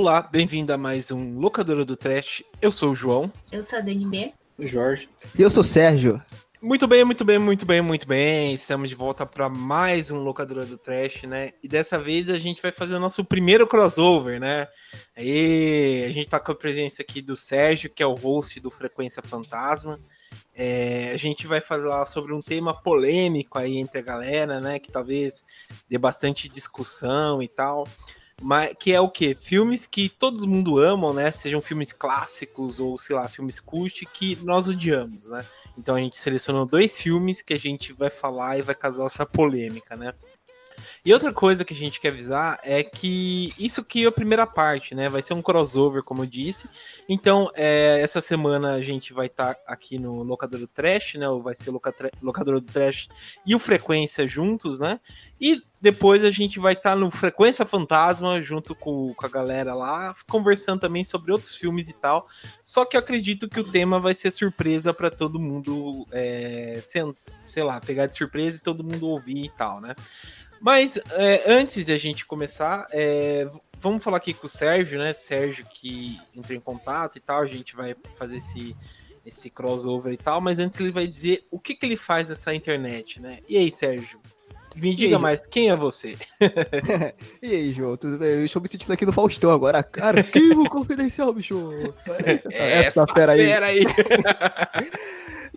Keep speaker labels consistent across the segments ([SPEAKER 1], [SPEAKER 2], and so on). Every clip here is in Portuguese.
[SPEAKER 1] Olá, bem-vindo a mais um Locadora do Trash. Eu sou o João.
[SPEAKER 2] Eu sou a DNB.
[SPEAKER 3] O Jorge.
[SPEAKER 4] E eu sou o Sérgio.
[SPEAKER 1] Muito bem, muito bem, muito bem, muito bem. Estamos de volta para mais um Locadora do Trash, né? E dessa vez a gente vai fazer o nosso primeiro crossover, né? E a gente tá com a presença aqui do Sérgio, que é o host do Frequência Fantasma. É, a gente vai falar sobre um tema polêmico aí entre a galera, né? Que talvez dê bastante discussão e tal. Mas, que é o que? Filmes que todo mundo amam, né? Sejam filmes clássicos ou, sei lá, filmes cult que nós odiamos, né? Então a gente selecionou dois filmes que a gente vai falar e vai causar essa polêmica, né? E outra coisa que a gente quer avisar é que isso aqui é a primeira parte, né? Vai ser um crossover, como eu disse. Então, é, essa semana a gente vai estar tá aqui no Locador do Trash, né? Ou vai ser Locador do Trash e o Frequência juntos, né? E depois a gente vai estar tá no Frequência Fantasma, junto com, com, a galera lá, conversando também sobre outros filmes e tal. Só que eu acredito que o tema vai ser surpresa para todo mundo, é, sei lá, pegar de surpresa e todo mundo ouvir e tal, né? Mas é, antes de a gente começar, é, vamos falar aqui com o Sérgio, né? Sérgio que entrou em contato e tal, a gente vai fazer esse, esse crossover e tal, mas antes ele vai dizer o que, que ele faz nessa internet, né? E aí, Sérgio? Me diga aí, mais, quem é você?
[SPEAKER 4] e aí, João, tudo bem? Eu estou me sentindo aqui no Faustão agora, cara. Arquivo confidencial, bicho.
[SPEAKER 1] Essa, Essa fera aí. Fera aí.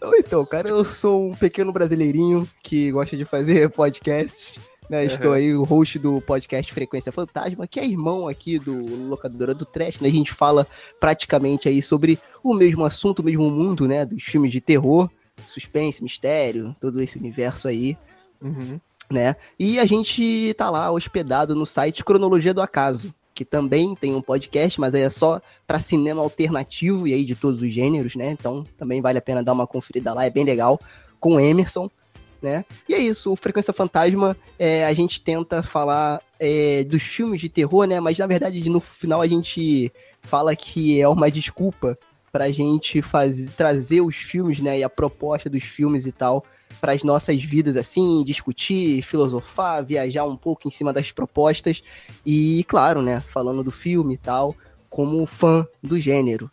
[SPEAKER 4] então, cara, eu sou um pequeno brasileirinho que gosta de fazer podcasts né? Estou uhum. aí o host do podcast Frequência Fantasma, que é irmão aqui do Locadora do Trash, né? A gente fala praticamente aí sobre o mesmo assunto, o mesmo mundo, né? Dos filmes de terror, suspense, mistério, todo esse universo aí. Uhum. Né? E a gente tá lá hospedado no site Cronologia do Acaso, que também tem um podcast, mas aí é só para cinema alternativo e aí de todos os gêneros, né? Então também vale a pena dar uma conferida lá, é bem legal, com o Emerson né? E é isso, o Frequência Fantasma, é, a gente tenta falar é, dos filmes de terror, né? Mas na verdade, no final, a gente fala que é uma desculpa pra gente fazer, trazer os filmes, né? E a proposta dos filmes e tal para as nossas vidas, assim, discutir, filosofar, viajar um pouco em cima das propostas e, claro, né, falando do filme e tal, como fã do gênero,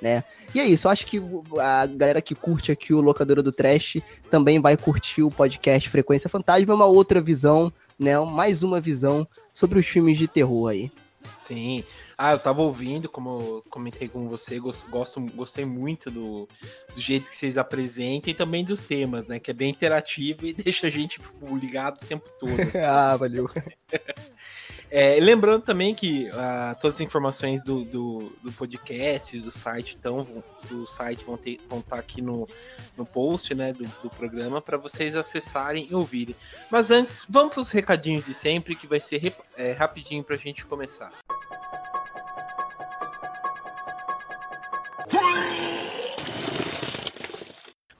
[SPEAKER 4] né? E é isso, eu acho que a galera que curte aqui o Locadora do Trash também vai curtir o podcast Frequência Fantasma, uma outra visão, né? Mais uma visão sobre os filmes de terror aí.
[SPEAKER 1] Sim. Ah, eu tava ouvindo, como eu comentei com você, gosto, gostei muito do, do jeito que vocês apresentam e também dos temas, né? Que é bem interativo e deixa a gente tipo, ligado o tempo todo.
[SPEAKER 4] ah, valeu.
[SPEAKER 1] É, lembrando também que uh, todas as informações do, do, do, podcast, do site, então, do site vão, ter, vão estar tá aqui no, no post né, do, do programa para vocês acessarem e ouvirem. Mas antes, vamos para os recadinhos de sempre, que vai ser é, rapidinho para a gente começar.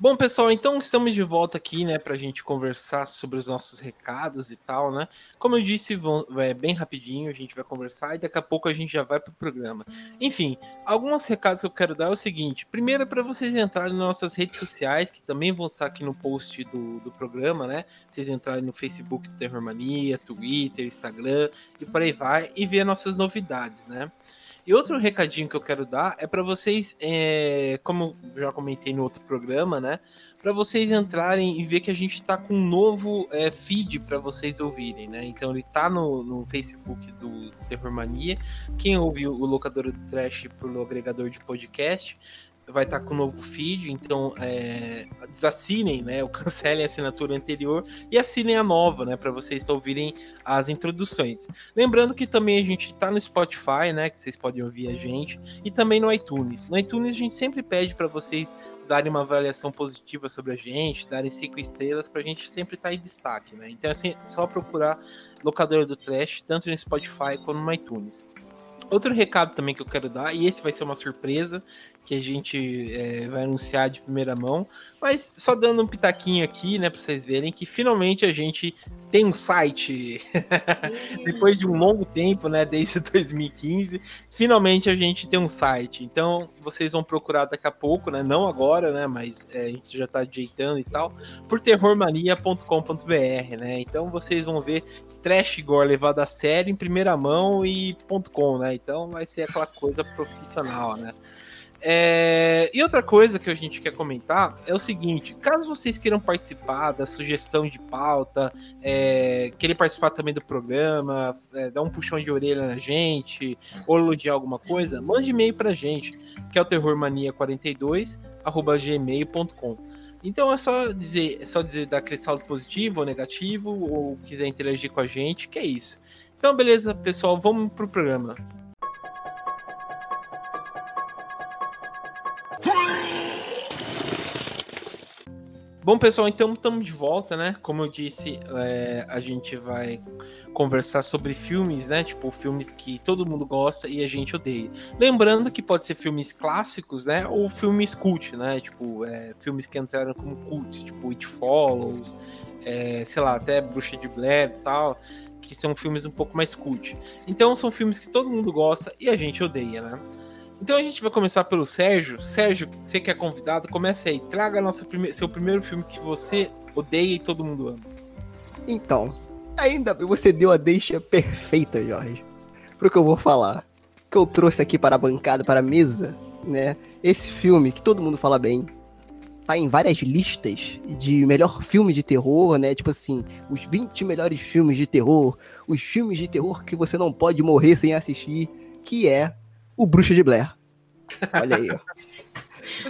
[SPEAKER 1] Bom, pessoal, então estamos de volta aqui, né, para a gente conversar sobre os nossos recados e tal, né? Como eu disse, vão, é bem rapidinho, a gente vai conversar e daqui a pouco a gente já vai para o programa. Enfim, alguns recados que eu quero dar é o seguinte: primeiro é para vocês entrarem nas nossas redes sociais, que também vão estar aqui no post do, do programa, né? Vocês entrarem no Facebook do Terror Mania, Twitter, Instagram e por aí vai, e ver nossas novidades, né? E outro recadinho que eu quero dar é para vocês, é, como já comentei no outro programa, né? Para vocês entrarem e ver que a gente está com um novo é, feed para vocês ouvirem, né? Então ele tá no, no Facebook do Terror Mania. Quem ouviu o Locador do Trash pelo agregador de podcast vai estar com o novo feed, então é, desassinem, né, ou cancelem a assinatura anterior e assinem a nova, né, para vocês ouvirem as introduções. Lembrando que também a gente está no Spotify, né, que vocês podem ouvir a gente, e também no iTunes. No iTunes a gente sempre pede para vocês darem uma avaliação positiva sobre a gente, darem cinco estrelas para a gente sempre estar tá em destaque, né. Então assim, é só procurar locadora do Trash tanto no Spotify quanto no iTunes. Outro recado também que eu quero dar, e esse vai ser uma surpresa, que a gente é, vai anunciar de primeira mão. Mas só dando um pitaquinho aqui, né, para vocês verem que finalmente a gente tem um site. Depois de um longo tempo, né, desde 2015, finalmente a gente tem um site. Então vocês vão procurar daqui a pouco, né, não agora, né, mas é, a gente já tá ajeitando e tal, por terrormania.com.br, né? Então vocês vão ver trash gore levado a sério em primeira mão e .com, né? Então vai ser aquela coisa profissional, né? É... E outra coisa que a gente quer comentar é o seguinte: caso vocês queiram participar da sugestão de pauta, é... querer participar também do programa, é, dar um puxão de orelha na gente, ou elogiar alguma coisa, mande e-mail pra gente, que é o terrormania42.gmail.com. Então é só dizer, é só dizer dar aquele saldo positivo ou negativo, ou quiser interagir com a gente, que é isso. Então, beleza, pessoal, vamos pro programa. Bom, pessoal, então estamos de volta, né? Como eu disse, é, a gente vai conversar sobre filmes, né? Tipo, filmes que todo mundo gosta e a gente odeia. Lembrando que pode ser filmes clássicos, né? Ou filmes cult, né? Tipo, é, filmes que entraram como cults, tipo It Follows, é, sei lá, até Bruxa de Blair e tal, que são filmes um pouco mais cult. Então, são filmes que todo mundo gosta e a gente odeia, né? Então a gente vai começar pelo Sérgio. Sérgio, você que é convidado, comece aí. Traga nosso prime seu primeiro filme que você odeia e todo mundo ama.
[SPEAKER 4] Então, ainda você deu a deixa perfeita, Jorge. Pro que eu vou falar. Que eu trouxe aqui para a bancada, para a mesa, né? Esse filme que todo mundo fala bem. Tá em várias listas de melhor filme de terror, né? Tipo assim, os 20 melhores filmes de terror, os filmes de terror que você não pode morrer sem assistir, que é o Bruxa de Blair. Olha aí, ó.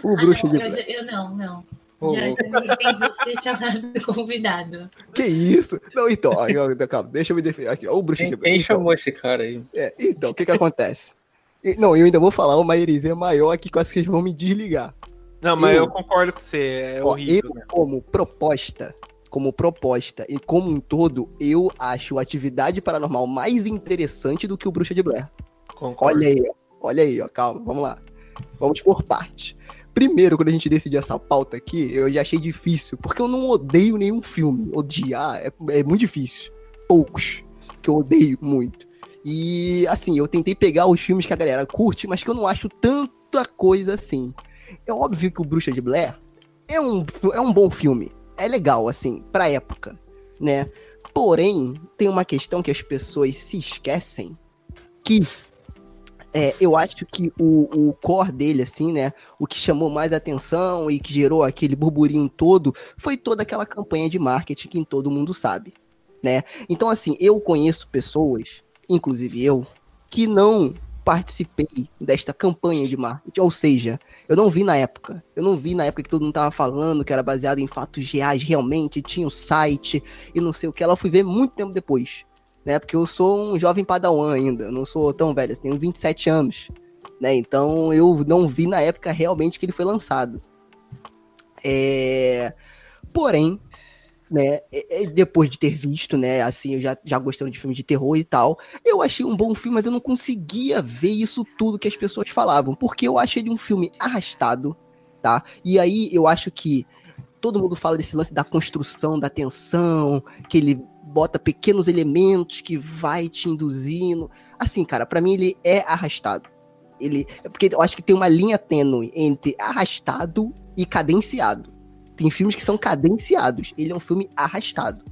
[SPEAKER 2] O ah, Bruxa não, de Blair. Eu, eu não, não. Oh, já, já me de ser chamado convidado.
[SPEAKER 4] Que isso? Não, então, ó, calma, deixa eu me defender aqui. Ó, o Bruxa
[SPEAKER 3] quem,
[SPEAKER 4] de Blair.
[SPEAKER 3] Quem chamou esse cara aí?
[SPEAKER 4] É, então, o que que acontece? Não, eu ainda vou falar uma heresia maior aqui acho que eles vão me desligar.
[SPEAKER 1] Não, mas eu, eu concordo com você, é ó, horrível.
[SPEAKER 4] Eu, né? como proposta, como proposta e como um todo, eu acho a atividade paranormal mais interessante do que o Bruxa de Blair. Concordo. Olha aí, Olha aí, ó, calma, vamos lá. Vamos por parte. Primeiro, quando a gente decidiu essa pauta aqui, eu já achei difícil, porque eu não odeio nenhum filme. Odiar é, é muito difícil. Poucos que eu odeio muito. E assim, eu tentei pegar os filmes que a galera curte, mas que eu não acho tanta coisa assim. É óbvio que o Bruxa de Blair é um, é um bom filme. É legal, assim, pra época, né? Porém, tem uma questão que as pessoas se esquecem que é, eu acho que o, o core dele, assim, né? O que chamou mais atenção e que gerou aquele burburinho todo foi toda aquela campanha de marketing que todo mundo sabe, né? Então, assim, eu conheço pessoas, inclusive eu, que não participei desta campanha de marketing, ou seja, eu não vi na época, eu não vi na época que todo mundo tava falando que era baseado em fatos reais, realmente, tinha o um site e não sei o que, ela fui ver muito tempo depois, né? Porque eu sou um jovem padawan ainda, não sou tão velho, tenho 27 anos, né? Então eu não vi na época realmente que ele foi lançado. É... Porém, né, é, é, depois de ter visto, né, assim, eu já, já gostando de filme de terror e tal, eu achei um bom filme, mas eu não conseguia ver isso tudo que as pessoas falavam, porque eu achei ele um filme arrastado, tá? E aí eu acho que todo mundo fala desse lance da construção, da tensão, que ele bota pequenos elementos que vai te induzindo. Assim, cara, para mim ele é arrastado. Ele, é porque eu acho que tem uma linha tênue entre arrastado e cadenciado. Tem filmes que são cadenciados. Ele é um filme arrastado,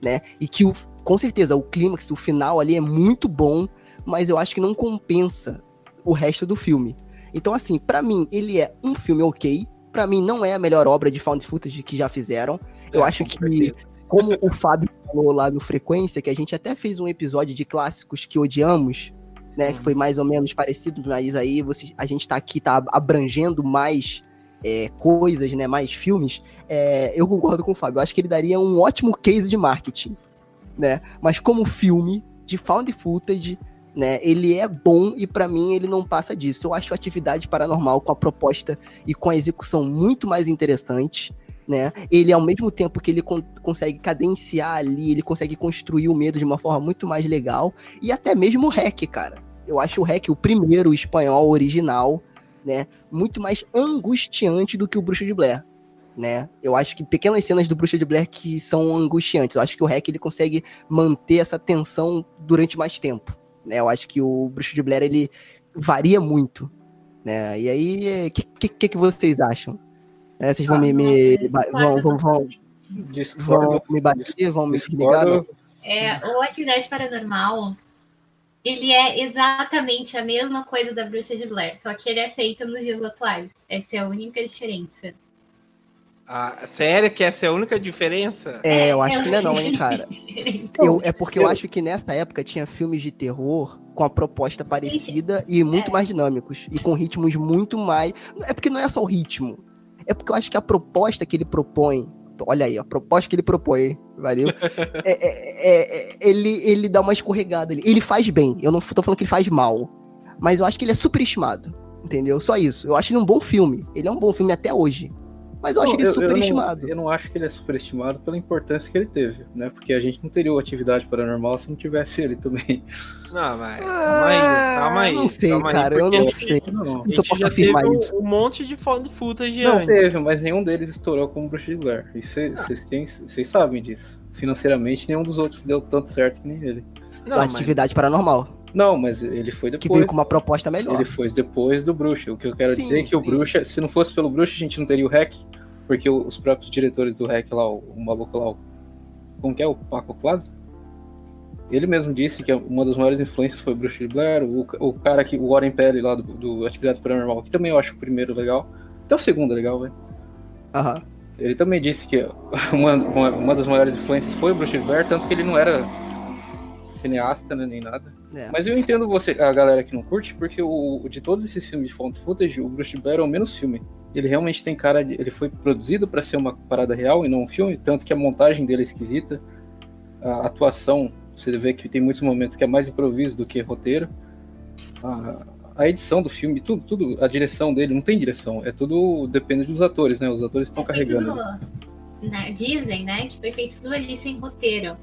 [SPEAKER 4] né? E que o, com certeza o clímax, o final ali é muito bom, mas eu acho que não compensa o resto do filme. Então, assim, para mim, ele é um filme ok. Para mim, não é a melhor obra de found footage que já fizeram. Eu é, acho que certeza como o Fábio falou lá no Frequência, que a gente até fez um episódio de clássicos que odiamos, né? Que foi mais ou menos parecido, mas aí você, a gente tá aqui, tá abrangendo mais é, coisas, né? Mais filmes. É, eu concordo com o Fábio. Eu acho que ele daria um ótimo case de marketing, né? Mas como filme de found footage, né? Ele é bom e para mim ele não passa disso. Eu acho a atividade paranormal com a proposta e com a execução muito mais interessante né? Ele, ao mesmo tempo que ele con consegue cadenciar ali, ele consegue construir o medo de uma forma muito mais legal. E até mesmo o REC, cara. Eu acho o REC o primeiro espanhol original, né, muito mais angustiante do que o Bruxa de Blair. Né? Eu acho que pequenas cenas do Bruxa de Blair que são angustiantes. Eu acho que o Hack ele consegue manter essa tensão durante mais tempo. Né? Eu acho que o Bruxa de Blair ele varia muito. Né? E aí, o que, que, que, vocês acham? É, vocês vão ah, me, me vão, vão, vão, vão me bater, vão me ligar?
[SPEAKER 2] É, o Atividade Paranormal ele é exatamente a mesma coisa da Bruxa de Blair, só que ele é feito nos dias atuais. Essa é a única diferença.
[SPEAKER 1] Ah, sério que essa é a única diferença?
[SPEAKER 4] É, eu acho é que não é não, hein, cara. Eu, é porque eu acho que nessa época tinha filmes de terror com a proposta parecida e muito é. mais dinâmicos. E com ritmos muito mais... É porque não é só o ritmo. É porque eu acho que a proposta que ele propõe olha aí, a proposta que ele propõe, valeu? É, é, é, é, ele, ele dá uma escorregada ali. Ele faz bem, eu não tô falando que ele faz mal, mas eu acho que ele é superestimado, entendeu? Só isso. Eu acho ele um bom filme. Ele é um bom filme até hoje. Mas eu acho ele superestimado.
[SPEAKER 3] Eu, eu, não acho que ele é superestimado pela importância que ele teve, né? Porque a gente não teria atividade paranormal se não tivesse ele também.
[SPEAKER 1] Não, mas calma aí, calma aí.
[SPEAKER 4] Não sei,
[SPEAKER 1] calma
[SPEAKER 4] cara,
[SPEAKER 1] aí,
[SPEAKER 4] eu não sei.
[SPEAKER 1] Não, isso eu posso afirmar isso. Um monte de foto footage
[SPEAKER 3] Não antes. teve, mas nenhum deles estourou como Bruxa de Blair. E vocês sabem disso. Financeiramente, nenhum dos outros deu tanto certo que nem ele.
[SPEAKER 4] Não, atividade paranormal.
[SPEAKER 3] Não, mas ele foi depois.
[SPEAKER 4] Que veio com uma proposta melhor.
[SPEAKER 3] Ele foi depois do Bruxa. O que eu quero sim, dizer é que o Bruxa, se não fosse pelo Bruxa, a gente não teria o Hack, porque os próprios diretores do Hack lá, o, maluco lá, o, como que é? O Paco Plaza? Ele mesmo disse que uma das maiores influências foi o Bruxa de Blair, o, o cara que, o Warren Pele lá do, do Atividade Paranormal, que também eu acho o primeiro legal. Até o segundo é legal, velho.
[SPEAKER 4] Aham.
[SPEAKER 3] Ele também disse que uma, uma, uma, das maiores influências foi o Bruxa de Blair, tanto que ele não era cineasta né, nem nada. É. Mas eu entendo você, a galera que não curte, porque o, de todos esses filmes de found footage, o Bruce Blair é o menos filme. Ele realmente tem cara de. Ele foi produzido para ser uma parada real e não um filme, tanto que a montagem dele é esquisita. A atuação, você vê que tem muitos momentos que é mais improviso do que roteiro. A, a edição do filme, tudo, tudo, a direção dele, não tem direção, é tudo depende dos atores, né? Os atores estão é carregando.
[SPEAKER 2] Tudo, né, dizem, né, que foi feito tudo ali sem roteiro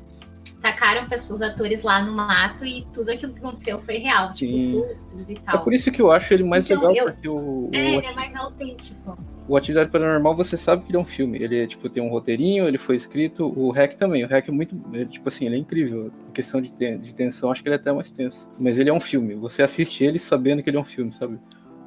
[SPEAKER 2] tacaram os atores lá no mato e tudo aquilo que aconteceu foi real, tipo, Sim. sustos e tal.
[SPEAKER 3] É por isso que eu acho ele mais então, legal, eu... porque o.
[SPEAKER 2] É, o... ele é mais autêntico.
[SPEAKER 3] O Atividade Paranormal, você sabe que ele é um filme. Ele é, tipo, tem um roteirinho, ele foi escrito. O Hack também. O Hack é muito. É, tipo assim, ele é incrível. Em questão de, ten... de tensão, acho que ele é até mais tenso. Mas ele é um filme. Você assiste ele sabendo que ele é um filme, sabe?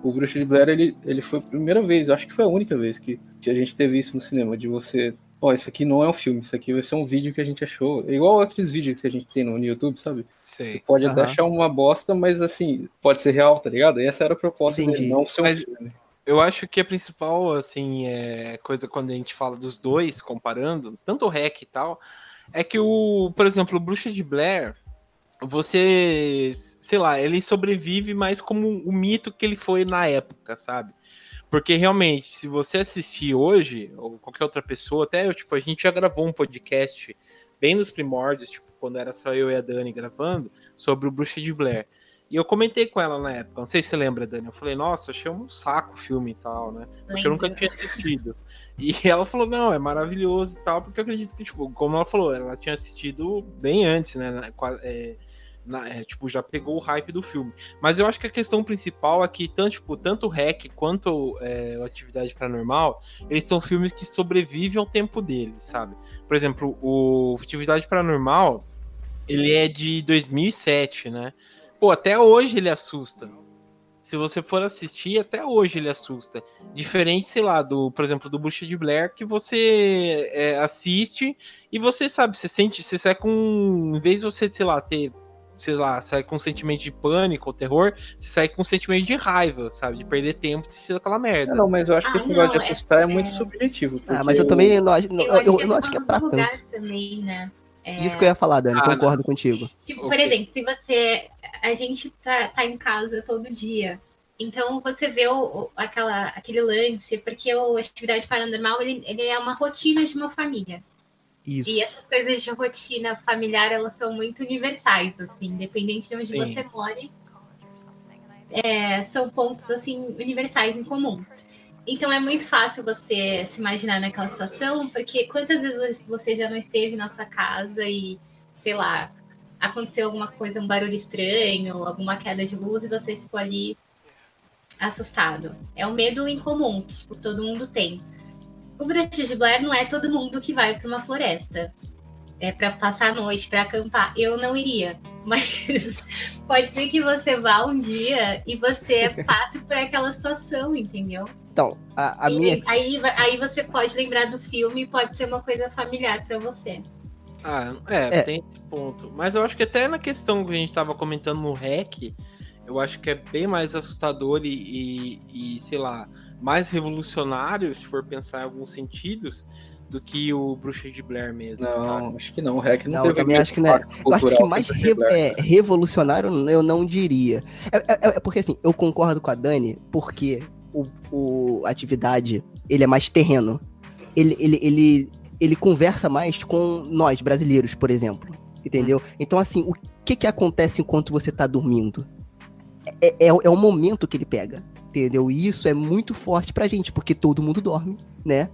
[SPEAKER 3] O Bruxa de Blair, ele, ele foi a primeira vez, acho que foi a única vez que, que a gente teve isso no cinema, de você ó, oh, isso aqui não é um filme, isso aqui vai ser um vídeo que a gente achou. É igual aqueles vídeos que a gente tem no, YouTube, sabe?
[SPEAKER 1] Sei. Você
[SPEAKER 3] pode uhum. até achar uma bosta, mas assim, pode ser real, tá ligado? E essa era a proposta Entendi. dele, não ser um mas... filme.
[SPEAKER 1] Eu acho que a principal, assim, é, coisa quando a gente fala dos dois, comparando, tanto o REC e tal, é que o, por exemplo, o Bruxa de Blair, você, sei lá, ele sobrevive mais como o mito que ele foi na época, sabe? Porque realmente, se você assistir hoje, ou qualquer outra pessoa, até tipo, a gente já gravou um podcast bem nos primórdios, tipo, quando era só eu e a Dani gravando, sobre o Bruxa de Blair. E eu comentei com ela na época, não sei se você lembra, Dani. Eu falei, nossa, achei um saco o filme e tal, né? Porque Lembra. eu nunca tinha assistido. E ela falou, não, é maravilhoso e tal, porque eu acredito que, tipo, como ela falou, ela tinha assistido bem antes, né? É, na, é, tipo, já pegou o hype do filme. Mas eu acho que a questão principal é que tanto, tipo, tanto o REC quanto é, Atividade Paranormal, eles são filmes que sobrevivem ao tempo deles, sabe? Por exemplo, o Atividade Paranormal, ele é de 2007, né? Pô, até hoje ele assusta. Se você for assistir, até hoje ele assusta. Diferente, sei lá, do, por exemplo, do Bruxa de Blair, que você é, assiste e você sabe, você sente, você sai com. Em vez de você, sei lá, ter sei lá, sai com um sentimento de pânico ou terror, você sai com um sentimento de raiva, sabe? De perder tempo assistindo aquela merda.
[SPEAKER 3] Não, mas eu acho que ah, esse negócio de é assustar é, é muito subjetivo.
[SPEAKER 4] Ah, mas eu, eu também não, eu, eu, eu não acho que é pra tanto.
[SPEAKER 2] Também, né? É...
[SPEAKER 4] Isso que eu ia falar, Dani, ah, concordo não. contigo.
[SPEAKER 2] Se, por okay. exemplo, se você. A gente tá, tá em casa todo dia. Então você vê o, aquela, aquele lance, porque a atividade paranormal ele, ele é uma rotina de uma família. Isso. E essas coisas de rotina familiar, elas são muito universais, assim, independente de onde Sim. você more, é, são pontos, assim, universais em comum. Então é muito fácil você se imaginar naquela situação, porque quantas vezes você já não esteve na sua casa e, sei lá, aconteceu alguma coisa, um barulho estranho, alguma queda de luz e você ficou ali assustado. É um medo incomum que tipo, todo mundo tem. O Bruxa de Blair não é todo mundo que vai para uma floresta. É para passar a noite, para acampar. Eu não iria. Mas pode ser que você vá um dia e você passe por aquela situação, entendeu?
[SPEAKER 4] Então, a, a
[SPEAKER 2] e,
[SPEAKER 4] minha.
[SPEAKER 2] Aí, aí você pode lembrar do filme e pode ser uma coisa familiar para você.
[SPEAKER 1] Ah, é, é, tem esse ponto. Mas eu acho que até na questão que a gente tava comentando no REC, eu acho que é bem mais assustador e, e, e, sei lá, mais revolucionário, se for pensar em alguns sentidos, do que o Bruxa de Blair mesmo.
[SPEAKER 3] Não,
[SPEAKER 1] sabe?
[SPEAKER 3] acho que não. O REC não,
[SPEAKER 4] não eu também acho que não é. Eu acho que mais re é, revolucionário eu não diria. É, é, é, porque assim, eu concordo com a Dani, porque o, o atividade ele é mais terreno. Ele, ele, ele ele conversa mais com nós, brasileiros, por exemplo. Entendeu? Hum. Então, assim, o que que acontece enquanto você tá dormindo? É, é, é o momento que ele pega. Entendeu? E isso é muito forte pra gente, porque todo mundo dorme, né?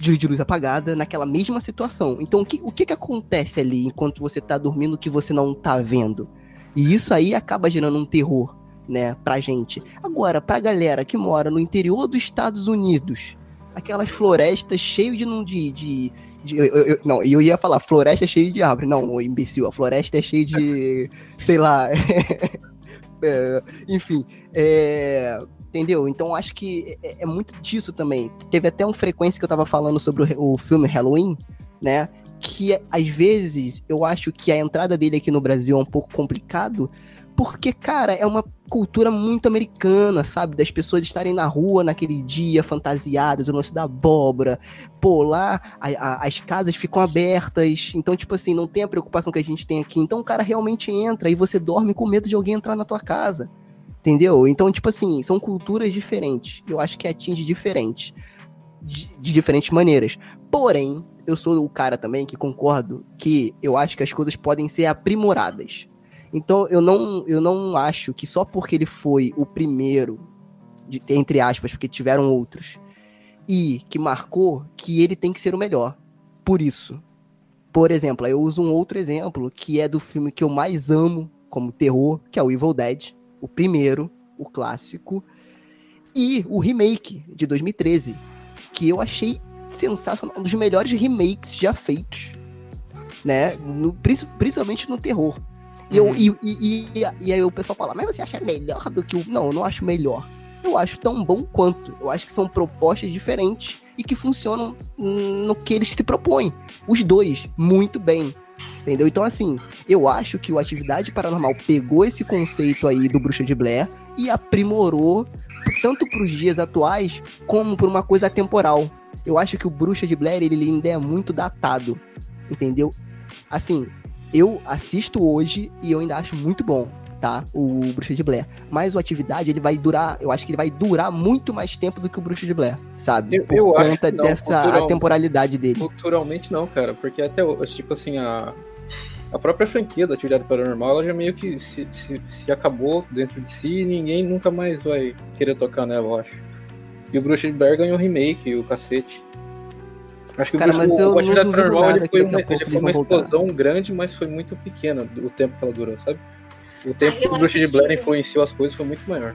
[SPEAKER 4] De, luz apagada, naquela mesma situação. Então, o que, o que que acontece ali enquanto você tá dormindo que você não tá vendo? E isso aí acaba gerando um terror, né, pra gente. Agora, pra galera que mora no interior dos Estados Unidos, aquelas florestas cheias de. de, de, eu, eu, não, eu ia falar, floresta cheia de árvore. Não, imbecil, a floresta é cheia de. sei lá. é, enfim. É, entendeu? Então acho que é, é, muito disso também. Teve até uma frequência que eu tava falando sobre o, o filme Halloween, né? Que às vezes eu acho que a entrada dele aqui no Brasil é um pouco complicado, porque, cara, é uma cultura muito americana, sabe? Das pessoas estarem na rua naquele dia, fantasiadas, o lance da abóbora. Pô, lá a, a, as casas ficam abertas. Então, tipo assim, não tem a preocupação que a gente tem aqui. Então o cara realmente entra e você dorme com medo de alguém entrar na tua casa. Entendeu? Então, tipo assim, são culturas diferentes. Eu acho que atinge diferente. De, de diferentes maneiras. Porém, eu sou o cara também que concordo que eu acho que as coisas podem ser aprimoradas então eu não, eu não acho que só porque ele foi o primeiro, de, entre aspas, porque tiveram outros, e que marcou, que ele tem que ser o melhor. Por isso. Por exemplo, eu uso um outro exemplo, que é do filme que eu mais amo como terror, que é o Evil Dead, o primeiro, o clássico, e o remake de 2013, que eu achei sensacional, um dos melhores remakes já feitos, né? No, principalmente no terror. E, eu, uhum. e, e, e, e, aí o pessoal fala, mas você acha melhor do que o. Não, eu não acho melhor. Eu acho tão bom quanto. Eu acho que são propostas diferentes e que funcionam no que eles se propõem. Os dois, muito bem. Entendeu? Então, assim, eu acho que o Atividade Paranormal pegou esse conceito aí do Bruxa de Blair e aprimorou tanto para os dias atuais como por uma coisa temporal. Eu acho que o Bruxa de Blair ele ainda é muito datado, entendeu? Assim, eu assisto hoje e eu ainda acho muito bom, tá? O Bruxa de Blair. Mas o Atividade, ele vai durar, eu acho que ele vai durar muito mais tempo do que o Bruxa de Blair, sabe?
[SPEAKER 3] Eu, Por eu conta
[SPEAKER 4] não, dessa temporalidade dele.
[SPEAKER 3] Culturalmente não, cara, porque até, tipo assim, a, a própria franquia da Atividade Paranormal, ela já meio que se, se, se acabou dentro de si e ninguém nunca mais vai querer tocar nela, eu acho. E o Bruxa de Blair ganhou remake, o cacete. Acho que
[SPEAKER 4] Cara,
[SPEAKER 3] o,
[SPEAKER 4] mas
[SPEAKER 3] o,
[SPEAKER 4] eu
[SPEAKER 3] o Atividade
[SPEAKER 4] Paranormal
[SPEAKER 3] ele foi, uma, ele foi uma explosão voltar. grande, mas foi muito pequena o tempo que ela durou, sabe? O tempo ah, que o Bruxa de Blair que... influenciou as coisas foi muito maior.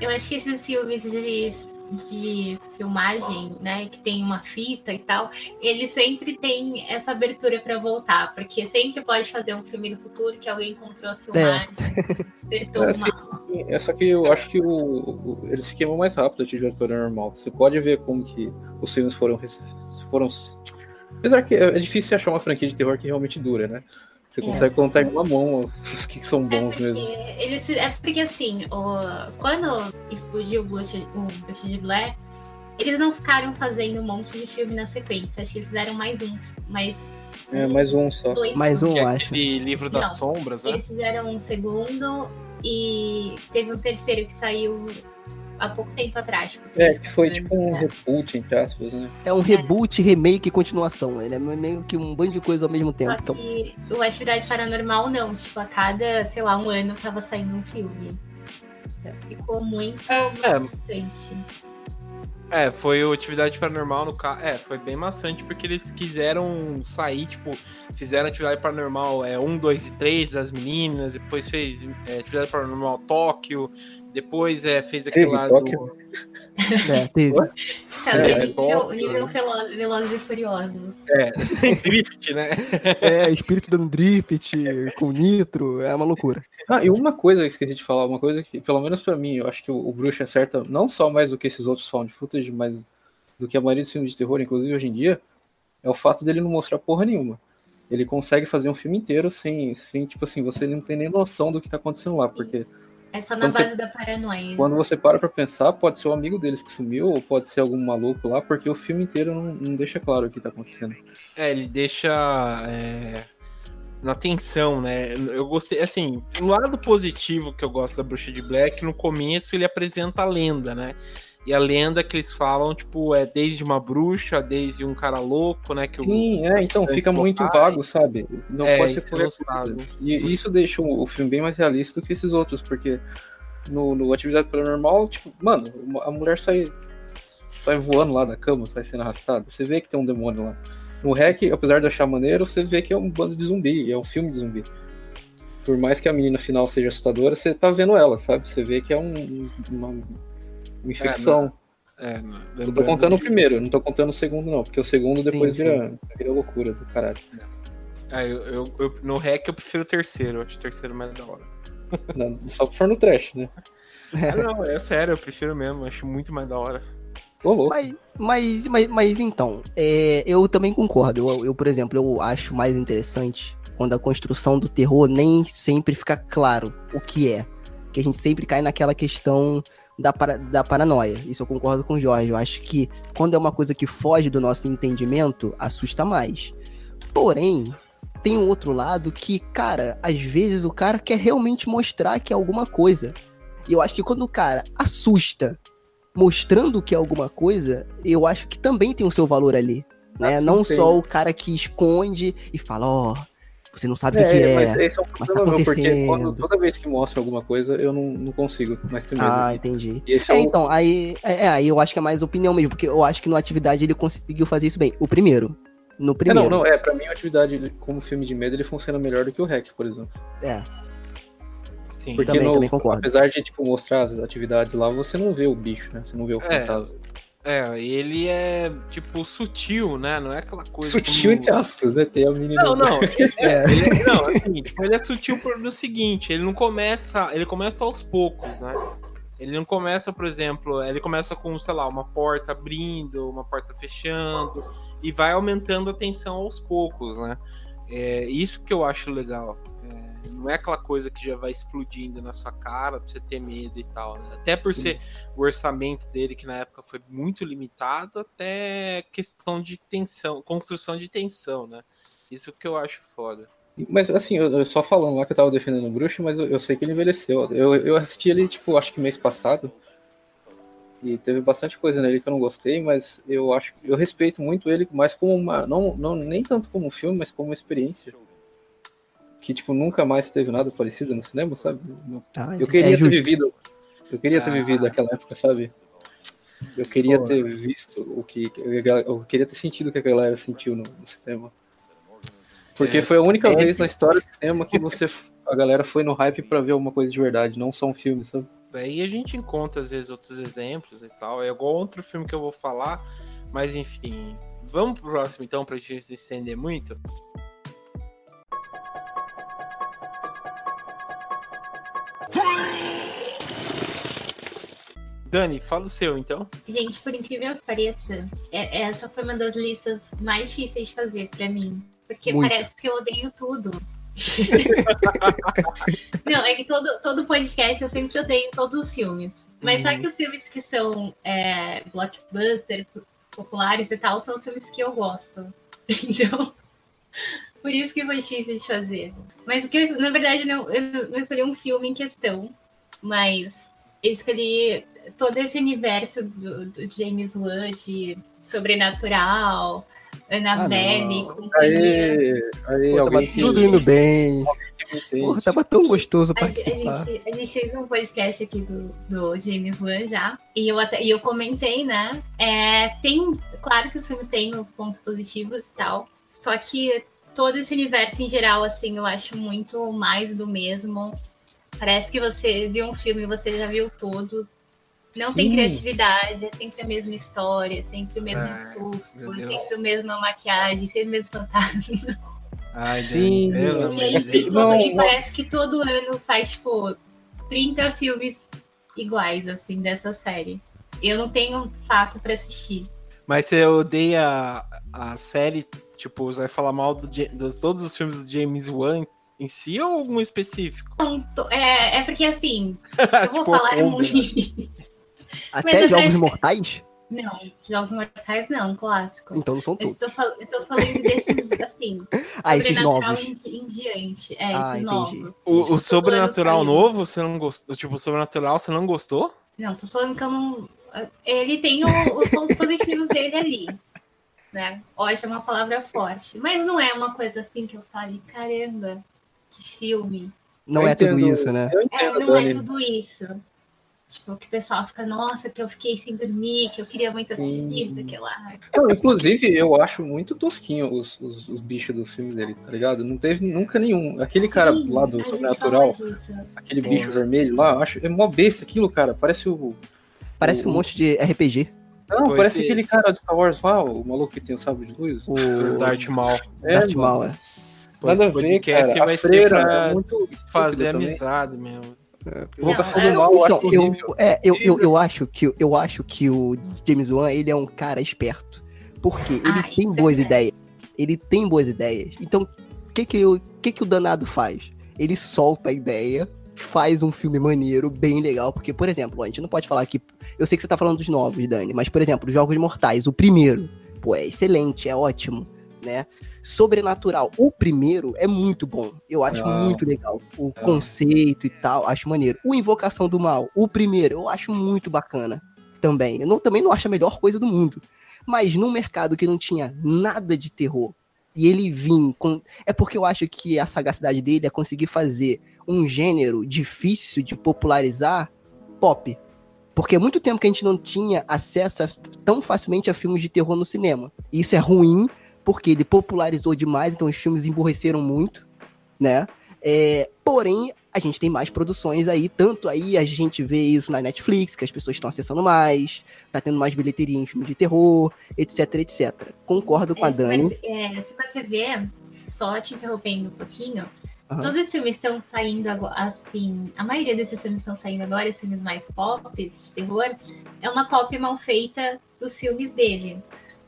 [SPEAKER 2] Eu acho que esses filmes de de filmagem, né, que tem uma fita e tal, ele sempre tem essa abertura para voltar, porque sempre pode fazer um filme no futuro que alguém encontrou a filmagem, é. despertou
[SPEAKER 3] é, uma... É só que eu acho que o, o, eles se queimam mais rápido de diretor normal. Você pode ver como que os filmes foram foram apesar que é difícil achar uma franquia de terror que realmente dura, né? Você é. consegue contar em uma mão os que são bons
[SPEAKER 2] é
[SPEAKER 3] mesmo.
[SPEAKER 2] Eles, é porque assim, o, quando explodiu o Blush, o Blush de Blair, eles não ficaram fazendo um monte de filme na sequência. Acho que eles fizeram mais um. Mais,
[SPEAKER 3] é, mais um só.
[SPEAKER 4] Mais um, acho.
[SPEAKER 1] E livro das não, sombras, né?
[SPEAKER 2] Eles fizeram um segundo e teve um terceiro que saiu há pouco tempo atrás.
[SPEAKER 3] Tipo, é, que foi tipo um reboot, entre aspas, né?
[SPEAKER 4] É um reboot, remake e continuação. Ele é meio que um bando de coisa ao mesmo tempo.
[SPEAKER 2] Só que então... o Atividade Paranormal não. Tipo, a cada, sei lá, um ano tava saindo um filme. É. Ficou muito é, é. bastante.
[SPEAKER 1] É, foi o Atividade Paranormal no carro. É, foi bem maçante porque eles quiseram sair, tipo, fizeram Atividade Paranormal é, 1, 2 e 3 das meninas, depois fez é, Atividade Paranormal Tóquio, depois é, fez aquele lá do.
[SPEAKER 2] É, teve. Tá, é, nível, nível Velozes e Furiosos.
[SPEAKER 1] É, drift, né?
[SPEAKER 4] É, espírito dando drift, com nitro, é uma loucura.
[SPEAKER 3] Ah, e uma coisa que esqueci de falar, uma coisa que, pelo menos pra mim, eu acho que o, o Bruxa acerta não só mais do que esses outros found footage, mas do que a maioria dos filmes de terror, inclusive hoje em dia, é o fato dele não mostrar porra nenhuma. Ele consegue fazer um filme inteiro sem, sem tipo assim, você não tem nem noção do que tá acontecendo lá, porque
[SPEAKER 2] é só na base você, da paranoia.
[SPEAKER 3] Quando você para pra pensar, pode ser o um amigo deles que sumiu, ou pode ser algum maluco lá, porque o filme inteiro não, não deixa claro o que tá acontecendo.
[SPEAKER 1] É, ele deixa. É, na tensão, né? Eu gostei, assim, o lado positivo que eu gosto da Bruxa de Black, no começo ele apresenta a lenda, né? E a lenda que eles falam, tipo, é desde uma bruxa, desde um cara louco, né? Que
[SPEAKER 3] Sim, o, é, então fica muito vago, sabe? Não é, pode ser por E isso deixa o filme bem mais realista do que esses outros, porque no, no Atividade Paranormal, tipo, mano, a mulher sai, sai voando lá da cama, sai sendo arrastada. Você vê que tem um demônio lá. No REC, apesar de achar maneiro, você vê que é um bando de zumbi, é um filme de zumbi. Por mais que a menina final seja assustadora, você tá vendo ela, sabe? Você vê que é um, uma uma infecção. É, não, é, eu tô contando o primeiro, não tô contando o segundo, não, porque o segundo depois sim, vira, sim. vira loucura do caralho.
[SPEAKER 1] É, eu, eu, eu, no REC eu prefiro o terceiro, eu acho o terceiro mais da hora.
[SPEAKER 3] Não, só for no trash, né?
[SPEAKER 1] Ah, não, é sério, eu prefiro mesmo, acho muito mais da hora.
[SPEAKER 4] Mas, mas, mas, mas então, é, eu também concordo. Eu, eu, por exemplo, eu acho mais interessante quando a construção do terror nem sempre fica claro o que é. Que a gente sempre cai naquela questão da, para, da paranoia. Isso eu concordo com o Jorge. Eu acho que quando é uma coisa que foge do nosso entendimento, assusta mais. Porém, tem um outro lado que, cara, às vezes o cara quer realmente mostrar que é alguma coisa. E eu acho que quando o cara assusta mostrando que é alguma coisa, eu acho que também tem o seu valor ali. Né? Assim, Não tem. só o cara que esconde e fala, ó, oh, você não sabe o que é. Mas esse é um
[SPEAKER 3] tá problema tá meu, porque quando, toda vez que mostra alguma coisa, eu não, não consigo mais ter medo.
[SPEAKER 4] Ah, entendi. É, é o... Então, aí, é, é, aí eu acho que é mais opinião mesmo, porque eu acho que no Atividade ele conseguiu fazer isso bem. O primeiro. No primeiro.
[SPEAKER 3] É, não, não, é, pra mim a Atividade como filme de medo, ele funciona melhor do que o Hack, por exemplo.
[SPEAKER 4] É.
[SPEAKER 3] Sim, porque também, no, também concordo. Apesar de, tipo, mostrar as atividades lá, você não vê o bicho, né? Você não vê o é. fantasma.
[SPEAKER 1] É, ele é, tipo, sutil, né? Não é aquela coisa.
[SPEAKER 3] Sutil como... entre aspas, né? Tem a menina.
[SPEAKER 1] Não, não. Ele é, ele é, não, assim, tipo, ele é sutil por no seguinte: ele não começa. Ele começa aos poucos, né? Ele não começa, por exemplo, ele começa com, sei lá, uma porta abrindo, uma porta fechando, e vai aumentando a tensão aos poucos, né? É isso que eu acho legal. Não é aquela coisa que já vai explodindo na sua cara pra você ter medo e tal. Né? Até por ser o orçamento dele, que na época foi muito limitado, até questão de tensão, construção de tensão, né? Isso que eu acho foda.
[SPEAKER 3] Mas assim, eu, eu só falando lá que eu tava defendendo o Bruxo, mas eu, eu, sei que ele envelheceu. Eu, eu assisti ele, tipo, acho que mês passado. E teve bastante coisa nele que eu não gostei, mas eu acho eu respeito muito ele mais como uma. Não, não, nem tanto como um filme, mas como uma experiência que tipo nunca mais teve nada parecido no cinema, sabe? Ah, eu queria é ter vivido, eu queria ter vivido ah. aquela época, sabe? Eu queria Pô. ter visto o que eu queria ter sentido o que a galera sentiu no, no cinema. Porque é, foi a única é, vez na história do cinema que você a galera foi no hype para ver alguma coisa de verdade, não só um filme, sabe?
[SPEAKER 1] Daí a gente encontra às vezes outros exemplos e tal. É igual outro filme que eu vou falar, mas enfim. Vamos pro próximo então, pra gente se estender muito. Dani, fala o seu, então.
[SPEAKER 2] Gente, por incrível que pareça, é, essa foi uma das listas mais difíceis de fazer para mim. Porque Muito. parece que eu odeio tudo. Não, é que todo, todo podcast eu sempre odeio todos os filmes. Mas uhum. só que os filmes que são é, blockbuster, populares e tal, são os filmes que eu gosto. Então, por isso que foi difícil de fazer. Mas o que eu, na verdade, não, eu não escolhi um filme em questão, mas eu escolhi todo esse universo do, do James Wan de sobrenatural, Annabelle, ah,
[SPEAKER 3] companhia. Aí, aí,
[SPEAKER 4] Pô, alguém que... tudo indo bem.
[SPEAKER 3] Que
[SPEAKER 4] Porra, tava tão gostoso participar.
[SPEAKER 2] A, gente, a gente fez um podcast aqui do, do James Wan já, e eu, até, e eu comentei, né? É, tem, claro que os filmes têm uns pontos positivos e tal, só que todo esse universo em geral, assim, eu acho muito mais do mesmo. Parece que você viu um filme e você já viu todo. Não Sim. tem criatividade, é sempre a mesma história, é sempre o mesmo ah, susto, sempre a mesma maquiagem, sempre o mesmo fantasma.
[SPEAKER 1] Ai, Sim. Deus,
[SPEAKER 2] e, aí, não, e parece que todo ano faz, tipo, 30 filmes iguais, assim, dessa série. Eu não tenho saco para assistir.
[SPEAKER 1] Mas você odeia a série, tipo, você vai falar mal do, de todos os filmes do James Wan em si ou algum específico?
[SPEAKER 2] Não, é, é porque assim, eu vou tipo, falar muito. Né?
[SPEAKER 4] Até Jogos Mortais?
[SPEAKER 2] Não, Jogos Mortais não, clássico.
[SPEAKER 4] Então não são todos.
[SPEAKER 2] Eu estou, eu tô falando desses, assim,
[SPEAKER 4] ah, esses novos.
[SPEAKER 2] Em, em diante. É, ah, esses novos.
[SPEAKER 1] O, o Sobrenatural novo, você não gostou? Tipo, o Sobrenatural, você não gostou?
[SPEAKER 2] Não, tô falando que eu não... Ele tem o, os pontos positivos dele ali. Né? Hoje é uma palavra forte. Mas não é uma coisa assim que eu fale, caramba, que filme.
[SPEAKER 4] Não eu é entendo, tudo isso, né?
[SPEAKER 2] É, não é tudo isso. Tipo, que o pessoal fica, nossa, que eu fiquei sem dormir, que eu queria muito assistir, isso aqui lá.
[SPEAKER 3] Não, inclusive, eu acho muito tosquinho os, os, os, bichos dos filmes dele, tá ligado? Não teve nunca nenhum. Aquele cara Sim, lá do Sobrenatural, aquele bicho vermelho lá, acho, é mó besta aquilo, cara. Parece o.
[SPEAKER 4] Parece
[SPEAKER 3] o,
[SPEAKER 4] um monte de RPG.
[SPEAKER 3] Não, pois parece aquele cara de Star Wars lá, o maluco que tem o sábio de luz.
[SPEAKER 1] O, o Darth Maul.
[SPEAKER 4] É, Darth Maul, é.
[SPEAKER 3] Nada a ver, cara.
[SPEAKER 1] vai ser pra é fazer amizade mesmo.
[SPEAKER 4] É, do Mal, eu acho eu, é, eu, eu, eu, acho que, eu acho que o James Wan, ele é um cara esperto. Porque ele ah, tem boas é ideias. Ele tem boas ideias. Então, o que que, que que o danado faz? Ele solta a ideia, faz um filme maneiro, bem legal. Porque, por exemplo, a gente não pode falar que... Eu sei que você tá falando dos novos, Dani. Mas, por exemplo, Jogos Mortais, o primeiro. Pô, é excelente, é ótimo, né? Sobrenatural, o primeiro é muito bom. Eu acho ah, muito legal. O é. conceito e tal, acho maneiro. O Invocação do Mal, o primeiro, eu acho muito bacana também. Eu não, também não acho a melhor coisa do mundo. Mas num mercado que não tinha nada de terror, e ele vir com. É porque eu acho que a sagacidade dele é conseguir fazer um gênero difícil de popularizar pop. Porque é muito tempo que a gente não tinha acesso a, tão facilmente a filmes de terror no cinema. E isso é ruim, porque ele popularizou demais, então os filmes emborreceram muito, né? É, porém, a gente tem mais produções aí, tanto aí a gente vê isso na Netflix, que as pessoas estão acessando mais, tá tendo mais bilheteria em filmes de terror, etc, etc. Concordo com é, a Dani.
[SPEAKER 2] Mas, é, se você ver, só te interrompendo um pouquinho, uhum. todos esses filmes estão saindo agora, assim, a maioria desses filmes estão saindo agora, esses filmes mais pop, de terror, é uma cópia mal feita dos filmes dele.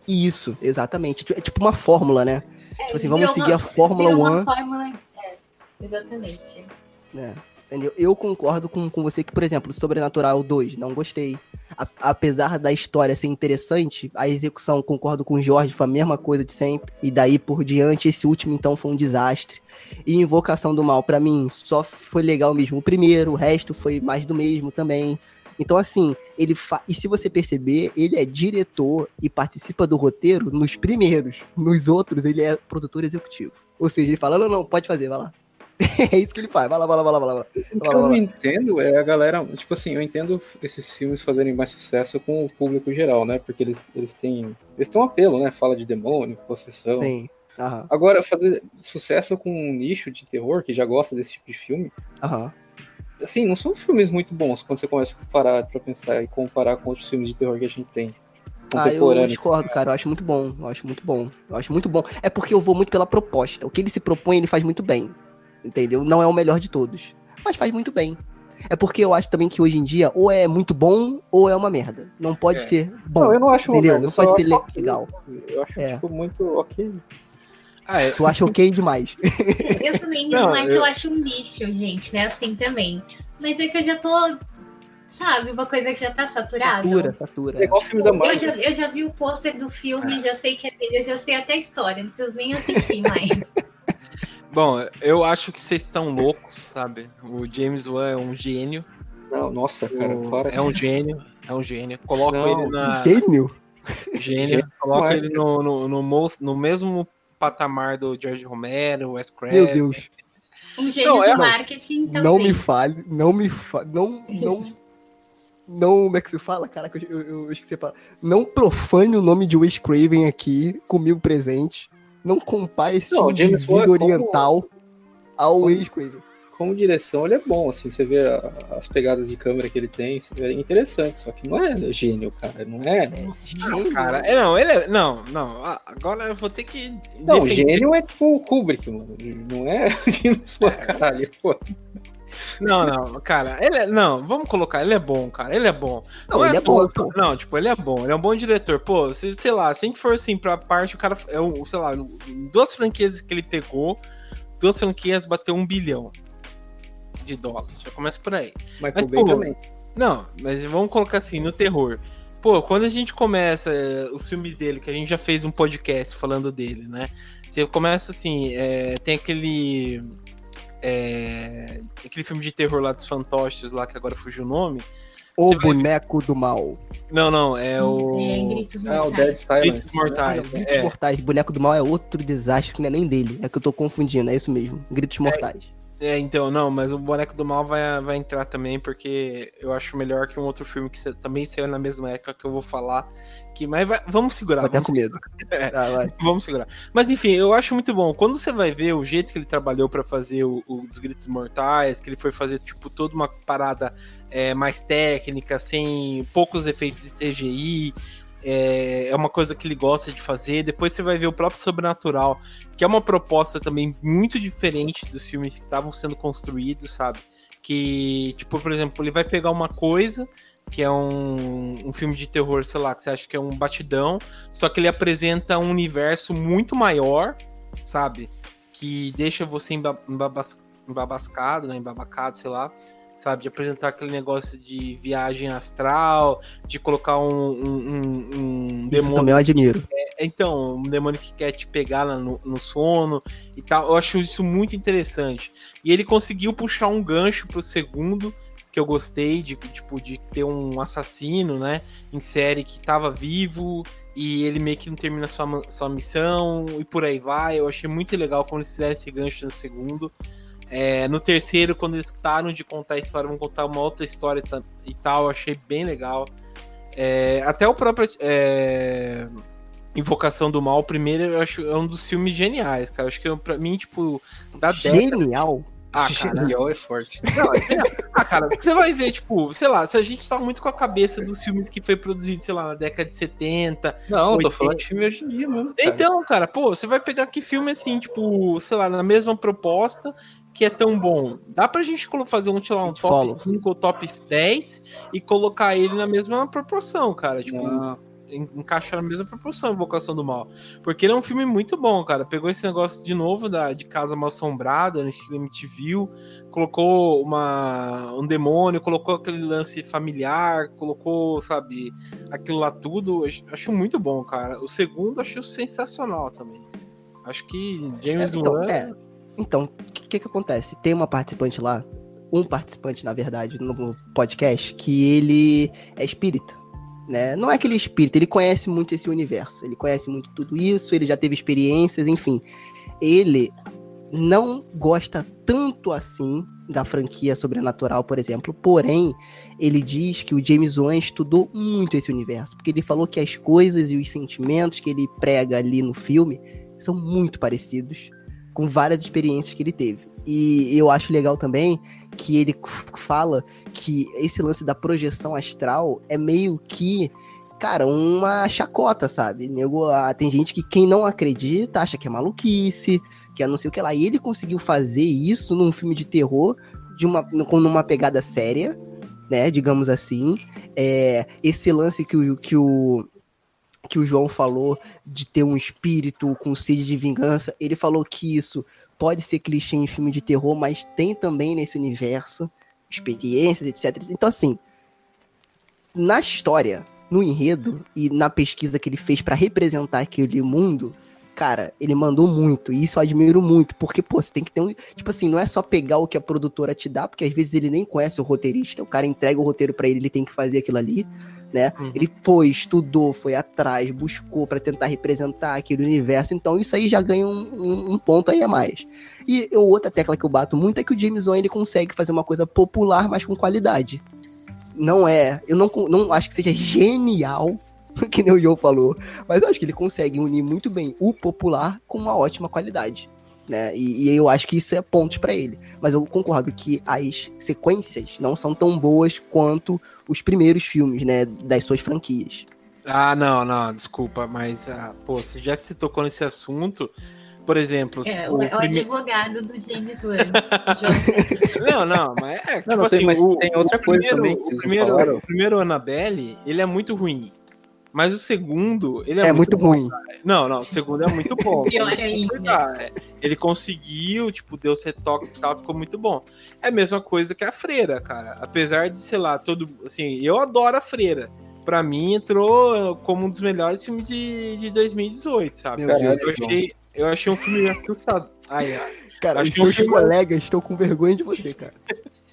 [SPEAKER 4] Isso, exatamente. É tipo uma fórmula, né? É, tipo assim, vamos seguir uma, a Fórmula 1. Uma fórmula,
[SPEAKER 2] é, exatamente.
[SPEAKER 4] É, entendeu? Eu concordo com, com você que, por exemplo, Sobrenatural 2, não gostei. A, apesar da história ser interessante, a execução, concordo com o Jorge, foi a mesma coisa de sempre. E daí por diante, esse último então foi um desastre. E Invocação do Mal, para mim, só foi legal mesmo o primeiro, o resto foi mais do mesmo também. Então, assim, ele fa... E se você perceber, ele é diretor e participa do roteiro nos primeiros. Nos outros, ele é produtor executivo. Ou seja, ele fala: não, não, pode fazer, vai lá. é isso que ele faz. Vai lá, vai lá, vai lá, vai lá. O
[SPEAKER 3] que eu não entendo é a galera. Tipo assim, eu entendo esses filmes fazerem mais sucesso com o público geral, né? Porque eles, eles têm. Eles têm um apelo, né? Fala de demônio, possessão.
[SPEAKER 4] Sim. Uhum.
[SPEAKER 3] Agora, fazer sucesso com um nicho de terror que já gosta desse tipo de filme.
[SPEAKER 4] Aham.
[SPEAKER 3] Assim, não são filmes muito bons quando você começa a parar pra pensar e comparar com outros filmes de terror que a gente tem.
[SPEAKER 4] Ah, eu discordo, cara. Eu acho muito bom. Eu acho muito bom. Eu acho muito bom. É porque eu vou muito pela proposta. O que ele se propõe, ele faz muito bem. Entendeu? Não é o melhor de todos. Mas faz muito bem. É porque eu acho também que hoje em dia, ou é muito bom, ou é uma merda. Não pode é. ser bom.
[SPEAKER 3] Não, eu não acho
[SPEAKER 4] entendeu?
[SPEAKER 3] Merda,
[SPEAKER 4] não pode ser legal.
[SPEAKER 3] Eu acho, é. tipo, muito ok.
[SPEAKER 4] Ah, é. Tu acha ok demais.
[SPEAKER 2] Eu também não, não é eu... que eu acho um lixo, gente, né? Assim também. Mas é que eu já tô. Sabe, uma coisa que já tá saturada.
[SPEAKER 4] Satura, satura.
[SPEAKER 3] É igual o filme da
[SPEAKER 2] Eu já, eu já vi o pôster do filme, é. já sei que é dele, eu já sei até a história, não preciso nem assistir mais.
[SPEAKER 1] Bom, eu acho que vocês estão loucos, sabe? O James Wan é um gênio.
[SPEAKER 3] Não, nossa, cara, o... fora.
[SPEAKER 1] É um gênio, é um gênio. Coloca ele na.
[SPEAKER 4] Gênio?
[SPEAKER 1] Gênio. Coloca ele no, no, no, no mesmo patamar do George Romero, Wes
[SPEAKER 4] Craven. Meu Deus.
[SPEAKER 2] Um gênio não, é, marketing
[SPEAKER 4] também. Não me fale, não me fale, não, não, não, como é que se fala? Caraca, eu, eu, eu esqueci a palavra. Não profane o nome de Wes Craven aqui, comigo presente. Não compare esse não, de vida oriental como... ao Wes Craven
[SPEAKER 3] como direção, ele é bom, assim, você vê as pegadas de câmera que ele tem, é interessante, só que não é gênio, cara, não é.
[SPEAKER 1] Não, cara, é, não, ele é. Não, não, agora eu vou ter que.
[SPEAKER 3] Não, defender. gênio é tipo o Kubrick, mano, não é sua é. caralho, pô.
[SPEAKER 1] Não, não, cara, ele é, não, vamos colocar, ele é bom, cara, ele é bom.
[SPEAKER 4] Não, não ele é, é bom, pô.
[SPEAKER 1] Não, tipo, ele é bom, ele é um bom diretor. Pô, se, sei lá, se a gente for assim pra parte, o cara, é um, sei lá, duas franquias que ele pegou, duas franquias bateu um bilhão de dólares. Já começa por aí.
[SPEAKER 3] Michael mas, Bay pô, também.
[SPEAKER 1] Não, mas vamos colocar assim, no terror. Pô, quando a gente começa é, os filmes dele, que a gente já fez um podcast falando dele, né? Você começa assim, é, tem aquele. É, aquele filme de terror lá dos fantoches lá, que agora fugiu o nome.
[SPEAKER 4] O Você Boneco vai... do Mal.
[SPEAKER 1] Não, não, é o.
[SPEAKER 2] É, Gritos
[SPEAKER 3] Mortais. Ah, o Dead Silence.
[SPEAKER 1] Gritos Mortais.
[SPEAKER 4] Gritos é. Mortais. Boneco do Mal é outro desastre que não é nem dele. É que eu tô confundindo, é isso mesmo. Gritos é, Mortais.
[SPEAKER 1] É, então, não, mas o Boneco do Mal vai, vai entrar também, porque eu acho melhor que um outro filme que também saiu na mesma época que eu vou falar. Que, mas vai, vamos segurar.
[SPEAKER 4] Vai
[SPEAKER 1] vamos
[SPEAKER 4] com medo.
[SPEAKER 1] É, ah, vamos segurar. Mas enfim, eu acho muito bom. Quando você vai ver o jeito que ele trabalhou para fazer o, o, Os Gritos Mortais, que ele foi fazer, tipo, toda uma parada é, mais técnica, sem poucos efeitos de CGI, é, é uma coisa que ele gosta de fazer. Depois você vai ver o próprio Sobrenatural, que é uma proposta também muito diferente dos filmes que estavam sendo construídos, sabe? Que, tipo, por exemplo, ele vai pegar uma coisa que é um, um filme de terror, sei lá, que você acha que é um batidão, só que ele apresenta um universo muito maior, sabe? Que deixa você embabascado, né? Embabacado, sei lá sabe? De apresentar aquele negócio de viagem astral, de colocar um, um, um,
[SPEAKER 4] Isso demônio. também eu admiro.
[SPEAKER 1] Então, um demônio que quer te pegar no, no, sono e tal. Eu acho isso muito interessante. E ele conseguiu puxar um gancho pro segundo, que eu gostei, de, tipo, de ter um assassino, né? Em série que tava vivo e ele meio que não termina sua, sua missão e por aí vai. Eu achei muito legal quando eles fizeram esse gancho no segundo. É, no terceiro, quando eles param de contar a história, vão contar uma outra história e tal. Achei bem legal. É, até o próprio é, Invocação do Mal, o primeiro, eu acho é um dos filmes geniais, cara. Acho que pra mim, tipo,
[SPEAKER 4] da Genial?
[SPEAKER 1] Década, ah, cara. Genial é forte. Não, é, ah, cara, você vai ver, tipo, sei lá, se a gente tá muito com a cabeça dos filmes que foi produzido, sei lá, na década de 70.
[SPEAKER 3] Não, 80. tô falando de filme hoje em dia, mano.
[SPEAKER 1] Cara. Então, cara, pô, você vai pegar que filme assim, tipo, sei lá, na mesma proposta, que é tão bom? Dá pra gente fazer um, sei lá, um top follow. 5 ou top 10 e colocar ele na mesma proporção, cara. Tipo, encaixar na mesma proporção Invocação do Mal. Porque ele é um filme muito bom, cara. Pegou esse negócio de novo da, de Casa Mal Assombrada, no estilo MTV, colocou uma, um demônio, colocou aquele lance familiar, colocou, sabe, aquilo lá tudo. Acho muito bom, cara. O segundo acho sensacional também. Acho que James é, então,
[SPEAKER 4] É então, o que, que acontece? Tem uma participante lá, um participante, na verdade, no podcast, que ele é espírita. Né? Não é aquele espírito, ele conhece muito esse universo, ele conhece muito tudo isso, ele já teve experiências, enfim. Ele não gosta tanto assim da franquia sobrenatural, por exemplo. Porém, ele diz que o James Wan estudou muito esse universo, porque ele falou que as coisas e os sentimentos que ele prega ali no filme são muito parecidos com várias experiências que ele teve. E eu acho legal também que ele fala que esse lance da projeção astral é meio que, cara, uma chacota, sabe? Ah, tem gente que quem não acredita acha que é maluquice, que é não sei o que lá. E ele conseguiu fazer isso num filme de terror de uma, com uma pegada séria, né? Digamos assim. É, esse lance que o, que o que o João falou de ter um espírito com sede de vingança, ele falou que isso pode ser clichê em filme de terror, mas tem também nesse universo experiências, etc. Então, assim, na história, no enredo e na pesquisa que ele fez para representar aquele mundo, cara, ele mandou muito, e isso eu admiro muito, porque, pô, você tem que ter um. Tipo assim, não é só pegar o que a produtora te dá, porque às vezes ele nem conhece o roteirista, o cara entrega o roteiro para ele, ele tem que fazer aquilo ali né? Uhum. Ele foi, estudou, foi atrás, buscou para tentar representar aquele universo. Então isso aí já ganha um, um, um, ponto aí a mais. E outra tecla que eu bato muito é que o James Wan ele consegue fazer uma coisa popular, mas com qualidade. Não é, eu não, não acho que seja genial, que nem o Joe falou, mas eu acho que ele consegue unir muito bem o popular com uma ótima qualidade né? E, e, eu acho que isso é pontos para ele. Mas eu concordo que as sequências não são tão boas quanto os primeiros filmes, né? Das suas franquias.
[SPEAKER 1] Ah, não, não, desculpa, mas, ah, pô, já que você tocou nesse assunto, por exemplo.
[SPEAKER 2] É, o, o, o prime... advogado do James Wan.
[SPEAKER 1] não, não, mas é, tipo não, assim, tem, o, tem outra coisa primeiro, também. O primeiro, o primeiro Annabelle, ele é muito ruim. Mas o segundo, ele é,
[SPEAKER 4] é muito, muito ruim.
[SPEAKER 1] Não, não, o segundo é muito bom. Pior ainda. É, ele conseguiu, tipo, deu retoques e tal, ficou muito bom. É a mesma coisa que a Freira, cara. Apesar de, sei lá, todo. Assim, eu adoro a Freira. Pra mim, entrou como um dos melhores filmes de, de 2018, sabe? Meu eu, achei, eu achei um filme assustador. Ai, ai.
[SPEAKER 4] Cara, os seus um colegas estão com vergonha de você, cara.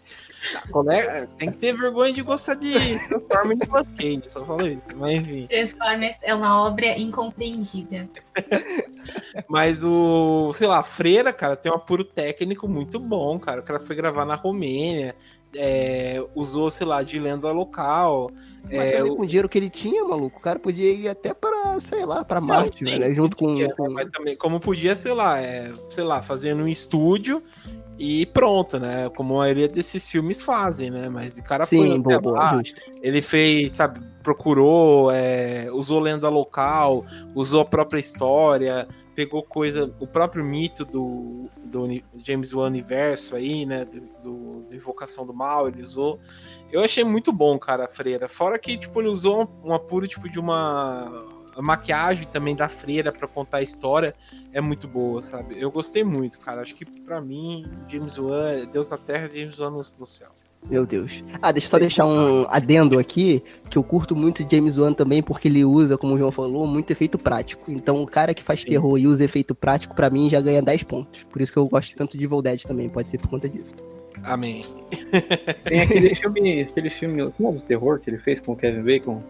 [SPEAKER 1] Colega, tem que ter vergonha de gostar de Transformers de só falo isso. Mas enfim.
[SPEAKER 2] Transformers é uma obra incompreendida.
[SPEAKER 1] Mas o, sei lá, Freira, cara, tem um apuro técnico muito bom, cara. O cara foi gravar na Romênia. É, usou, sei lá, de lenda local.
[SPEAKER 4] Mas é, o... com o dinheiro que ele tinha, maluco, o cara podia ir até para, sei lá, para Marte, né? Junto com, com...
[SPEAKER 1] Mas também, como podia, sei lá, é, sei lá, fazendo um estúdio e pronto, né? Como a maioria desses filmes fazem, né? Mas o cara
[SPEAKER 4] Sim, foi boa, boa, justo.
[SPEAKER 1] ele fez, sabe, procurou, é, usou lenda local, usou a própria história, pegou coisa, o próprio mito do, do James Wan universo aí, né? Do, do, do, Invocação do Mal, ele usou. Eu achei muito bom, cara, a Freira. Fora que, tipo, ele usou um, um apuro, tipo, de uma a maquiagem também da freira para contar a história é muito boa, sabe? Eu gostei muito, cara. Acho que para mim, James Wan, Deus na Terra, James Wan no, no céu.
[SPEAKER 4] Meu Deus. Ah, deixa eu só deixar um adendo aqui, que eu curto muito James Wan também, porque ele usa, como o João falou, muito efeito prático. Então, o cara que faz Sim. terror e usa efeito prático, para mim, já ganha 10 pontos. Por isso que eu gosto tanto de Evil Dead também, pode ser por conta disso.
[SPEAKER 1] Amém.
[SPEAKER 3] Tem aquele filme, aquele filme, como é o terror que ele fez com o Kevin Bacon,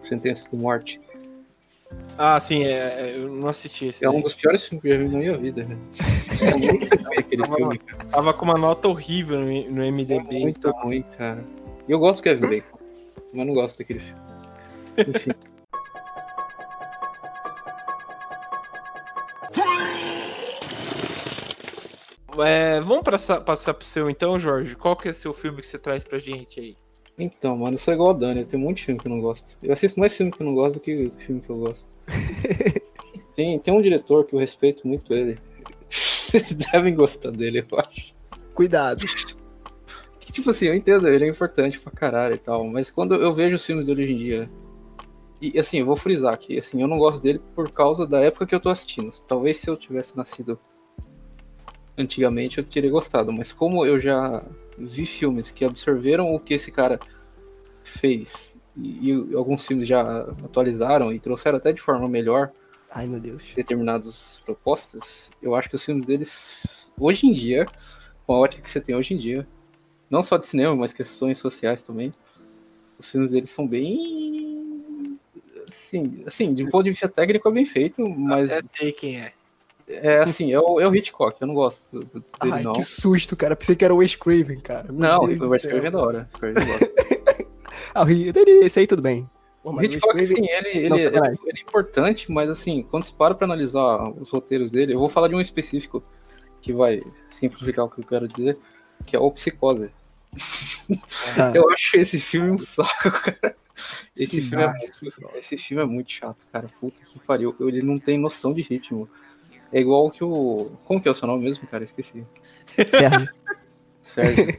[SPEAKER 3] Sentença de Morte.
[SPEAKER 1] Ah, sim, é, é, eu não assisti esse.
[SPEAKER 3] É um dos piores filmes que eu já vi na minha vida, né?
[SPEAKER 1] É aquele tava, filme, cara. Tava com uma nota horrível no, no MDB.
[SPEAKER 3] É muito então. ruim, cara. E eu gosto do Kevin Bacon, mas não gosto daquele filme. Enfim.
[SPEAKER 1] É, vamos passar, passar pro seu então, Jorge. Qual que é o seu filme que você traz pra gente aí?
[SPEAKER 3] Então, mano, eu sou igual a Dani, eu tenho um monte de filme que eu não gosto. Eu assisto mais filme que eu não gosto do que filme que eu gosto. tem, tem um diretor que eu respeito muito ele. Vocês devem gostar dele, eu acho.
[SPEAKER 4] Cuidado.
[SPEAKER 3] Que, tipo assim, eu entendo, ele é importante pra caralho e tal, mas quando eu vejo os filmes dele hoje em dia. E assim, eu vou frisar aqui, assim, eu não gosto dele por causa da época que eu tô assistindo. Talvez se eu tivesse nascido antigamente eu teria gostado, mas como eu já vi filmes que absorveram o que esse cara fez e, e alguns filmes já atualizaram e trouxeram até de forma melhor
[SPEAKER 4] Ai, meu Deus.
[SPEAKER 3] determinadas propostas, eu acho que os filmes deles, hoje em dia, com a ótica que você tem hoje em dia, não só de cinema, mas questões sociais também, os filmes deles são bem. Assim, assim de ponto de vista técnico é bem feito, mas.
[SPEAKER 1] Até sei quem é.
[SPEAKER 3] É assim, é o, é o Hitchcock, eu não gosto dele,
[SPEAKER 4] Ai,
[SPEAKER 3] não.
[SPEAKER 4] que susto, cara. Pensei que era o Wes Craven, cara.
[SPEAKER 3] Meu não, Deus o Wes Craven é da hora.
[SPEAKER 4] ah, esse aí tudo bem.
[SPEAKER 3] Pô, o Hitchcock, Craven... sim, ele, ele, ele, ele, é importante, mas assim, quando se para pra analisar os roteiros dele, eu vou falar de um específico que vai simplificar o que eu quero dizer, que é o Psicose. Ah. eu acho esse filme um saco, cara. Esse filme, é muito, esse filme é muito chato, cara. Puta que pariu. Ele não tem noção de ritmo. É igual que o. Como que é o seu nome mesmo, cara? Esqueci.
[SPEAKER 4] Sérgio.
[SPEAKER 3] Sérgio.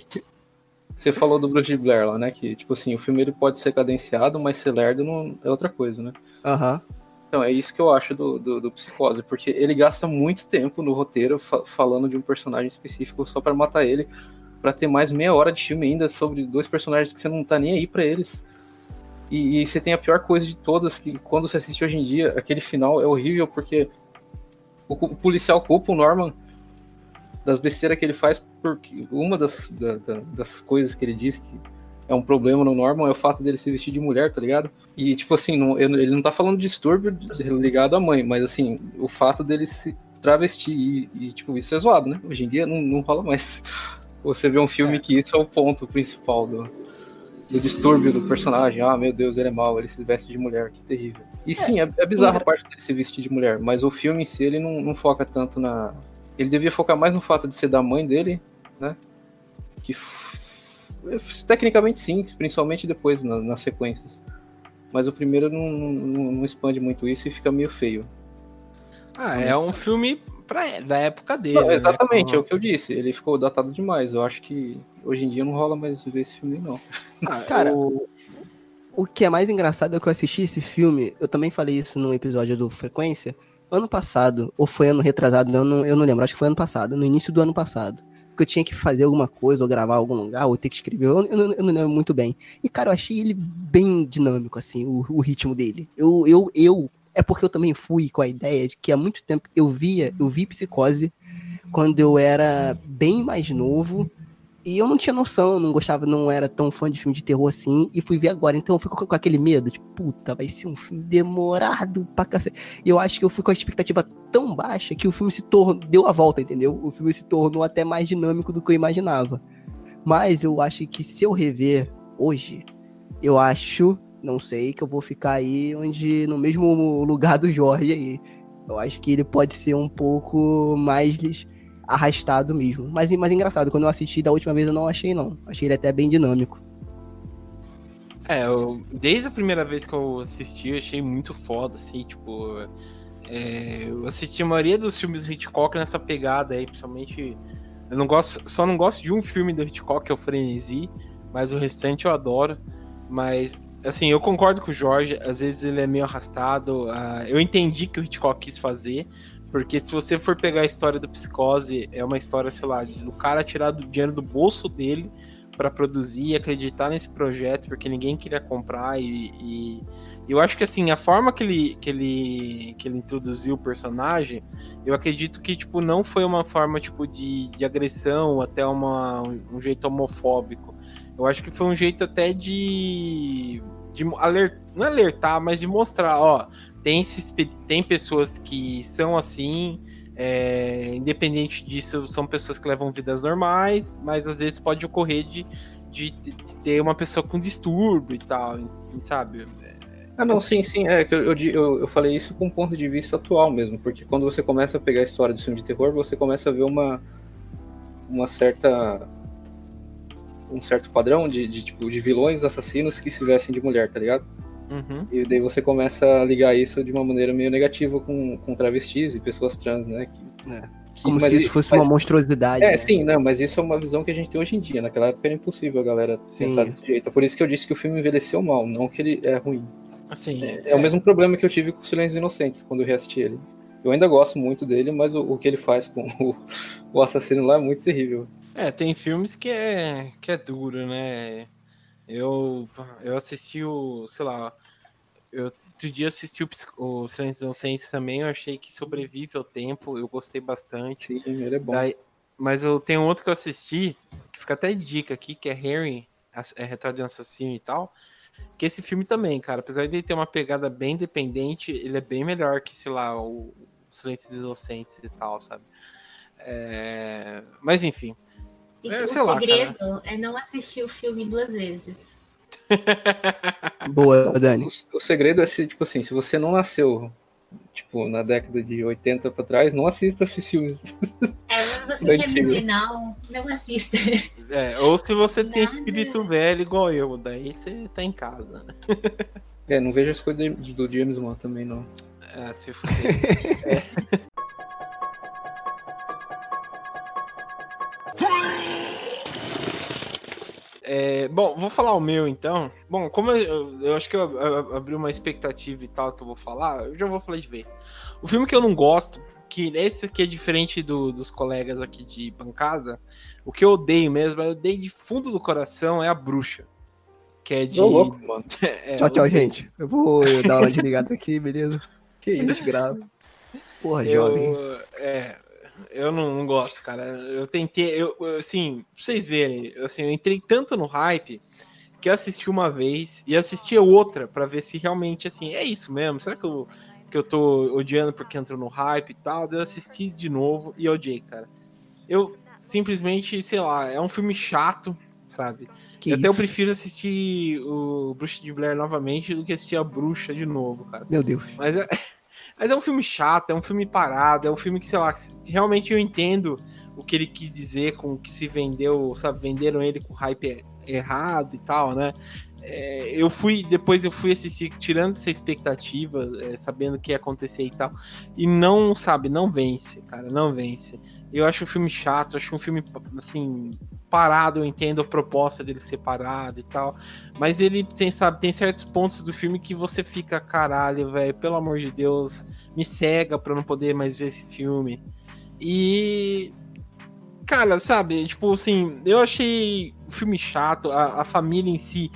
[SPEAKER 3] Você falou do Bruce Blair lá, né? Que, tipo assim, o filme ele pode ser cadenciado, mas ser lerdo não é outra coisa, né?
[SPEAKER 4] Aham. Uhum.
[SPEAKER 3] Então, é isso que eu acho do, do, do, Psicose, porque ele gasta muito tempo no roteiro fa falando de um personagem específico só para matar ele, para ter mais meia hora de filme ainda sobre dois personagens que você não tá nem aí para eles. E, e, você tem a pior coisa de todas, que quando você assiste hoje em dia, aquele final é horrível, porque o, o policial culpa o Norman das besteiras que ele faz, porque uma das, da, da, das coisas que ele diz que é um problema no Norman é o fato dele se vestir de mulher, tá ligado? E, tipo assim, não, ele não tá falando de distúrbio ligado à mãe, mas, assim, o fato dele se travestir e, e tipo, isso é zoado, né? Hoje em dia não, não rola mais. Você vê um filme é. que isso é o ponto principal do, do distúrbio do personagem. Ah, meu Deus, ele é mau, ele se veste de mulher, que terrível. E sim, é, é bizarro a parte dele se vestir de mulher, mas o filme em si, ele não, não foca tanto na... Ele devia focar mais no fato de ser da mãe dele, né? Que tecnicamente sim, principalmente depois nas, nas sequências. Mas o primeiro não, não, não, expande muito isso e fica meio feio.
[SPEAKER 1] Ah, é um filme pra, da época dele. Não,
[SPEAKER 3] né? exatamente, né? é o que eu disse. Ele ficou datado demais. Eu acho que hoje em dia não rola mais ver esse filme, não.
[SPEAKER 4] Ah, cara, o... o que é mais engraçado é que eu assisti esse filme. Eu também falei isso no episódio do Frequência. Ano passado, ou foi ano retrasado, eu não, eu não lembro, acho que foi ano passado, no início do ano passado que eu tinha que fazer alguma coisa, ou gravar em algum lugar, ou ter que escrever, eu, eu, eu, não lembro muito bem. E, cara, eu achei ele bem dinâmico, assim, o, o ritmo dele. Eu, eu, eu, é porque eu também fui com a ideia de que há muito tempo eu via, eu vi Psicose quando eu era bem mais novo, e eu não tinha noção, não gostava, não era tão fã de filme de terror assim, e fui ver agora. Então eu fui com, com aquele medo, tipo, puta, vai ser um filme demorado pra cacete. E eu acho que eu fui com a expectativa tão baixa que o filme se tornou, deu a volta, entendeu? O filme se tornou até mais dinâmico do que eu imaginava. Mas eu acho que se eu rever hoje, eu acho, não sei, que eu vou ficar aí onde, no mesmo lugar do Jorge aí. Eu acho que ele pode ser um pouco mais arrastado mesmo. Mas, mas engraçado, quando eu assisti da última vez eu não achei, não. Achei ele até bem dinâmico.
[SPEAKER 1] É, eu, desde a primeira vez que eu assisti, eu achei muito foda, assim, tipo. É, eu assisti a maioria dos filmes do Hitchcock nessa pegada aí, principalmente. Eu não gosto, só não gosto de um filme do Hitchcock, que é o Frenesi, mas o restante eu adoro. Mas, assim, eu concordo com o Jorge, às vezes ele é meio arrastado. Uh, eu entendi que o Hitchcock quis fazer, porque se você for pegar a história do Psicose, é uma história, sei lá, do cara tirar do dinheiro do bolso dele para produzir e acreditar nesse projeto, porque ninguém queria comprar e, e, eu acho que assim, a forma que ele, que ele que ele introduziu o personagem, eu acredito que tipo não foi uma forma tipo de, de agressão, até uma, um jeito homofóbico. Eu acho que foi um jeito até de de alertar, não alertar, mas de mostrar, ó, tem, tem pessoas que são assim, é, independente disso, são pessoas que levam vidas normais, mas às vezes pode ocorrer de, de, de ter uma pessoa com distúrbio e tal, sabe?
[SPEAKER 3] Ah, não, sim, sim. É que eu, eu, eu, falei isso com um ponto de vista atual mesmo, porque quando você começa a pegar a história de filme de terror, você começa a ver uma, uma certa. Um certo padrão de, de, tipo, de vilões assassinos que se vestem de mulher, tá ligado? Uhum. E daí você começa a ligar isso de uma maneira meio negativa com, com travestis e pessoas trans, né? Que,
[SPEAKER 4] é. que, Como se isso fosse mas, uma monstruosidade.
[SPEAKER 3] É, né? sim, não, mas isso é uma visão que a gente tem hoje em dia. Naquela época era impossível a galera sim. pensar desse jeito. É por isso que eu disse que o filme envelheceu mal, não que ele é ruim.
[SPEAKER 1] Assim,
[SPEAKER 3] é, é, é o mesmo problema que eu tive com Silêncios Inocentes quando eu reassisti ele. Eu ainda gosto muito dele, mas o, o que ele faz com o, o assassino lá é muito terrível.
[SPEAKER 1] É, tem filmes que é, que é duro, né? Eu, eu assisti o, sei lá, eu outro dia assisti o, o Silêncio Inocentes também, eu achei que sobrevive ao tempo, eu gostei bastante.
[SPEAKER 3] Sim, ele é bom.
[SPEAKER 1] Daí, mas eu tenho outro que eu assisti, que fica até dica aqui, que é Harry, é Retrato de um Assassino e tal. Que esse filme também, cara, apesar de ele ter uma pegada bem independente, ele é bem melhor que, sei lá, o Silêncio dos Inocentes e tal, sabe? É... Mas enfim.
[SPEAKER 2] É, o segredo lá, é não assistir o filme duas vezes.
[SPEAKER 4] Boa, Dani.
[SPEAKER 3] O, o, segredo é se, tipo assim, se você não nasceu, tipo, na década de 80 pra trás, não assista esses filmes.
[SPEAKER 2] É, você quer viver, não, não assista.
[SPEAKER 1] É, ou se você tem Nada. espírito velho igual eu, daí você tá em casa.
[SPEAKER 3] É, não vejo as coisas do James Wan também, não.
[SPEAKER 1] É, se for. é. É, bom, vou falar o meu então. Bom, como eu, eu acho que eu, eu, abri uma expectativa e tal que eu vou falar, eu já vou falar de ver. O filme que eu não gosto, que esse aqui é diferente do, dos colegas aqui de bancada, o que eu odeio mesmo, eu odeio de fundo do coração, é a bruxa. Que é de. Tô
[SPEAKER 4] louco, mano. É, tchau, tchau, gente. Eu vou dar uma desligada aqui, beleza? Que isso? A gente grava. Porra,
[SPEAKER 1] eu,
[SPEAKER 4] jovem.
[SPEAKER 1] É, eu não, não, gosto, cara. Eu tentei, eu, assim, pra vocês verem, assim, eu entrei tanto no hype que assisti uma vez e assisti outra para ver se realmente assim é isso mesmo. Será que eu, que eu tô odiando porque entrou no hype e tal? Eu assisti de novo e odiei, cara. Eu simplesmente, sei lá, é um filme chato, sabe? Que até eu prefiro assistir o Bruxa de Blair novamente do que assistir a Bruxa de novo, cara.
[SPEAKER 4] Meu Deus.
[SPEAKER 1] Mas é, mas é um filme chato, é um filme parado, é um filme que, sei lá, realmente eu entendo o que ele quis dizer com o que se vendeu, sabe? Venderam ele com hype errado e tal, né? É, eu fui, depois eu fui assistir, tirando essa expectativa, é, sabendo que ia acontecer e tal, e não, sabe, não vence, cara, não vence. Eu acho o filme chato, acho um filme, assim, parado, eu entendo a proposta dele ser parado e tal, mas ele tem, sabe, tem certos pontos do filme que você fica, caralho, velho, pelo amor de Deus, me cega pra não poder mais ver esse filme. E cara, sabe, tipo assim, eu achei o filme chato, a, a família em si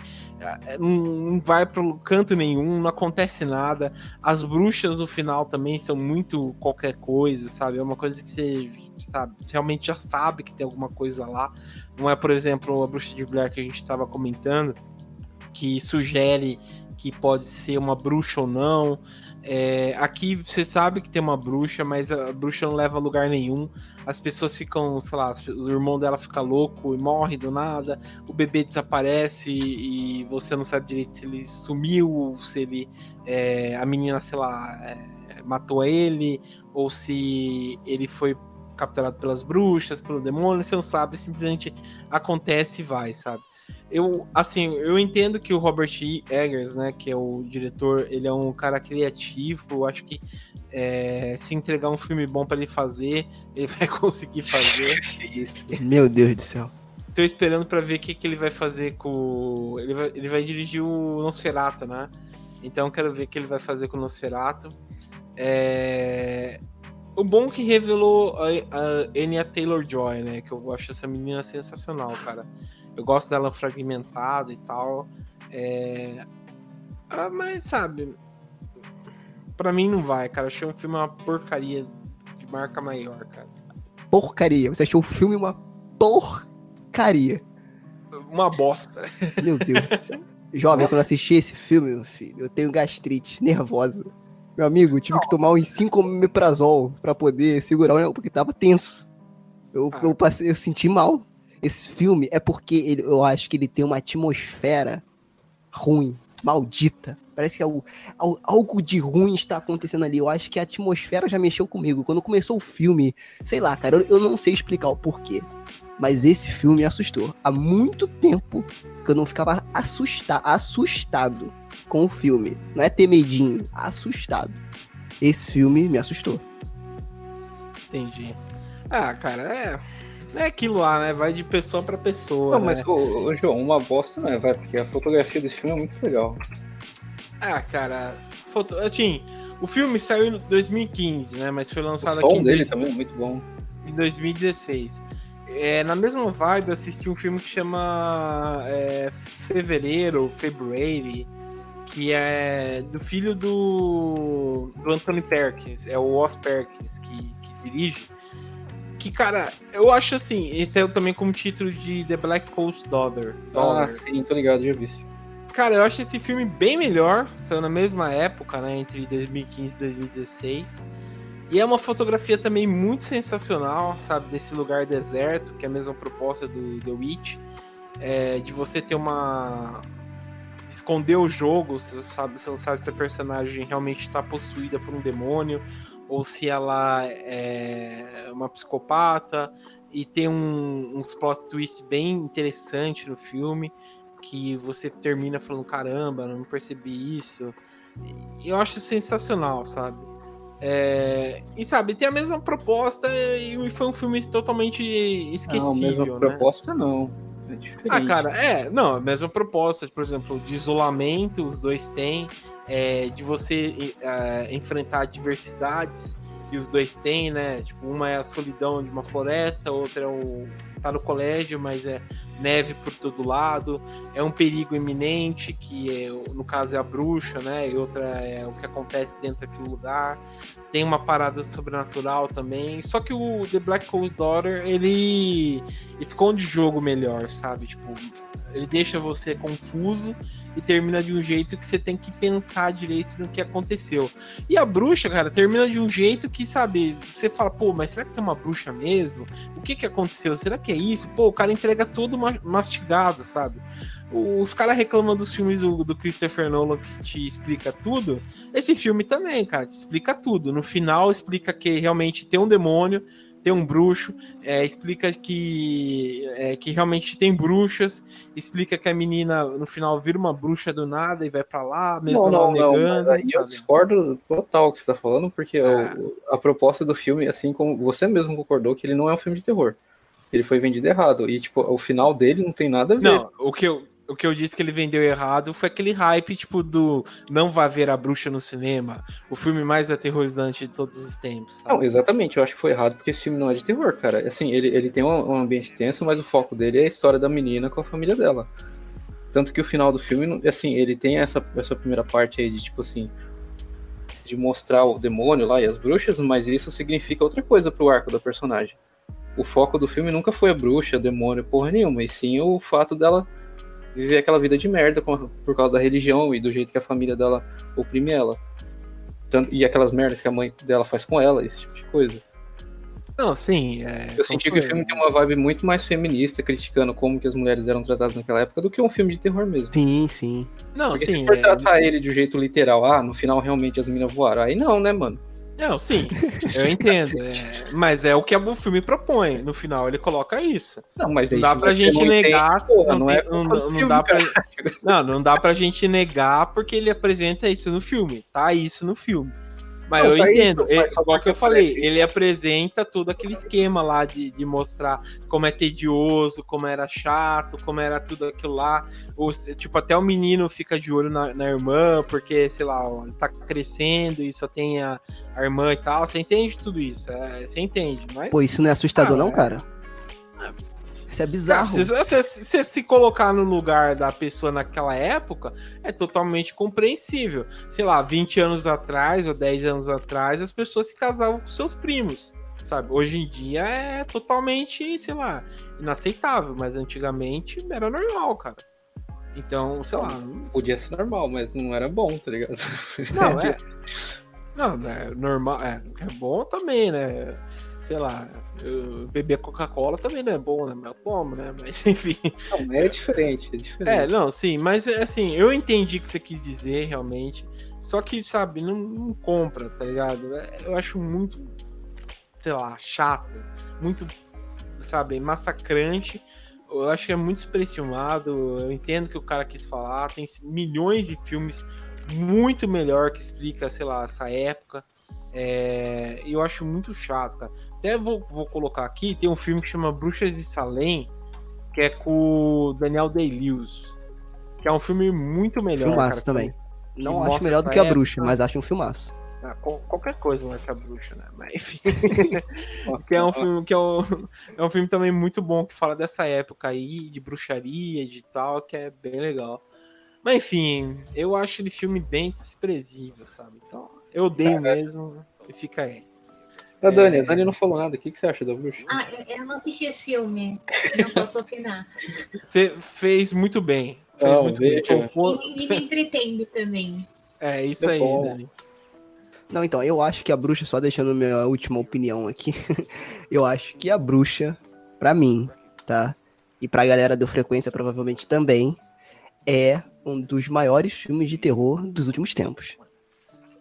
[SPEAKER 1] não vai pro canto nenhum, não acontece nada. As bruxas no final também são muito qualquer coisa, sabe? É uma coisa que você sabe, realmente já sabe que tem alguma coisa lá. Não é, por exemplo, a bruxa de Blair que a gente estava comentando, que sugere que pode ser uma bruxa ou não. É, aqui você sabe que tem uma bruxa, mas a bruxa não leva a lugar nenhum. As pessoas ficam, sei lá, o irmão dela fica louco e morre do nada. O bebê desaparece e você não sabe direito se ele sumiu, se ele. É, a menina, sei lá, é, matou ele, ou se ele foi capturado pelas bruxas, pelo demônio, você não sabe, simplesmente acontece e vai, sabe? eu, assim, eu entendo que o Robert E. Eggers, né, que é o diretor, ele é um cara criativo, eu acho que é, se entregar um filme bom para ele fazer, ele vai conseguir fazer.
[SPEAKER 4] Meu Deus do céu.
[SPEAKER 1] Tô esperando para ver o que, que ele vai fazer com. Ele vai, ele vai dirigir o Nosferatu, né? Então quero ver o que ele vai fazer com o Nosferatu. É... O bom que revelou a, a Anya Taylor-Joy, né? Que eu acho essa menina sensacional, cara. Eu gosto dela fragmentada e tal. É... Ah, mas, sabe, pra mim não vai, cara. Eu achei um filme uma porcaria de marca maior, cara.
[SPEAKER 4] Porcaria? Você achou o filme uma porcaria?
[SPEAKER 1] Uma bosta.
[SPEAKER 4] Meu Deus do céu. Jovem, quando eu assisti esse filme, meu filho, eu tenho gastrite nervosa. Meu amigo, eu tive que tomar uns 5 omeprazol pra poder segurar o porque tava tenso. Eu, ah. eu, passei, eu senti mal esse filme é porque ele, eu acho que ele tem uma atmosfera ruim, maldita. Parece que algo, algo de ruim está acontecendo ali. Eu acho que a atmosfera já mexeu comigo. Quando começou o filme, sei lá, cara, eu, eu não sei explicar o porquê. Mas esse filme me assustou. Há muito tempo que eu não ficava assusta assustado com o filme. Não é ter medinho, assustado. Esse filme me assustou.
[SPEAKER 1] Entendi. Ah, cara, é é aquilo lá, né? Vai de pessoa para pessoa.
[SPEAKER 3] Não,
[SPEAKER 1] né?
[SPEAKER 3] mas, ô, ô, João, uma bosta não é, vai, porque a fotografia desse filme é muito legal.
[SPEAKER 1] Ah, cara, foto... assim, o filme saiu em 2015, né? Mas foi lançado o aqui em
[SPEAKER 3] dele dois... também é muito bom.
[SPEAKER 1] Em 2016. É, na mesma vibe, eu assisti um filme que chama é, Fevereiro, February, que é do filho do, do Anthony Perkins, é o Os Perkins que, que dirige. Que, cara, eu acho assim, esse é também como título de The Black Coast Daughter.
[SPEAKER 3] Ah, sim, tô ligado, já vi isso.
[SPEAKER 1] Cara, eu acho esse filme bem melhor, saiu na mesma época, né, entre 2015 e 2016. E é uma fotografia também muito sensacional, sabe, desse lugar deserto, que é a mesma proposta do The Witch, é, de você ter uma esconder o jogo, você, sabe, você não sabe se a personagem realmente está possuída por um demônio ou se ela é uma psicopata. E tem um, uns plot twist bem interessante no filme, que você termina falando, caramba, não percebi isso. Eu acho sensacional, sabe? É, e sabe, tem a mesma proposta e foi um filme totalmente esquecível. Não, a mesma
[SPEAKER 3] né? proposta não. É
[SPEAKER 1] ah, cara, é, não, a mesma proposta, por exemplo, de isolamento, os dois têm é, de você é, enfrentar adversidades, e os dois têm, né? Tipo, uma é a solidão de uma floresta, outra é o, tá no colégio, mas é neve por todo lado, é um perigo iminente, que é, no caso é a bruxa, né? E outra é o que acontece dentro daquele lugar. Tem uma parada sobrenatural também. Só que o The Black Cold Daughter, ele esconde o jogo melhor, sabe? Tipo, ele deixa você confuso e termina de um jeito que você tem que pensar direito no que aconteceu. E a bruxa, cara, termina de um jeito que, sabe, você fala, pô, mas será que tem uma bruxa mesmo? O que que aconteceu? Será que é isso? Pô, o cara entrega tudo mastigado, sabe? Os caras reclamam dos filmes do Christopher Nolan que te explica tudo. Esse filme também, cara, te explica tudo. No final, explica que realmente tem um demônio, tem um bruxo, é, explica que, é, que realmente tem bruxas, explica que a menina no final vira uma bruxa do nada e vai para lá, mesmo
[SPEAKER 3] não, não, negando. Não, eu discordo total que você tá falando, porque é. o, a proposta do filme, assim como você mesmo concordou, que ele não é um filme de terror. Ele foi vendido errado. E, tipo, o final dele não tem nada a ver.
[SPEAKER 1] Não, o que eu, o que eu disse que ele vendeu errado foi aquele hype, tipo, do não vai ver a bruxa no cinema, o filme mais aterrorizante de todos os tempos.
[SPEAKER 3] Sabe? Não, exatamente, eu acho que foi errado porque esse filme não é de terror, cara. Assim, ele, ele tem um, um, ambiente tenso, mas o foco dele é a história da menina com a família dela. Tanto que o final do filme, assim, ele tem essa, essa primeira parte aí de, tipo assim, de mostrar o demônio lá e as bruxas, mas isso significa outra coisa pro arco da personagem. O foco do filme nunca foi a bruxa, demônio, porra nenhuma, e sim o fato dela viver aquela vida de merda por causa da religião e do jeito que a família dela oprime ela. Tanto, e aquelas merdas que a mãe dela faz com ela, esse tipo de coisa.
[SPEAKER 1] Não, sim. É,
[SPEAKER 3] eu senti que o filme tem uma vibe muito mais feminista, criticando como que as mulheres eram tratadas naquela época, do que um filme de terror mesmo.
[SPEAKER 4] Sim, sim.
[SPEAKER 3] Não, Porque sim. Se for é... tratar ele de um jeito literal, ah, no final realmente as minas voaram. Aí não, né, mano?
[SPEAKER 1] Não, sim, eu entendo. É, mas é o que o filme propõe. No final, ele coloca isso.
[SPEAKER 3] Não, mas
[SPEAKER 1] não dá pra gente negar. É não, não dá pra gente negar porque ele apresenta isso no filme. Tá isso no filme. Mas eu tá entendo, isso, é, igual que eu falei, ele apresenta todo aquele esquema lá de, de mostrar como é tedioso, como era chato, como era tudo aquilo lá. Ou, tipo, até o menino fica de olho na, na irmã, porque, sei lá, ó, ele tá crescendo e só tem a, a irmã e tal. Você entende tudo isso, é, você entende. Mas,
[SPEAKER 4] Pô, isso não é assustador, não, é. Cara? Isso é bizarro.
[SPEAKER 1] Se você se, se, colocar no lugar da pessoa naquela época, é totalmente compreensível. Sei lá, 20 anos atrás ou 10 anos atrás, as pessoas se casavam com seus primos, sabe? Hoje em dia é totalmente, sei lá, inaceitável, mas antigamente era normal, cara. Então, sei lá.
[SPEAKER 3] Podia ser normal, mas não era bom, tá ligado?
[SPEAKER 1] Não, é. Não, é normal. É, é bom também, né? sei lá, beber Coca-Cola também não é bom, né? Eu tomo, né? Mas enfim.
[SPEAKER 3] Não, é diferente, é diferente.
[SPEAKER 1] É, não, sim, mas assim, eu entendi o que você quis dizer realmente. Só que, sabe, não, não compra, tá ligado? É, eu acho muito, sei lá, chato, muito, sabe, massacrante. Eu acho que é muito superestimado. Eu entendo que o cara quis falar. Tem milhões de filmes muito melhor que explica, sei lá, essa época. É, eu acho muito chato, cara. Até vou, vou colocar aqui, tem um filme que chama Bruxas de Salem, que é com o Daniel Day-Lewis, que é um filme muito melhor.
[SPEAKER 4] Filmaço cara, também. Que, Não acho melhor do que a Bruxa, mas acho um filmaço.
[SPEAKER 1] Ah, qualquer coisa melhor que a Bruxa, né? Mas enfim. que é um filme que é um, é um filme também muito bom que fala dessa época aí, de bruxaria, de tal, que é bem legal. Mas enfim, eu acho ele filme bem desprezível, sabe? Então, eu odeio mesmo e fica aí.
[SPEAKER 3] A Dani, é... a Dani não falou nada. O que, que você acha da bruxa?
[SPEAKER 2] Ah, eu não assisti esse filme. Não posso opinar.
[SPEAKER 1] Você fez muito bem. Fez não, muito bem.
[SPEAKER 2] E me entretendo também.
[SPEAKER 1] É isso é aí, bom. Dani.
[SPEAKER 4] Não, então, eu acho que a bruxa, só deixando minha última opinião aqui, eu acho que a bruxa, pra mim, tá? E pra galera do Frequência provavelmente também, é um dos maiores filmes de terror dos últimos tempos.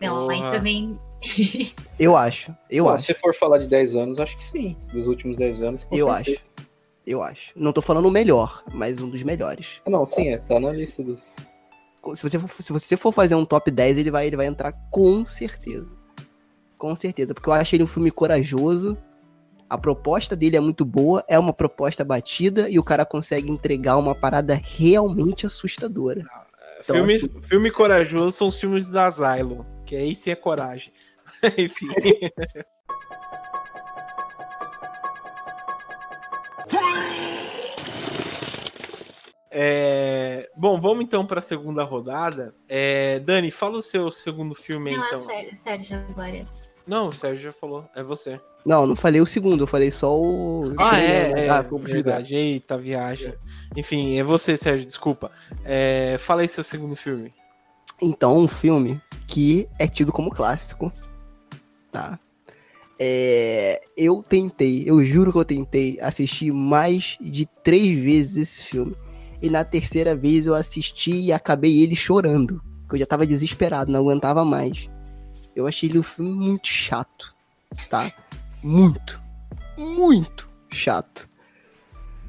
[SPEAKER 2] Não, mas também
[SPEAKER 4] eu acho, eu Pô, acho.
[SPEAKER 3] Se for falar de 10 anos, acho que sim. Dos últimos 10 anos,
[SPEAKER 4] Eu certeza. acho. Eu acho. Não tô falando o melhor, mas um dos melhores.
[SPEAKER 3] Ah, não, sim, é, tá na lista dos.
[SPEAKER 4] Se você, for, se você for fazer um top 10, ele vai, ele vai entrar com certeza. Com certeza, porque eu achei ele um filme corajoso. A proposta dele é muito boa, é uma proposta batida e o cara consegue entregar uma parada realmente assustadora.
[SPEAKER 1] Então, filme, filme corajoso são os filmes da Asylum, que aí sim é coragem. Enfim. É... Bom, vamos então para a segunda rodada. É... Dani, fala o seu segundo filme
[SPEAKER 2] não,
[SPEAKER 1] então.
[SPEAKER 2] Não, é Sérgio agora.
[SPEAKER 1] Não, o Sérgio já falou, é você.
[SPEAKER 4] Não, não falei o segundo, eu falei só o.
[SPEAKER 1] Ah, é, né? é, ah, verdade. Eita, viagem. Enfim, é você, Sérgio, desculpa. É, fala aí seu segundo filme.
[SPEAKER 4] Então, um filme que é tido como clássico, tá? É, eu tentei, eu juro que eu tentei assistir mais de três vezes esse filme. E na terceira vez eu assisti e acabei ele chorando. Porque eu já tava desesperado, não aguentava mais. Eu achei ele um filme muito chato, tá? Muito, muito chato.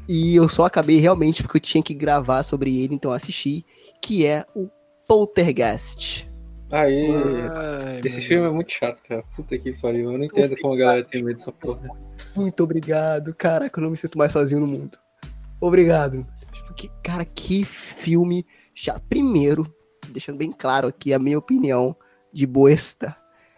[SPEAKER 4] E eu só acabei realmente porque eu tinha que gravar sobre ele, então assisti, que é o Poltergeist.
[SPEAKER 3] Aí, Ai, esse filme Deus. é muito chato, cara. Puta que pariu. Eu não entendo como a galera tem medo dessa porra.
[SPEAKER 4] Muito obrigado. Caraca, eu não me sinto mais sozinho no mundo. Obrigado. Porque, cara, que filme chato. Primeiro, deixando bem claro aqui a minha opinião de boesta.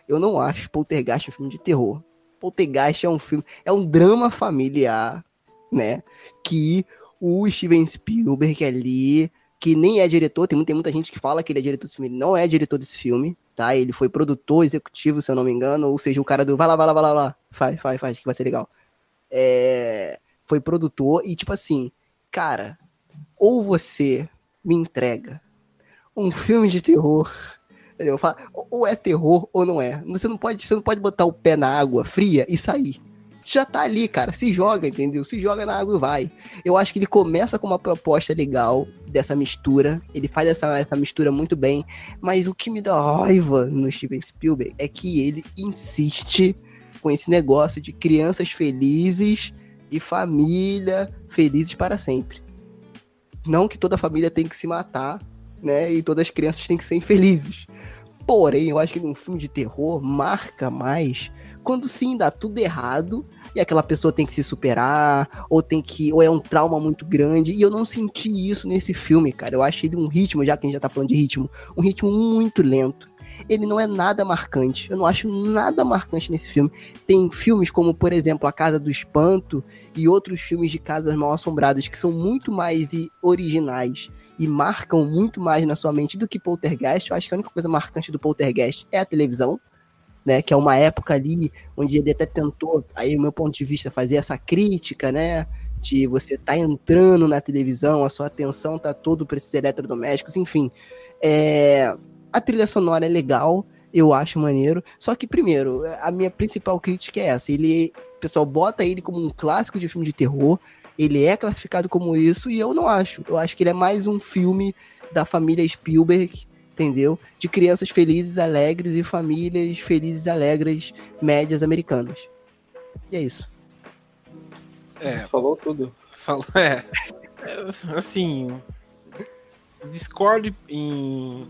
[SPEAKER 4] Eu não acho Poltergeist um filme de terror. Poltergeist é um filme, é um drama familiar, né? Que o Steven Spielberg ali que nem é diretor, tem muita, gente que fala que ele é diretor desse filme, ele não é diretor desse filme, tá? Ele foi produtor executivo, se eu não me engano, ou seja, o cara do vai lá, vai lá, vai lá, vai lá, faz, faz, faz, que vai ser legal. É... Foi produtor e, tipo assim, cara, ou você me entrega um filme de terror, entendeu? Ou é terror ou não é. Você não pode, você não pode botar o pé na água fria e sair já tá ali, cara. Se joga, entendeu? Se joga na água e vai. Eu acho que ele começa com uma proposta legal dessa mistura. Ele faz essa, essa mistura muito bem. Mas o que me dá raiva no Steven Spielberg é que ele insiste com esse negócio de crianças felizes e família felizes para sempre. Não que toda família tem que se matar, né? E todas as crianças têm que ser infelizes. Porém, eu acho que num filme de terror marca mais quando sim dá tudo errado e aquela pessoa tem que se superar, ou tem que. ou é um trauma muito grande. E eu não senti isso nesse filme, cara. Eu acho ele um ritmo, já que a gente já tá falando de ritmo, um ritmo muito lento. Ele não é nada marcante. Eu não acho nada marcante nesse filme. Tem filmes como, por exemplo, A Casa do Espanto e outros filmes de casas mal assombradas que são muito mais originais e marcam muito mais na sua mente do que Poltergeist. Eu acho que a única coisa marcante do Poltergeist é a televisão né? Que é uma época ali onde ele até tentou, aí o meu ponto de vista, fazer essa crítica, né? De você tá entrando na televisão, a sua atenção tá todo para esses eletrodomésticos, enfim. É, a trilha sonora é legal, eu acho maneiro. Só que, primeiro, a minha principal crítica é essa. Ele, o pessoal bota ele como um clássico de filme de terror. Ele é classificado como isso e eu não acho. Eu acho que ele é mais um filme da família Spielberg entendeu? De crianças felizes, alegres e famílias felizes, alegres, médias americanas. E é isso.
[SPEAKER 3] É, falou tudo.
[SPEAKER 1] Falou, é. Assim, discordo em,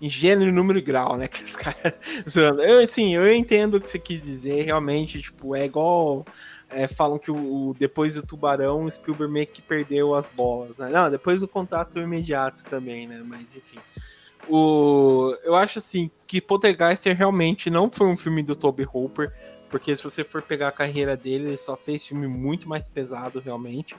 [SPEAKER 1] em gênero, número e grau, né? Que os caras Eu, assim, eu entendo o que você quis dizer. Realmente, tipo, é igual. É, falam que o, depois do Tubarão, o Spielberg meio que perdeu as bolas, né? Não, depois do Contato Imediatos também, né? Mas enfim. O, eu acho assim que Poltergeist realmente não foi um filme do Toby Hooper, porque se você for pegar a carreira dele, ele só fez filme muito mais pesado realmente.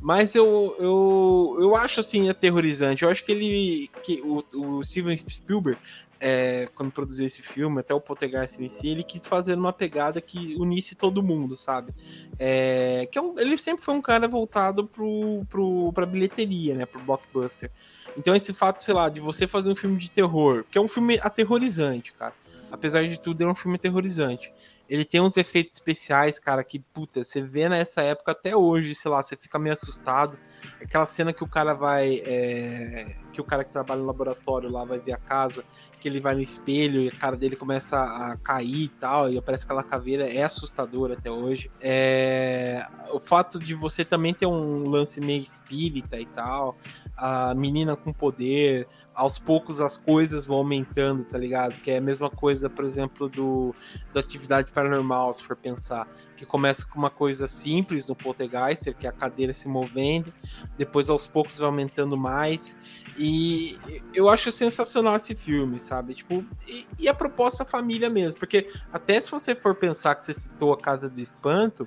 [SPEAKER 1] Mas eu, eu, eu acho assim aterrorizante. Eu acho que ele. que o, o Steven Spielberg é, quando produziu esse filme, até o Poltergeist em si, ele quis fazer uma pegada que unisse todo mundo, sabe? É, que é um, ele sempre foi um cara voltado pro, pro, pra bilheteria, né? Pro blockbuster. Então esse fato, sei lá, de você fazer um filme de terror, que é um filme aterrorizante, cara. Apesar de tudo, é um filme aterrorizante. Ele tem uns efeitos especiais, cara, que, puta, você vê nessa época até hoje, sei lá, você fica meio assustado. Aquela cena que o cara vai. É, que o cara que trabalha no laboratório lá vai ver a casa, que ele vai no espelho e a cara dele começa a cair e tal, e aparece aquela caveira, é assustador até hoje. É, o fato de você também ter um lance meio espírita e tal, a menina com poder, aos poucos as coisas vão aumentando, tá ligado? Que é a mesma coisa, por exemplo, do da atividade paranormal, se for pensar, que começa com uma coisa simples no Poltergeist, que é a cadeira se movendo, depois aos poucos vai aumentando mais. E eu acho sensacional esse filme, sabe? Tipo, e, e a proposta família mesmo, porque até se você for pensar que você citou a Casa do Espanto,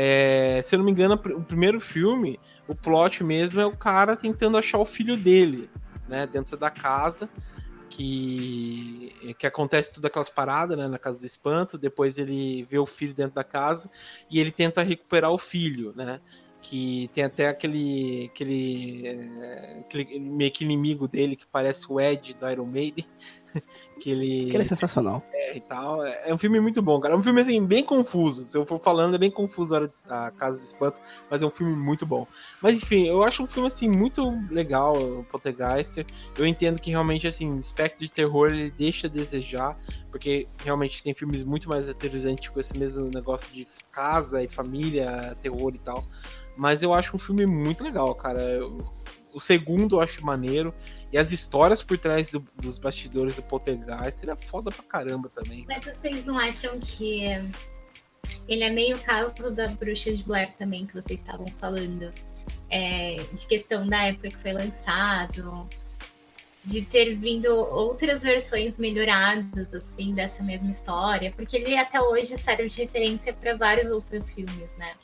[SPEAKER 1] é, se eu não me engano, o primeiro filme, o plot mesmo é o cara tentando achar o filho dele, né, dentro da casa, que, que acontece tudo aquelas paradas, né, na casa do espanto, depois ele vê o filho dentro da casa e ele tenta recuperar o filho, né, que tem até aquele, aquele, é, aquele meio que inimigo dele que parece o Ed do Iron Maiden, que ele,
[SPEAKER 4] que ele é sensacional.
[SPEAKER 1] É, e tal. É, é um filme muito bom, cara. É um filme assim, bem confuso. Se eu for falando, é bem confuso a, a Casa de Espanto, mas é um filme muito bom. Mas enfim, eu acho um filme assim muito legal, o Poltergeist. Eu entendo que realmente assim, espectro de terror ele deixa a desejar, porque realmente tem filmes muito mais aterrorizantes com esse mesmo negócio de casa e família, terror e tal. Mas eu acho um filme muito legal, cara. Eu, o segundo eu acho maneiro. E as histórias por trás do, dos bastidores do Poltergeist é foda pra caramba também.
[SPEAKER 2] Mas vocês não acham que ele é meio caso da Bruxa de Blair também, que vocês estavam falando? É, de questão da época que foi lançado, de ter vindo outras versões melhoradas, assim, dessa mesma história, porque ele até hoje serve de referência para vários outros filmes, né?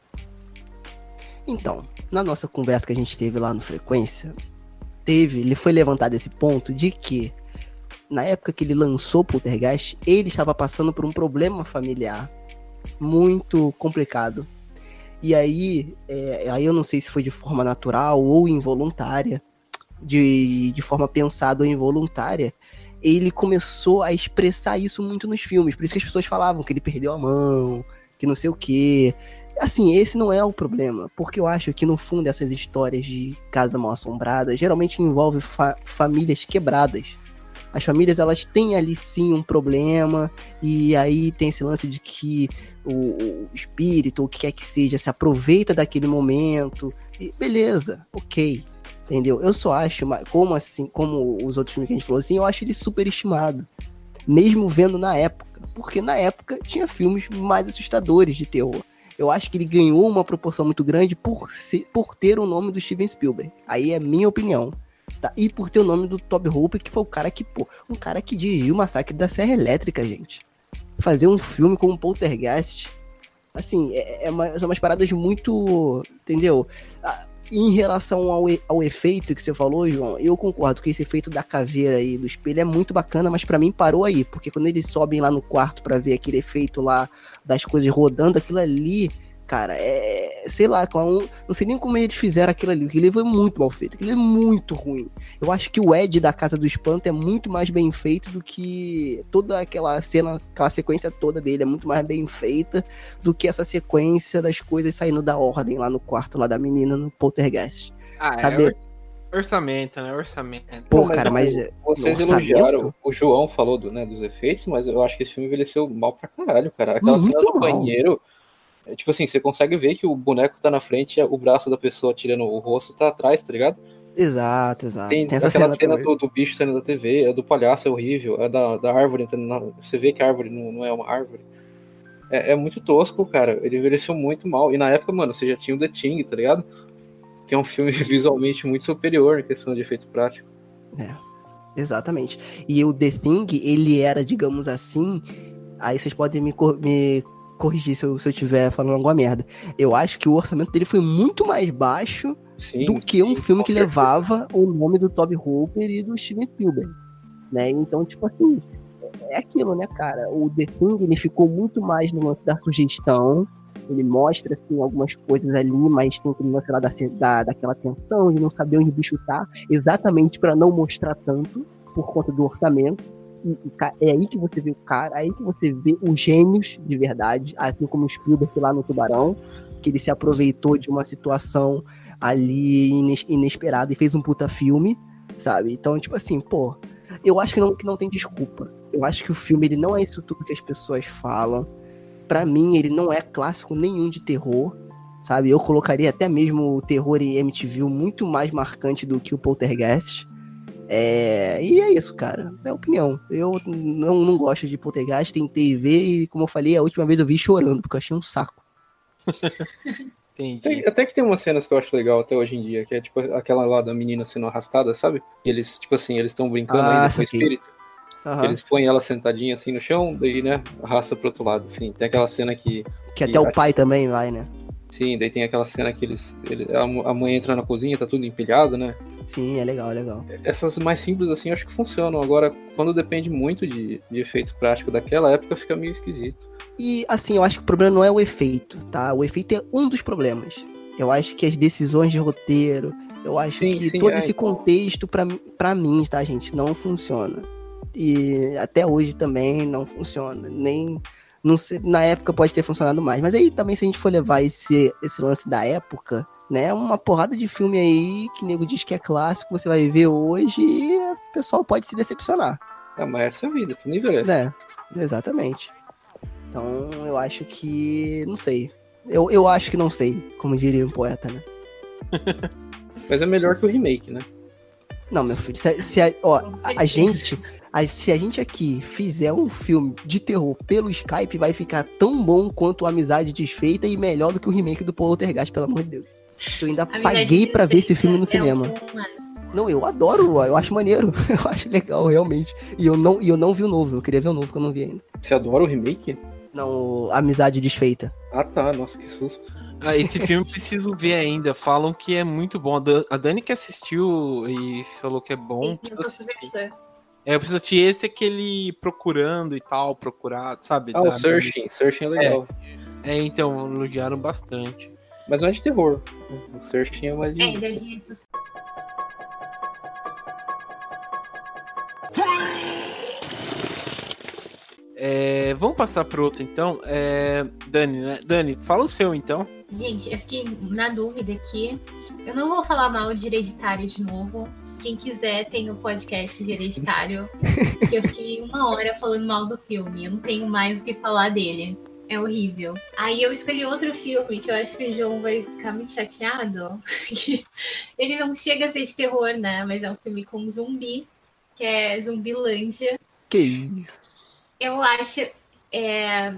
[SPEAKER 4] Então, na nossa conversa que a gente teve lá no Frequência, teve, ele foi levantado esse ponto de que na época que ele lançou Poltergeist, ele estava passando por um problema familiar muito complicado. E aí, é, aí eu não sei se foi de forma natural ou involuntária, de, de forma pensada ou involuntária, ele começou a expressar isso muito nos filmes. Por isso que as pessoas falavam que ele perdeu a mão, que não sei o quê. Assim, esse não é o problema, porque eu acho que no fundo essas histórias de casa mal assombrada geralmente envolve fa famílias quebradas. As famílias elas têm ali sim um problema e aí tem esse lance de que o, o espírito ou o que quer que seja se aproveita daquele momento e beleza, ok, entendeu? Eu só acho, como assim, como os outros filmes que a gente falou assim, eu acho ele super estimado, mesmo vendo na época, porque na época tinha filmes mais assustadores de terror eu acho que ele ganhou uma proporção muito grande por, ser, por ter o nome do Steven Spielberg. Aí é minha opinião. Tá? E por ter o nome do Toby Hooper, que foi o cara que, pô, um cara que dirigiu o Massacre da Serra Elétrica, gente. Fazer um filme com um Poltergeist, assim, é, é uma, são umas paradas muito, entendeu? Em relação ao, ao efeito que você falou, João, eu concordo que esse efeito da caveira aí do espelho é muito bacana, mas para mim parou aí, porque quando eles sobem lá no quarto para ver aquele efeito lá das coisas rodando, aquilo ali cara, é. Sei lá, não sei nem como eles fizeram aquilo ali. Aquilo foi muito mal feito. Aquilo é muito ruim. Eu acho que o Ed da Casa do Espanto é muito mais bem feito do que toda aquela cena, aquela sequência toda dele. É muito mais bem feita do que essa sequência das coisas saindo da ordem lá no quarto lá da menina no Poltergeist.
[SPEAKER 1] Ah, é sabe? É orçamento, né? Orçamento.
[SPEAKER 4] Pô, cara, mas.
[SPEAKER 3] Vocês elogiaram. O João falou do, né, dos efeitos, mas eu acho que esse filme envelheceu mal pra caralho, cara. Aquela muito cena do mal. banheiro é, tipo assim, você consegue ver que o boneco tá na frente, o braço da pessoa tirando o rosto tá atrás, tá ligado?
[SPEAKER 4] Exato, exato.
[SPEAKER 3] Tem, Tem aquela cena, cena do, do, bicho saindo da TV, é do palhaço, é horrível, é da, da árvore entrando na, Você vê que a árvore não, não é uma árvore. É, é, muito tosco, cara. Ele envelheceu muito mal. E na época, mano, você já tinha o The Thing, tá ligado? Que é um filme visualmente muito superior na questão de efeito prático.
[SPEAKER 4] É, exatamente. E o The Thing, ele era, digamos assim. Aí vocês podem me, me corrigir se eu, se eu tiver falando alguma merda. Eu acho que o orçamento dele foi muito mais baixo sim, do que um filme que certeza. levava o nome do Toby Hooper e do Steven Spielberg. Né? Então, tipo assim, é aquilo, né, cara? O The Thing, ele ficou muito mais no lance da sugestão, ele mostra, assim, algumas coisas ali, mas tem aquele lance lá da, da, daquela tensão de não saber onde o bicho tá, exatamente para não mostrar tanto, por conta do orçamento é aí que você vê o cara, é aí que você vê os gênios de verdade, assim como o Spielberg lá no Tubarão, que ele se aproveitou de uma situação ali inesperada e fez um puta filme, sabe? Então, tipo assim, pô, eu acho que não, que não tem desculpa. Eu acho que o filme ele não é isso tudo que as pessoas falam. Para mim, ele não é clássico nenhum de terror, sabe? Eu colocaria até mesmo o terror em MTV muito mais marcante do que o Poltergeist. É, e é isso, cara. É opinião. Eu não, não gosto de poltergeist, tentei ver e, como eu falei, a última vez eu vi chorando, porque eu achei um saco.
[SPEAKER 3] Entendi. até que tem umas cenas que eu acho legal até hoje em dia, que é tipo aquela lá da menina sendo arrastada, sabe? E eles, tipo assim, eles estão brincando ah, ainda com o espírito. Uhum. Eles põem ela sentadinha assim no chão, daí, né, arrasta pro outro lado, assim. Tem aquela cena que.
[SPEAKER 4] Que, que até o pai também vai, né?
[SPEAKER 3] Sim, daí tem aquela cena que eles. Ele, a mãe entra na cozinha, tá tudo empilhado, né?
[SPEAKER 4] Sim, é legal, é legal.
[SPEAKER 3] Essas mais simples assim acho que funcionam. Agora, quando depende muito de, de efeito prático daquela época, fica meio esquisito.
[SPEAKER 4] E assim, eu acho que o problema não é o efeito, tá? O efeito é um dos problemas. Eu acho que as decisões de roteiro, eu acho sim, que sim, todo é, esse então... contexto, pra mim, tá, gente, não funciona. E até hoje também não funciona. Nem não sei, na época pode ter funcionado mais. Mas aí também, se a gente for levar esse, esse lance da época, né? Uma porrada de filme aí que nego diz que é clássico, você vai ver hoje e o pessoal pode se decepcionar.
[SPEAKER 3] É, mas essa é a vida, tu nem envelhece.
[SPEAKER 4] É, exatamente. Então eu acho que. Não sei. Eu, eu acho que não sei, como diria um poeta, né?
[SPEAKER 3] mas é melhor que o remake, né?
[SPEAKER 4] Não, meu filho, se, se a, ó, a, a gente, se a gente aqui fizer um filme de terror pelo Skype, vai ficar tão bom quanto a Amizade Desfeita e melhor do que o remake do Poltergeist, pelo amor de Deus. Eu ainda paguei para ver esse filme no é cinema. Não, eu adoro, eu acho maneiro, eu acho legal, realmente. E eu não, e eu não vi o novo, eu queria ver o novo que eu não vi ainda.
[SPEAKER 3] Você adora o remake?
[SPEAKER 4] Não, Amizade Desfeita.
[SPEAKER 3] Ah tá, nossa, que susto.
[SPEAKER 1] Ah, esse filme preciso ver ainda. Falam que é muito bom. A Dani que assistiu e falou que é bom. Sim, assistir. É, eu preciso assistir esse aquele procurando e tal, procurado, sabe?
[SPEAKER 3] Ah, o Searching, Searching é legal.
[SPEAKER 1] É, é então, elogiaram bastante.
[SPEAKER 3] Mas não é de terror. O Searching é mais de. É, de
[SPEAKER 1] é, vamos passar para outro então. É, Dani, né? Dani, fala o seu então.
[SPEAKER 2] Gente, eu fiquei na dúvida aqui. Eu não vou falar mal de hereditário de novo, quem quiser tem o podcast de Hereditário, que eu fiquei uma hora falando mal do filme. Eu não tenho mais o que falar dele. É horrível. Aí eu escolhi outro filme que eu acho que o João vai ficar muito chateado. ele não chega a ser de terror, né? Mas é um filme com zumbi, que é Zumbilândia.
[SPEAKER 4] Que isso?
[SPEAKER 2] Eu acho é,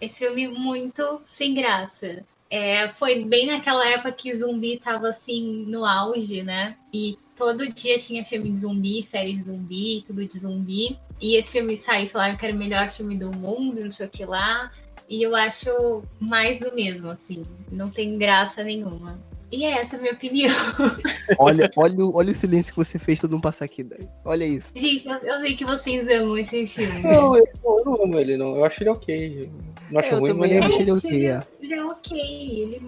[SPEAKER 2] esse filme muito sem graça. É, foi bem naquela época que zumbi tava assim no auge, né? E todo dia tinha filme de zumbi, série de zumbi, tudo de zumbi. E esse filme saiu, falaram que era o melhor filme do mundo, não sei o que lá. E eu acho mais do mesmo, assim. Não tem graça nenhuma. E é essa a minha opinião.
[SPEAKER 4] olha, olha, olha o silêncio que você fez todo mundo passar aqui, daí. Olha isso.
[SPEAKER 2] Gente, eu, eu, sei que vocês amam esse filme.
[SPEAKER 3] Não, eu, eu não amo ele, não. Eu acho ele ok. Não acho é, ruim, mas
[SPEAKER 4] eu acho ele ok.
[SPEAKER 2] É. Ele é ok. Ele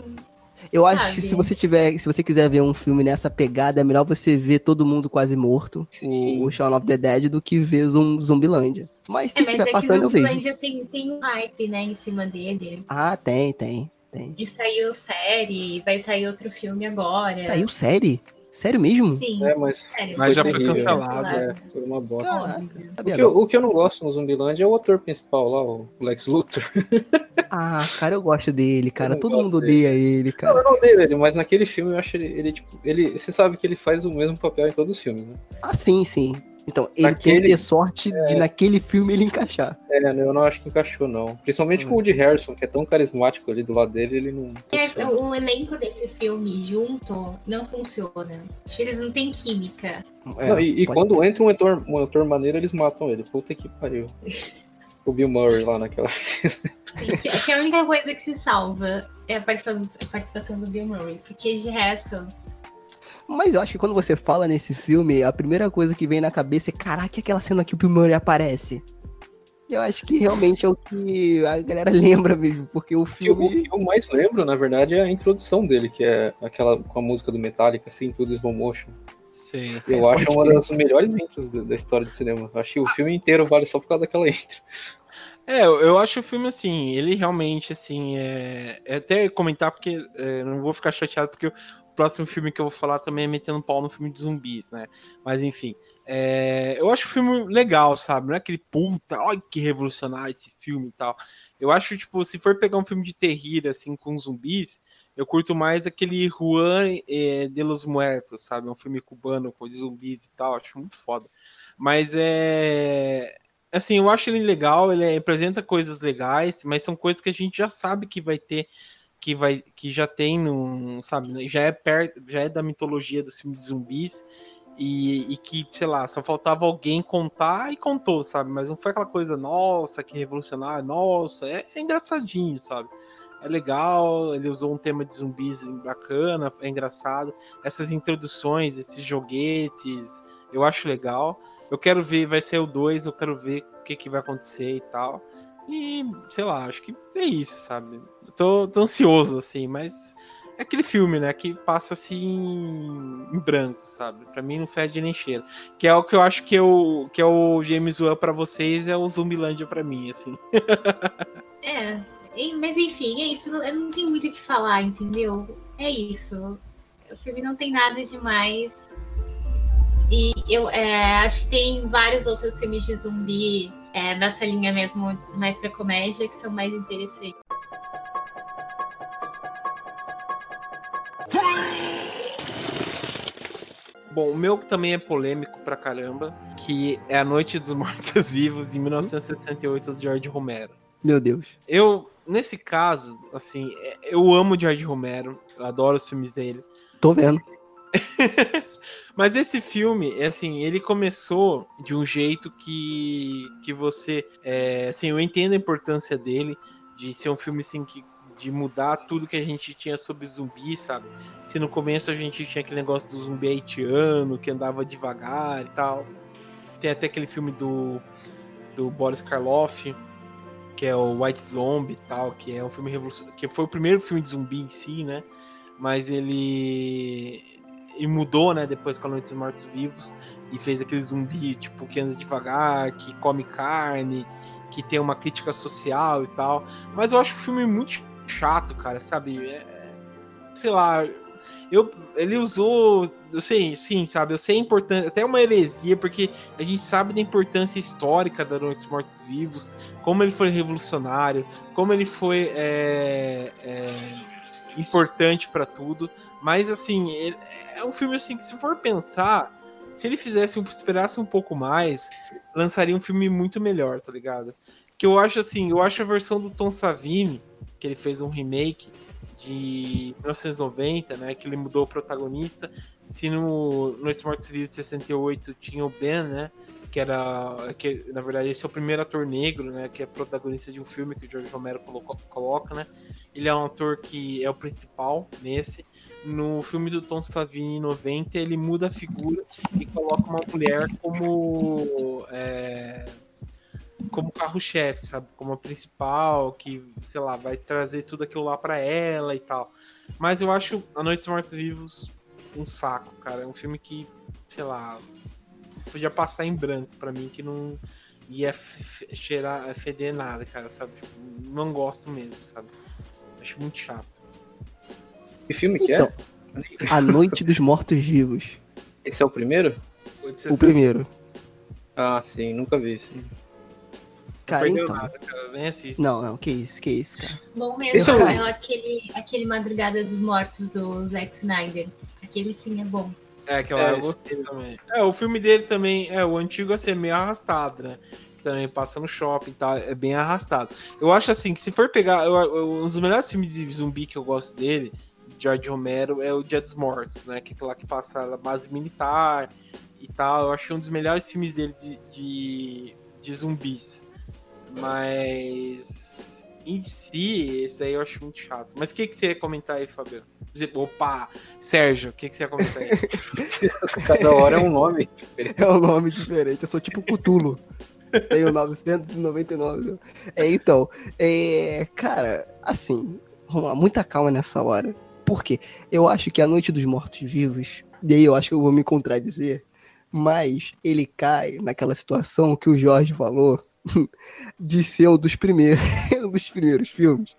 [SPEAKER 4] eu acho que se você tiver, se você quiser ver um filme nessa pegada, é melhor você ver todo mundo quase morto, Sim. o Shaun of the Dead, do que ver um Zumbilândia. Mas se é, estiver é passando, eu vejo. Zumbilândia
[SPEAKER 2] tem, tem um hype, né, em cima dele.
[SPEAKER 4] Ah, tem, tem, tem.
[SPEAKER 2] E saiu série, vai sair outro filme agora.
[SPEAKER 4] Saiu série? Sério mesmo?
[SPEAKER 2] Sim.
[SPEAKER 3] É, mas,
[SPEAKER 1] mas já foi cancelado.
[SPEAKER 3] É, foi uma bosta. o, que eu, o, que eu, não gosto no Zumbiland é o ator principal lá, o Lex Luthor.
[SPEAKER 4] ah, cara, eu gosto dele, cara. Todo mundo odeia ele, cara.
[SPEAKER 3] Não, eu não odeio ele, mas naquele filme eu acho ele, ele, tipo, ele. Você sabe que ele faz o mesmo papel em todos os filmes, né?
[SPEAKER 4] Ah, sim, sim. Então, ele naquele, tem que ter sorte é... de naquele filme ele encaixar.
[SPEAKER 3] É, eu não acho que encaixou, não. Principalmente hum. com o Woody Harrison, que é tão carismático ali do lado dele, ele não.
[SPEAKER 2] É, o elenco desse filme junto não funciona. Acho que eles não têm química.
[SPEAKER 3] É, não, e, e quando entra um ator, um ator maneiro, eles matam ele. Puta que pariu. o Bill Murray lá naquela cena.
[SPEAKER 2] É que a única coisa que se salva é a participação, a participação do Bill Murray. Porque de resto,
[SPEAKER 4] mas eu acho que quando você fala nesse filme, a primeira coisa que vem na cabeça é: caraca, aquela cena que o Bill Murray aparece. Eu acho que realmente é o que a galera lembra mesmo, porque o filme.
[SPEAKER 3] O que eu mais lembro, na verdade, é a introdução dele, que é aquela com a música do Metallica, assim, tudo slow motion.
[SPEAKER 1] Sim.
[SPEAKER 3] Eu é, acho uma das melhores intros da história do cinema. Eu acho que o filme inteiro vale só por causa daquela intro.
[SPEAKER 1] É, eu acho o filme assim, ele realmente, assim, é, é até comentar porque é, não vou ficar chateado porque próximo filme que eu vou falar também é metendo pau no filme de zumbis, né? Mas enfim, é... eu acho o filme legal, sabe? Não é aquele puta, olha que revolucionário esse filme e tal. Eu acho, tipo, se for pegar um filme de terror, assim, com zumbis, eu curto mais aquele Juan eh, de los Muertos, sabe? É um filme cubano com zumbis e tal, acho muito foda. Mas é. Assim, eu acho ele legal, ele apresenta coisas legais, mas são coisas que a gente já sabe que vai ter que vai que já tem no, sabe, já é perto, já é da mitologia do filme de zumbis e, e, que, sei lá, só faltava alguém contar e contou, sabe? Mas não foi aquela coisa, nossa, que revolucionário, nossa, é, é engraçadinho, sabe? é legal, ele usou um tema de zumbis bacana, é engraçado. Essas introduções, esses joguetes, eu acho legal. Eu quero ver, vai ser o 2, eu quero ver o que, que vai acontecer e tal. E, sei lá, acho que é isso, sabe? tô, tô ansioso, assim, mas é aquele filme, né, que passa assim em branco, sabe? Para mim não fede nem cheiro. Que é o que eu acho que, eu, que é o James Wan para vocês, é o Zumbilândia para mim, assim.
[SPEAKER 2] é, mas enfim, é isso. Eu não tenho muito o que falar, entendeu? É isso. O filme não tem nada demais. E eu é, acho que tem vários outros filmes de zumbi é, nessa linha mesmo, mais pra comédia, que são mais interessantes.
[SPEAKER 1] Bom, o meu também é polêmico pra caramba, que é A Noite dos Mortos Vivos, de 1968, do George Romero.
[SPEAKER 4] Meu Deus.
[SPEAKER 1] Eu, nesse caso, assim, é, eu amo George Romero, eu adoro os filmes dele.
[SPEAKER 4] Tô vendo.
[SPEAKER 1] Mas esse filme, assim, ele começou de um jeito que, que você. É, assim, eu entendo a importância dele, de ser um filme assim, que, de mudar tudo que a gente tinha sobre zumbi, sabe? Se no começo a gente tinha aquele negócio do zumbi haitiano, que andava devagar e tal. Tem até aquele filme do, do Boris Karloff, que é o White Zombie e tal, que é um filme revolucionário, que foi o primeiro filme de zumbi em si, né? Mas ele e mudou, né, depois com a Noite dos Mortos Vivos e fez aquele zumbi, tipo, que anda devagar, que come carne, que tem uma crítica social e tal. Mas eu acho o filme muito chato, cara, sabe? É, é, sei lá, eu, ele usou, eu sei, sim, sabe? Eu sei a importância, até uma heresia, porque a gente sabe da importância histórica da Noite dos Mortos Vivos, como ele foi revolucionário, como ele foi é, é, importante para tudo. Mas assim, é um filme assim que se for pensar, se ele fizesse, esperasse um pouco mais, lançaria um filme muito melhor, tá ligado? Que eu acho assim, eu acho a versão do Tom Savini, que ele fez um remake de 1990, né, que ele mudou o protagonista. Se no Noites Mortos de 68 tinha o Ben, né, que era que na verdade esse é o primeiro ator negro, né, que é protagonista de um filme que o George Romero coloca, coloca né? Ele é um ator que é o principal nesse no filme do Tom Savini 90, ele muda a figura e coloca uma mulher como é, como carro-chefe, sabe? Como a principal, que, sei lá, vai trazer tudo aquilo lá para ela e tal. Mas eu acho A Noite dos Mortos Vivos um saco, cara. É um filme que, sei lá, podia passar em branco para mim, que não ia cheirar, feder nada, cara, sabe? Tipo, não gosto mesmo, sabe? Acho muito chato.
[SPEAKER 3] Que filme que é? então,
[SPEAKER 4] é? A Noite dos Mortos Vivos.
[SPEAKER 3] Esse é o primeiro?
[SPEAKER 4] O primeiro.
[SPEAKER 3] Ah, sim, nunca vi sim.
[SPEAKER 4] Cara, não então. Nada, cara. Assista. Não, não, que isso, que isso, cara.
[SPEAKER 2] Bom mesmo é, é aquele, aquele Madrugada dos Mortos do Zack Snyder. Aquele sim é bom.
[SPEAKER 1] É, aquela é, eu gostei também. É, o filme dele também, é, o antigo é ser meio arrastado, né? Também passa no shopping e tal, é bem arrastado. Eu acho assim, que se for pegar, eu, eu, um dos melhores filmes de zumbi que eu gosto dele, George Romero, é o Dia dos Mortos, né? Que é lá que passa a base militar e tal. Eu acho um dos melhores filmes dele de, de, de zumbis. Mas em si, esse aí eu acho muito chato. Mas o que, que você ia comentar aí, Fabiano? Opa, Sérgio, o que, que você ia comentar aí?
[SPEAKER 3] Cada hora é um nome
[SPEAKER 4] diferente. É um nome diferente. Eu sou tipo Cutulo. Tenho 999. É, então, é, cara, assim, vamos lá, muita calma nessa hora. Por quê? Eu acho que a Noite dos Mortos-Vivos, e aí eu acho que eu vou me contradizer, mas ele cai naquela situação que o Jorge falou de ser um dos primeiros, um dos primeiros filmes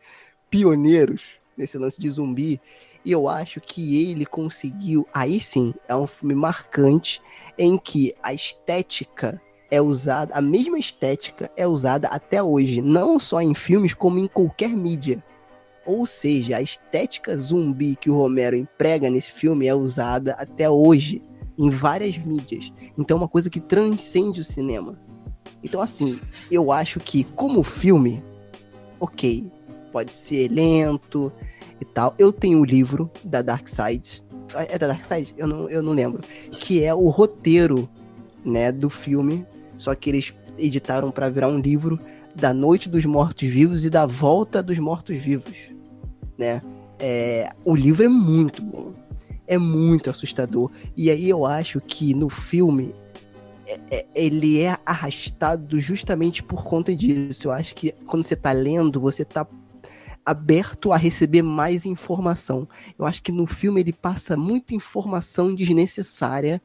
[SPEAKER 4] pioneiros nesse lance de zumbi. E eu acho que ele conseguiu. Aí sim, é um filme marcante em que a estética é usada, a mesma estética é usada até hoje, não só em filmes, como em qualquer mídia. Ou seja, a estética zumbi que o Romero emprega nesse filme é usada até hoje em várias mídias. Então é uma coisa que transcende o cinema. Então, assim, eu acho que como filme, ok, pode ser lento e tal. Eu tenho o um livro da Dark Side. É da Dark Side? Eu não, eu não lembro. Que é o roteiro, né, do filme. Só que eles editaram para virar um livro da Noite dos Mortos Vivos e da Volta dos Mortos Vivos. Né? É, o livro é muito bom. É muito assustador. E aí eu acho que no filme é, é, ele é arrastado justamente por conta disso. Eu acho que quando você tá lendo, você tá aberto a receber mais informação. Eu acho que no filme ele passa muita informação desnecessária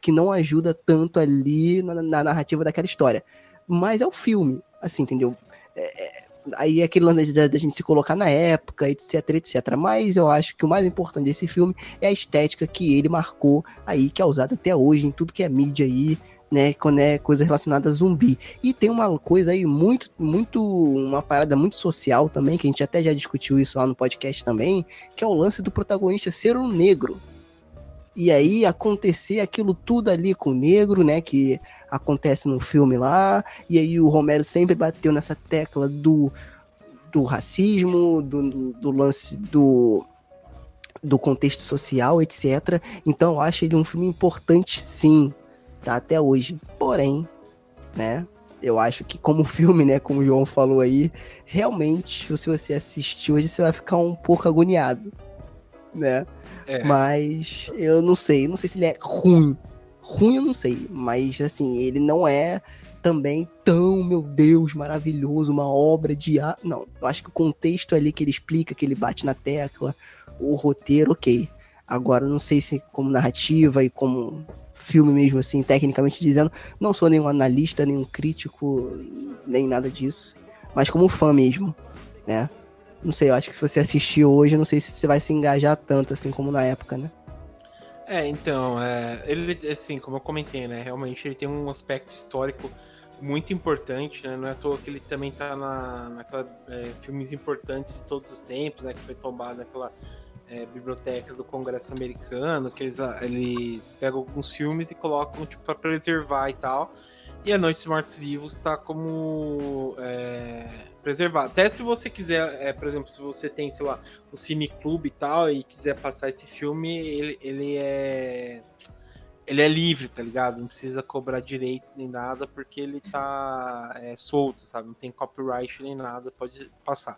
[SPEAKER 4] que não ajuda tanto ali na, na narrativa daquela história. Mas é o filme, assim, entendeu? É, é aí é aquele lance da, da gente se colocar na época, etc, etc. Mas eu acho que o mais importante desse filme é a estética que ele marcou aí, que é usada até hoje em tudo que é mídia aí, né, quando é coisa relacionada a zumbi. E tem uma coisa aí muito, muito, uma parada muito social também, que a gente até já discutiu isso lá no podcast também, que é o lance do protagonista ser um negro. E aí acontecer aquilo tudo ali com o negro, né, que acontece no filme lá, e aí o Romero sempre bateu nessa tecla do, do racismo, do, do, lance do do contexto social, etc. Então eu acho ele um filme importante sim, tá até hoje. Porém, né? Eu acho que como filme, né, como o João falou aí, realmente, se você assistir hoje, você vai ficar um pouco agoniado, né? É. Mas eu não sei, não sei se ele é ruim. Ruim eu não sei, mas assim, ele não é também tão, meu Deus, maravilhoso, uma obra de arte. Não, eu acho que o contexto ali que ele explica, que ele bate na tecla, o roteiro, ok. Agora, não sei se como narrativa e como filme mesmo, assim, tecnicamente dizendo. Não sou nenhum analista, nenhum crítico, nem nada disso. Mas como fã mesmo, né? Não sei, eu acho que se você assistir hoje, não sei se você vai se engajar tanto, assim, como na época, né?
[SPEAKER 1] É, então, é, ele, assim, como eu comentei, né? Realmente ele tem um aspecto histórico muito importante, né? Não é à toa que ele também tá na, naquela é, filmes importantes de todos os tempos, né? Que foi tombado naquela é, biblioteca do Congresso americano, que eles, eles pegam alguns filmes e colocam tipo, para preservar e tal. E A Noite dos Mortos Vivos está como é, preservado. Até se você quiser, é, por exemplo, se você tem, sei lá, o Cine Clube e tal, e quiser passar esse filme, ele, ele é. Ele é livre, tá ligado? Não precisa cobrar direitos nem nada, porque ele tá é, solto, sabe? Não tem copyright nem nada, pode passar.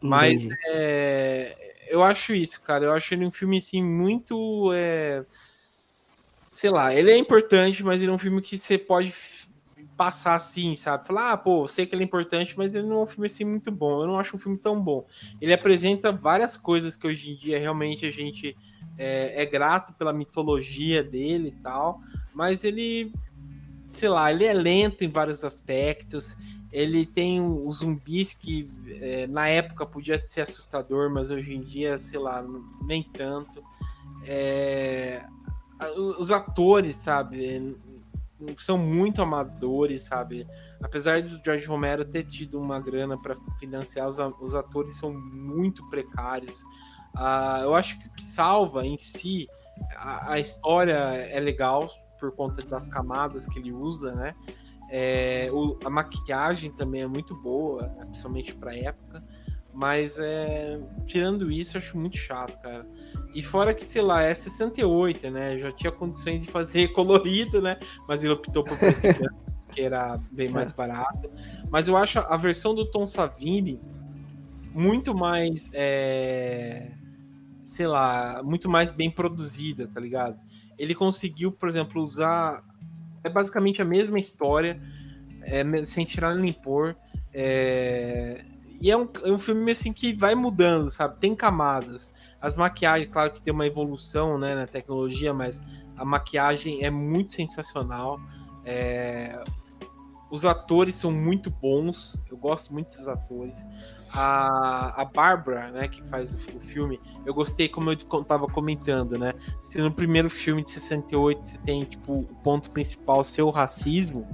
[SPEAKER 1] Mas é, eu acho isso, cara. Eu acho ele um filme assim muito. É, sei lá, ele é importante, mas ele é um filme que você pode passar assim, sabe? Falar, ah, pô, sei que ele é importante, mas ele não é um filme assim muito bom. Eu não acho um filme tão bom. Ele apresenta várias coisas que hoje em dia realmente a gente é, é grato pela mitologia dele e tal, mas ele, sei lá, ele é lento em vários aspectos. Ele tem os zumbis que é, na época podia ser assustador, mas hoje em dia, sei lá, nem tanto. É, os atores, sabe, são muito amadores, sabe? Apesar do George Romero ter tido uma grana para financiar, os, os, atores são muito precários. Uh, eu acho que o que salva em si a, a história é legal por conta das camadas que ele usa, né? É, o, a maquiagem também é muito boa, principalmente para época. Mas é, tirando isso, eu acho muito chato, cara. E fora que, sei lá, é 68, né? Já tinha condições de fazer colorido, né? Mas ele optou por preto que era bem mais barato. Mas eu acho a versão do Tom Savini muito mais, é, sei lá, muito mais bem produzida, tá ligado? Ele conseguiu, por exemplo, usar é basicamente a mesma história, é, sem tirar nem pôr. É, e é um, é um filme assim que vai mudando, sabe? Tem camadas. As maquiagens, claro que tem uma evolução né, na tecnologia, mas a maquiagem é muito sensacional. É, os atores são muito bons, eu gosto muito desses atores. A, a Barbara, né, que faz o, o, filme, eu gostei, como eu estava comentando, né? Se no primeiro filme de 68 você tem tipo, o ponto principal ser o racismo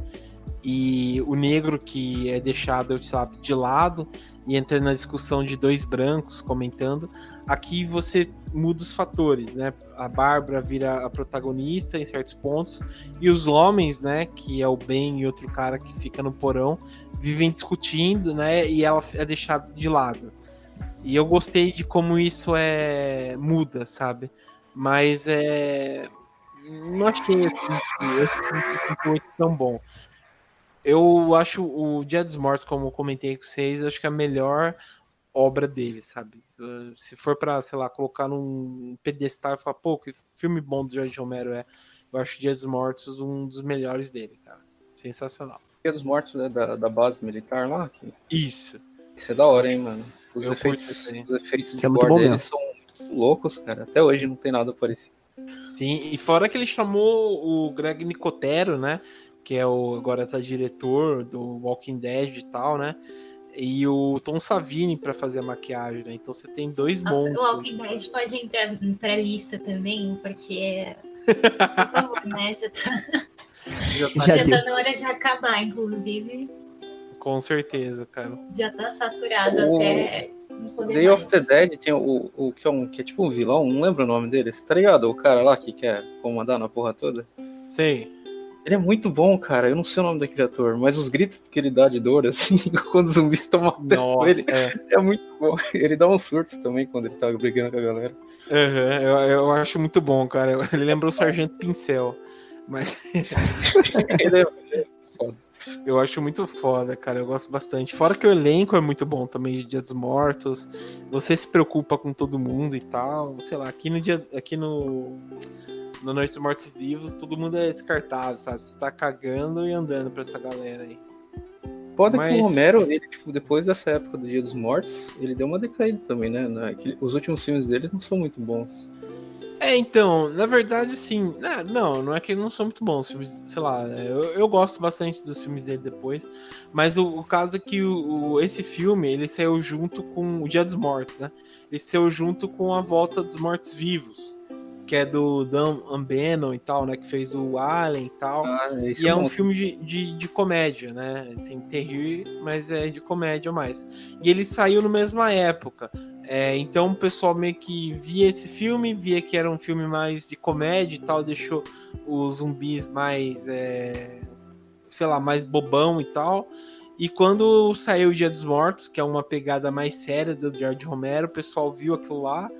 [SPEAKER 1] e o negro que é deixado, sabe, de lado e entra na discussão de dois brancos comentando. Aqui você muda os fatores, né? A Bárbara vira a protagonista em certos pontos e os homens, né, que é o Ben e outro cara que fica no porão, vivem discutindo, né? E ela é deixada de lado. E eu gostei de como isso é muda, sabe? Mas é não achei assim, tão bom. Eu acho o Dia dos Mortos, como eu comentei com vocês, acho que é a melhor obra dele, sabe? Se for para, sei lá, colocar num pedestal e falar, pô, que filme bom do George Romero é, eu acho Dia dos Mortos um dos melhores dele, cara. Sensacional.
[SPEAKER 3] Dia dos Mortos é da, da base militar lá?
[SPEAKER 1] Isso.
[SPEAKER 3] Isso é da hora, hein, mano. Os eu efeitos, os efeitos de é deles são loucos, cara. Até hoje não tem nada parecido.
[SPEAKER 1] Sim, e fora que ele chamou o Greg Nicotero, né? Que é o agora tá diretor do Walking Dead e tal, né? E o Tom Savini para fazer a maquiagem, né? Então você tem dois bons.
[SPEAKER 2] O Walking Dead pode entrar pra lista também, porque. Por favor, né? Já tá. Já tá, já tá na hora de acabar, inclusive.
[SPEAKER 1] Com certeza, cara.
[SPEAKER 2] Já tá saturado o... até.
[SPEAKER 3] Day of the Dead tem o, o, que, é um, que é tipo um vilão, não lembro o nome dele, tá ligado? O cara lá que quer comandar na porra toda.
[SPEAKER 1] Sei.
[SPEAKER 3] Ele é muito bom, cara. Eu não sei o nome daquele ator, mas os gritos que ele dá de dor, assim, quando os zumbis estão matando ele, é. é. muito bom. Ele dá uns surtos também quando ele tá brigando com a galera.
[SPEAKER 1] Uhum, eu, eu acho muito bom, cara. Ele lembra o Sargento Pincel. Mas. ele é foda. Eu acho muito foda, cara. Eu gosto bastante. Fora que o elenco é muito bom também, Dia dos Mortos. Você se preocupa com todo mundo e tal. Sei lá, aqui no dia. Aqui no no Noite dos Mortos Vivos, todo mundo é descartável, sabe? Você tá cagando e andando pra essa galera aí.
[SPEAKER 3] Pode Mas... que o Romero, ele, tipo, depois dessa época do Dia dos Mortos, ele deu uma decaída também, né? Os últimos filmes dele não são muito bons.
[SPEAKER 1] É, então, na verdade, sim. É, não, não é que não são muito bons filmes, sei lá. É, eu, eu gosto bastante dos filmes dele depois. Mas o, o caso é que o, o, esse filme, ele saiu junto com o Dia dos Mortos, né? Ele saiu junto com a Volta dos Mortos Vivos que é do Dan Ambeno e tal, né? Que fez o Alien e tal. Ah, e é, um filme de, de, de, comédia, né? Assim, terrível, mas é de comédia mais. E ele saiu na mesma época. É, então o pessoal meio que via esse filme, via que era um filme mais de comédia e tal, deixou os zumbis mais, é, sei lá, mais bobão e tal. E quando saiu o Dia dos Mortos, que é uma pegada mais séria do George Romero, o pessoal viu aquilo lá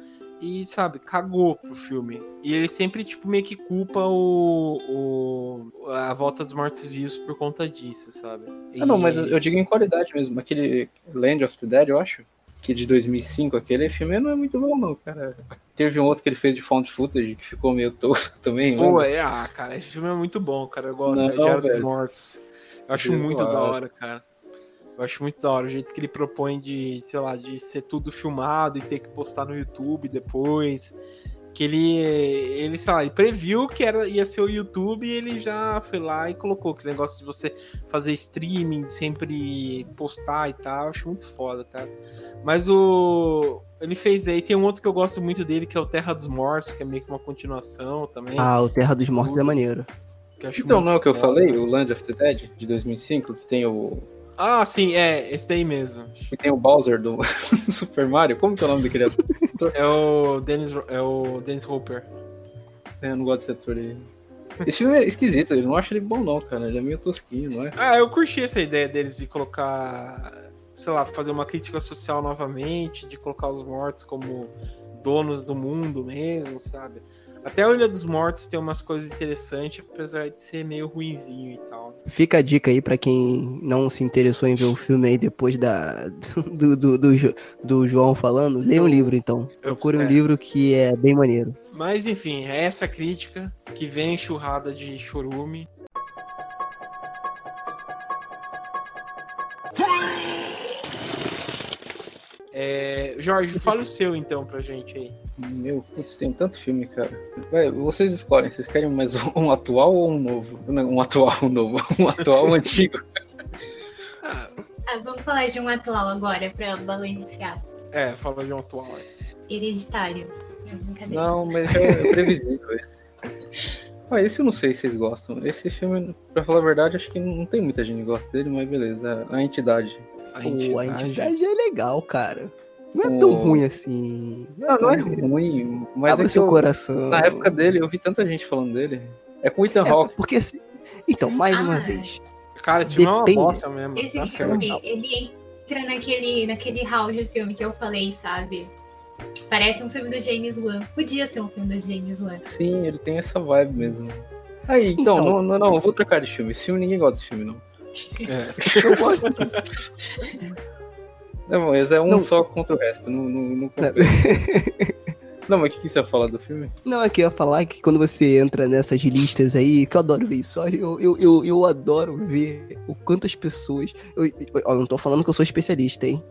[SPEAKER 1] e, sabe, cagou pro filme. E ele sempre, tipo, meio que culpa o, o a volta dos mortos-vivos por conta disso, sabe?
[SPEAKER 3] E... Ah, não, mas eu digo em qualidade mesmo. Aquele Land of the Dead, eu acho, que de 2005, aquele filme não é muito bom, não, cara. Teve um outro que ele fez de found footage, que ficou meio tosco também.
[SPEAKER 1] Pô, é, ah, cara, esse filme é muito bom, cara. Eu gosto, não, é Diário dos Mortos. Eu acho muito da hora, cara. Eu acho muito da hora o jeito que ele propõe de, sei lá, de ser tudo filmado e ter que postar no YouTube depois. Que ele, ele, sei lá, ele previu que era, ia ser o YouTube e ele já foi lá e colocou aquele negócio de você fazer streaming, sempre postar e tal. Eu acho muito foda, cara. Mas o. Ele fez aí, tem um outro que eu gosto muito dele, que é o Terra dos Mortos, que é meio que uma continuação também.
[SPEAKER 4] Ah, o Terra dos Mortos é maneiro.
[SPEAKER 3] então, não é o que eu falei, o Land of the Dead, de 2005, que tem o,
[SPEAKER 1] ah, sim, é, esse daí mesmo.
[SPEAKER 3] E tem o Bowser do Super Mario. Como que é o nome daquele ator?
[SPEAKER 1] é o Dennis, é o Dennis Hopper.
[SPEAKER 3] É, eu não gosto desse ator aí. Esse filme é esquisito, eu não acho ele bom não, cara. Ele é meio tosquinho, não é?
[SPEAKER 1] Ah, eu curti essa ideia deles de colocar, sei lá, fazer uma crítica social novamente, de colocar os mortos como donos do mundo mesmo, sabe? Até a Ilha dos Mortos tem umas coisas interessantes, apesar de ser meio ruinzinho e tal.
[SPEAKER 4] Fica a dica aí para quem não se interessou em ver o filme aí depois da, do, do, do, do João falando. Leia um livro então. Procure um é. livro que é bem maneiro.
[SPEAKER 1] Mas enfim, é essa crítica que vem enxurrada de chorume. É, Jorge, fala o seu então pra gente aí.
[SPEAKER 3] Meu, putz, tem tanto filme, cara. Vai, vocês escolhem, vocês querem mais um, atual ou um novo? Um atual, um novo. Um atual, um antigo.
[SPEAKER 2] Ah, vamos falar de um atual agora, pra balancear.
[SPEAKER 1] É, fala de um atual.
[SPEAKER 2] Hereditário.
[SPEAKER 3] Não, mas é, é previsível esse. Ah, esse eu não sei se vocês gostam. Esse filme, pra falar a verdade, acho que não tem muita gente que gosta dele, mas beleza. A Entidade.
[SPEAKER 4] A Entidade, Pô, a entidade é legal, cara. Não é tão ruim assim.
[SPEAKER 3] Não, não, não é ruim, mas
[SPEAKER 4] Abre
[SPEAKER 3] é
[SPEAKER 4] seu eu, coração.
[SPEAKER 3] Na época dele, eu vi tanta gente falando dele. É com o Ethan é, Hawke.
[SPEAKER 4] Porque assim, Então, mais ah, uma vez.
[SPEAKER 1] Cara, esse filme Depende. é uma bosta mesmo.
[SPEAKER 2] Esse tá filme, ele entra naquele, naquele hall de filme que eu falei, sabe? Parece um filme do James Wan. Podia ser um filme do James Wan.
[SPEAKER 3] Sim, ele tem essa vibe mesmo. Aí, então, então não, não, não, eu vou trocar de filme. Esse filme ninguém gosta desse filme, não. É. Eu gosto. Não, mas é um não. só contra o resto, não, não, não Não, mas o que, que você ia falar do filme?
[SPEAKER 4] Não, é que eu ia falar que quando você entra nessas listas aí, que eu adoro ver isso, eu, eu, eu, eu adoro ver o quantas pessoas. Eu, eu, não tô falando que eu sou especialista, hein?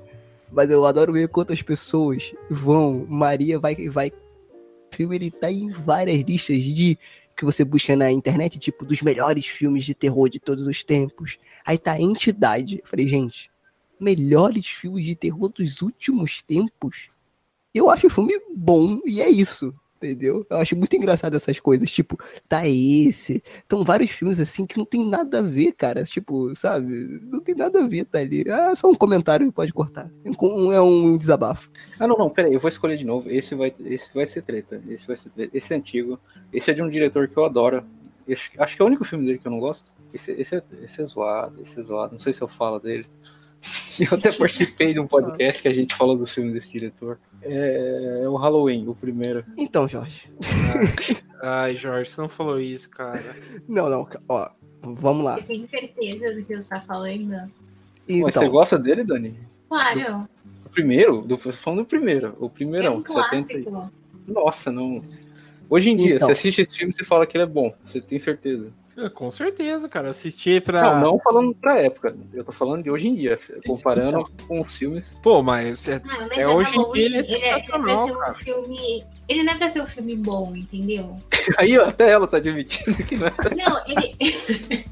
[SPEAKER 4] Mas eu adoro ver quantas pessoas vão. Maria vai. vai o filme ele tá em várias listas de que você busca na internet, tipo, dos melhores filmes de terror de todos os tempos. Aí tá a entidade. Eu falei, gente, melhores filmes de terror dos últimos tempos? Eu acho o filme bom e é isso, entendeu? Eu acho muito engraçado essas coisas, tipo, tá esse. Então, vários filmes assim que não tem nada a ver, cara. Tipo, sabe? Não tem nada a ver, tá ali. Ah, só um comentário pode cortar. É um desabafo.
[SPEAKER 3] Ah, não, não, peraí, eu vou escolher de novo. Esse vai, esse vai ser treta. Esse vai ser treta. Esse é antigo. Esse é de um diretor que eu adoro. Acho, acho que é o único filme dele que eu não gosto. Esse, esse, é, esse é zoado, esse é zoado. Não sei se eu falo dele. Eu até participei de um podcast que a gente falou do filme desse diretor. É, é o Halloween, o primeiro.
[SPEAKER 4] Então, Jorge.
[SPEAKER 1] Ai, ai, Jorge, você não falou isso, cara.
[SPEAKER 4] Não, não, ó, vamos lá.
[SPEAKER 2] Você tem certeza do que você está falando?
[SPEAKER 3] Então, Mas você gosta dele, Dani?
[SPEAKER 2] Claro.
[SPEAKER 3] O primeiro? Do, falando do primeiro. O primeirão, é um 70. Nossa, não. Hoje em dia, então. você assiste esse filme e você fala que ele é bom. Você tem certeza.
[SPEAKER 1] É, com certeza, cara. Assistir pra.
[SPEAKER 3] Não, não falando pra época. Eu tô falando de hoje em dia, comparando então. com os filmes.
[SPEAKER 1] Pô, mas é, ah, é hoje em dia ele é sensacional,
[SPEAKER 2] ele é, um filme. Ele não é pra ser um filme bom, entendeu?
[SPEAKER 3] Aí, até ela tá admitindo que não é.
[SPEAKER 2] Não, ele.